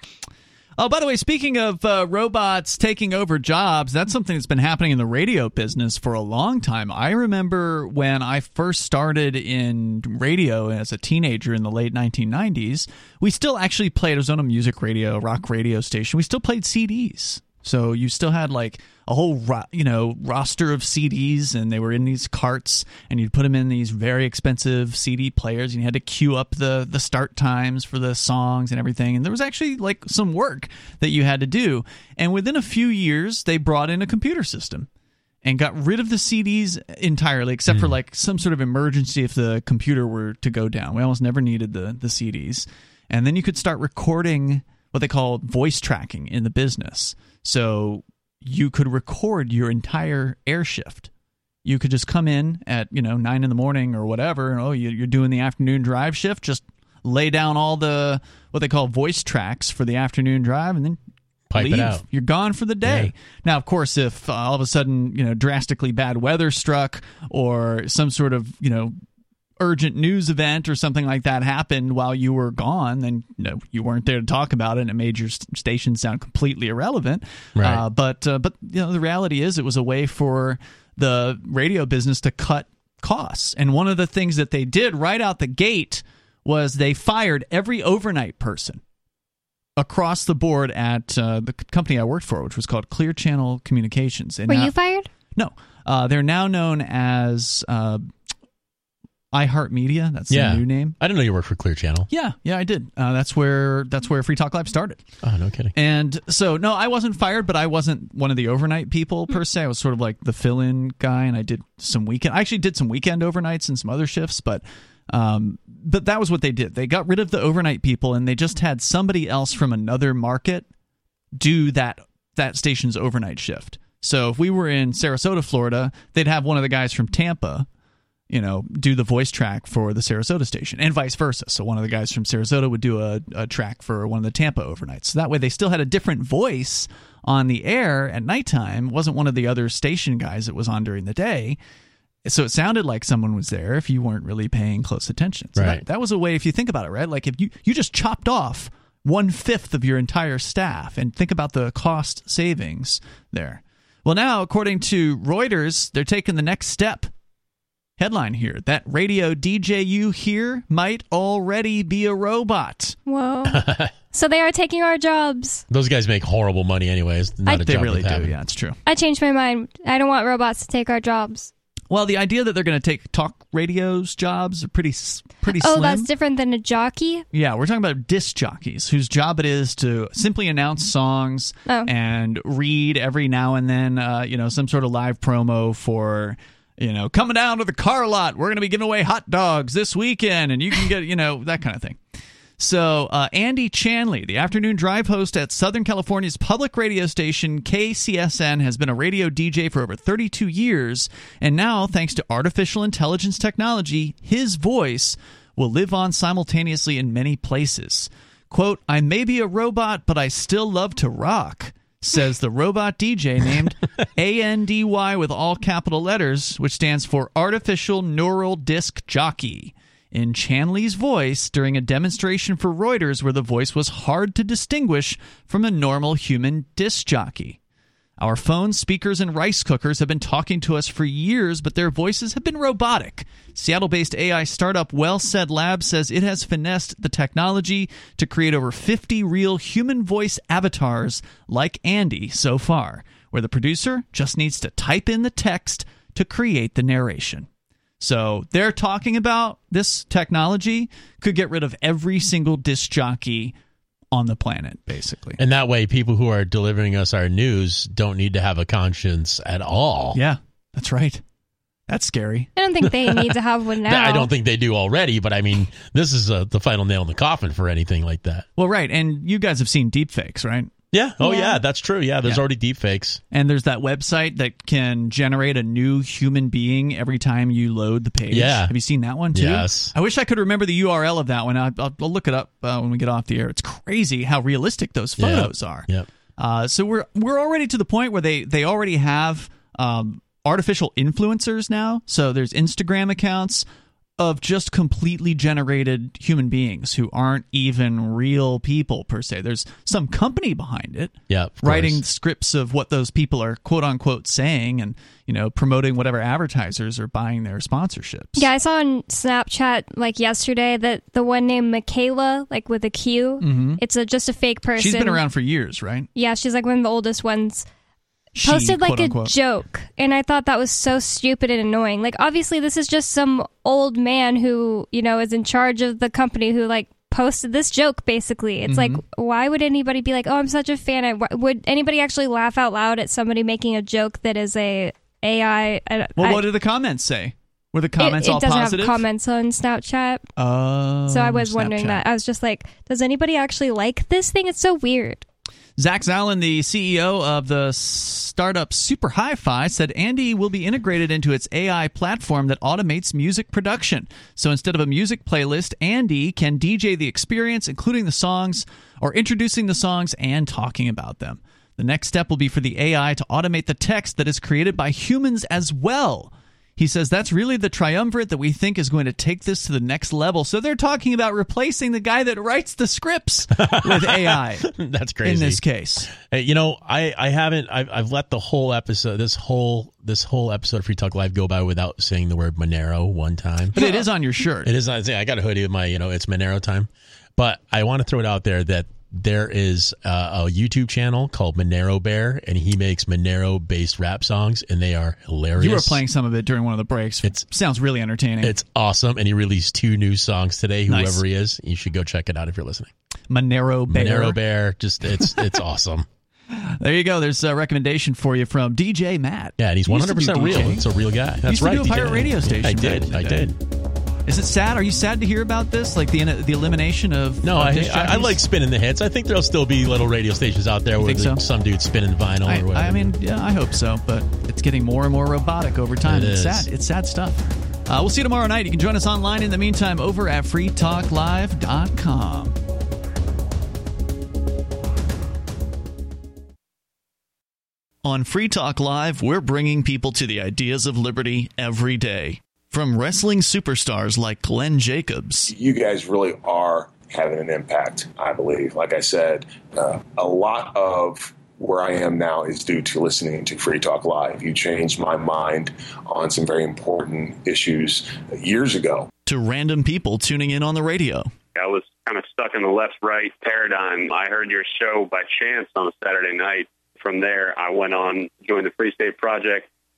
Oh, by the way, speaking of uh, robots taking over jobs, that's something that's been happening in the radio business for a long time. I remember when I first started in radio as a teenager in the late 1990s, we still actually played, it was on a music radio, rock radio station. We still played CDs. So you still had like a whole ro- you know roster of CDs, and they were in these carts, and you'd put them in these very expensive CD players, and you had to cue up the the start times for the songs and everything. And there was actually like some work that you had to do. And within a few years, they brought in a computer system and got rid of the CDs entirely, except for mm. like some sort of emergency if the computer were to go down. We almost never needed the the CDs, and then you could start recording what they call voice tracking in the business. So you could record your entire air shift. You could just come in at you know nine in the morning or whatever, and oh, you- you're doing the afternoon drive shift. Just lay down all the what they call voice tracks for the afternoon drive, and then Pipe it out. You're gone for the day. Yeah. Now, of course, if uh, all of a sudden you know drastically bad weather struck or some sort of you know urgent news event or something like that happened while you were gone, then you know you weren't there to talk about it, and it made your st- station sound completely irrelevant. Right. Uh, but uh, but you know the reality is it was a way for the radio business to cut costs, and one of the things that they did right out the gate was they fired every overnight person across the board at uh, the company I worked for, which was called Clear Channel Communications. And Were now- you fired? No, uh, they're now known as uh, iHeartMedia. That's yeah. their new name. I didn't know you worked for Clear Channel. Yeah, yeah, I did. Uh, that's where that's where Free Talk Live started. Oh, no kidding. And so, no, I wasn't fired, but I wasn't one of the overnight people per se. I was sort of like the fill-in guy, and I did some weekend. I actually did some weekend overnights and some other shifts, but um, but that was what they did. They got rid of the overnight people, and they just had somebody else from another market do that that station's overnight shift. So if we were in Sarasota, Florida, they'd have one of the guys from Tampa you know, do the voice track for the Sarasota station and vice versa. So one of the guys from Sarasota would do a, a track for one of the Tampa overnights. So that way they still had a different voice on the air at nighttime. It wasn't one of the other station guys that was on during the day. So it sounded like someone was there if you weren't really paying close attention. So Right. that, that was a way, if you think about it, right? Like if you, you just chopped off one fifth of your entire staff and think about the cost savings there. Well, now, according to Reuters, they're taking the next step Headline here that radio DJ you hear might already be a robot. Whoa. so they are taking our jobs. Those guys make horrible money, anyways. Not a they job really do. having. Yeah, it's true. I changed my mind. I don't want robots to take our jobs. Well, the idea that they're going to take talk radios jobs are pretty s- pretty Oh, slim. that's different than a jockey. Yeah, we're talking about disc jockeys whose job it is to simply announce songs Oh. and read every now and then, uh, you know, some sort of live promo for, you know, coming down to the car lot. We're going to be giving away hot dogs this weekend, and you can get, you know, that kind of thing. So, uh, Andy Chanley, the afternoon drive host at Southern California's public radio station KCSN, has been a radio DJ for over 32 years. And now, thanks to artificial intelligence technology, his voice will live on simultaneously in many places. Quote, I may be a robot, but I still love to rock, says the robot DJ named ANDY with all capital letters, which stands for Artificial Neural Disc Jockey in Chanley's voice during a demonstration for Reuters where the voice was hard to distinguish from a normal human disc jockey. Our phones, speakers, and rice cookers have been talking to us for years, but their voices have been robotic. Seattle based AI startup WellSaid Labs says it has finessed the technology to create over 50 real human voice avatars like Andy so far, where the producer just needs to type in the text to create the narration. So they're talking about this technology could get rid of every single disc jockey on the planet, basically. And that way, people who are delivering us our news don't need to have a conscience at all. Yeah, that's right. That's scary. I don't think they need to have one now. I don't think they do already, but I mean, this is uh, the final nail in the coffin for anything like that. Well, right, and you guys have seen deepfakes, right? Yeah. Oh, yeah. Yeah. that's true. Yeah, there's Yeah. already deep fakes. And there's that website that can generate a new human being every time you load the page. Yeah. Have you seen that one too? Yes. I wish I could remember the URL of that one. I'll, I'll, I'll look it up uh, when we get off the air. It's crazy how realistic those photos are. Yep. Uh, so we're we're already to the point where they they already have um, artificial influencers now. So there's Instagram accounts of just completely generated human beings who aren't even real people per se. There's some company behind it Yeah. writing course. scripts of what those people are quote unquote saying and you know promoting whatever advertisers are buying their sponsorships Yeah, I saw on Snapchat like yesterday that the one named Miquela, like with a Q, Mhm. it's a just a fake person. she's been around for years right Yeah, she's like one of the oldest ones. She, Posted like a unquote. joke, and I thought that was so stupid and annoying. Like, obviously, this is just some old man who you know is in charge of the company who like posted this joke. Basically, it's like, Mm-hmm. why would anybody be like, "Oh, I'm such a fan"? I, would anybody actually laugh out loud at somebody making a joke that is a AI? I, well I- what did the comments say were the it- comments it, all doesn't positive have comments on Snapchat. Oh, So I was wondering that. I was just like, does anybody actually like this thing? It's so weird. Zack Zalon, the CEO of the startup Super Hi-Fi, said Andy will be integrated into its AI platform that automates music production. So instead of a music playlist, Andy can DJ the experience, including the songs or introducing the songs and talking about them. The next step will be for the AI to automate the text that is created by humans as well. He says that's really the triumvirate that we think is going to take this to the next level. So they're talking about replacing the guy that writes the scripts with AI That's crazy. in this case. Hey, you know, I, I haven't I've, I've let the whole episode this whole this whole episode of Free Talk Live go by without saying the word Monero one time. But it is on your shirt. It is on. I got a hoodie with my you know it's Monero time, but I want to throw it out there that there is uh, a YouTube channel called Monero Bear, and he makes Monero based rap songs, and they are hilarious. You were playing some of it during one of the breaks. It sounds really entertaining. It's awesome, and he released two new songs today. Whoever Nice. he is, you should go check it out if you're listening. Monero Bear. Monero Bear, just it's it's awesome. There you go. There's a recommendation for you from DJ Matt. Yeah, and he's He one used to hundred do percent real. It's a real guy. That's right. do a pirate DJ. radio station. I did. I did. Is it sad? Are you sad to hear about this? Like the the elimination of No, of I, I, I like spinning the hits. I think there'll still be little radio stations out there where so? some dude's spinning vinyl I, or whatever. I mean, yeah, I hope so, but it's getting more and more robotic over time. It it's is. sad. It's sad stuff. Uh, we'll see you tomorrow night. You can join us online in the meantime over at freetalklive.com. On Free Talk Live, we're bringing people to the ideas of liberty every day. From wrestling superstars like Glenn Jacobs. you guys really are having an impact, I believe. Like I said, uh, a lot of where I am now is due to listening to Free Talk Live. You changed my mind on some very important issues years ago. To random people tuning in on the radio. I was kind of stuck in the left right paradigm. I heard your show by chance on a Saturday night. From there, I went on, joined the Free State Project,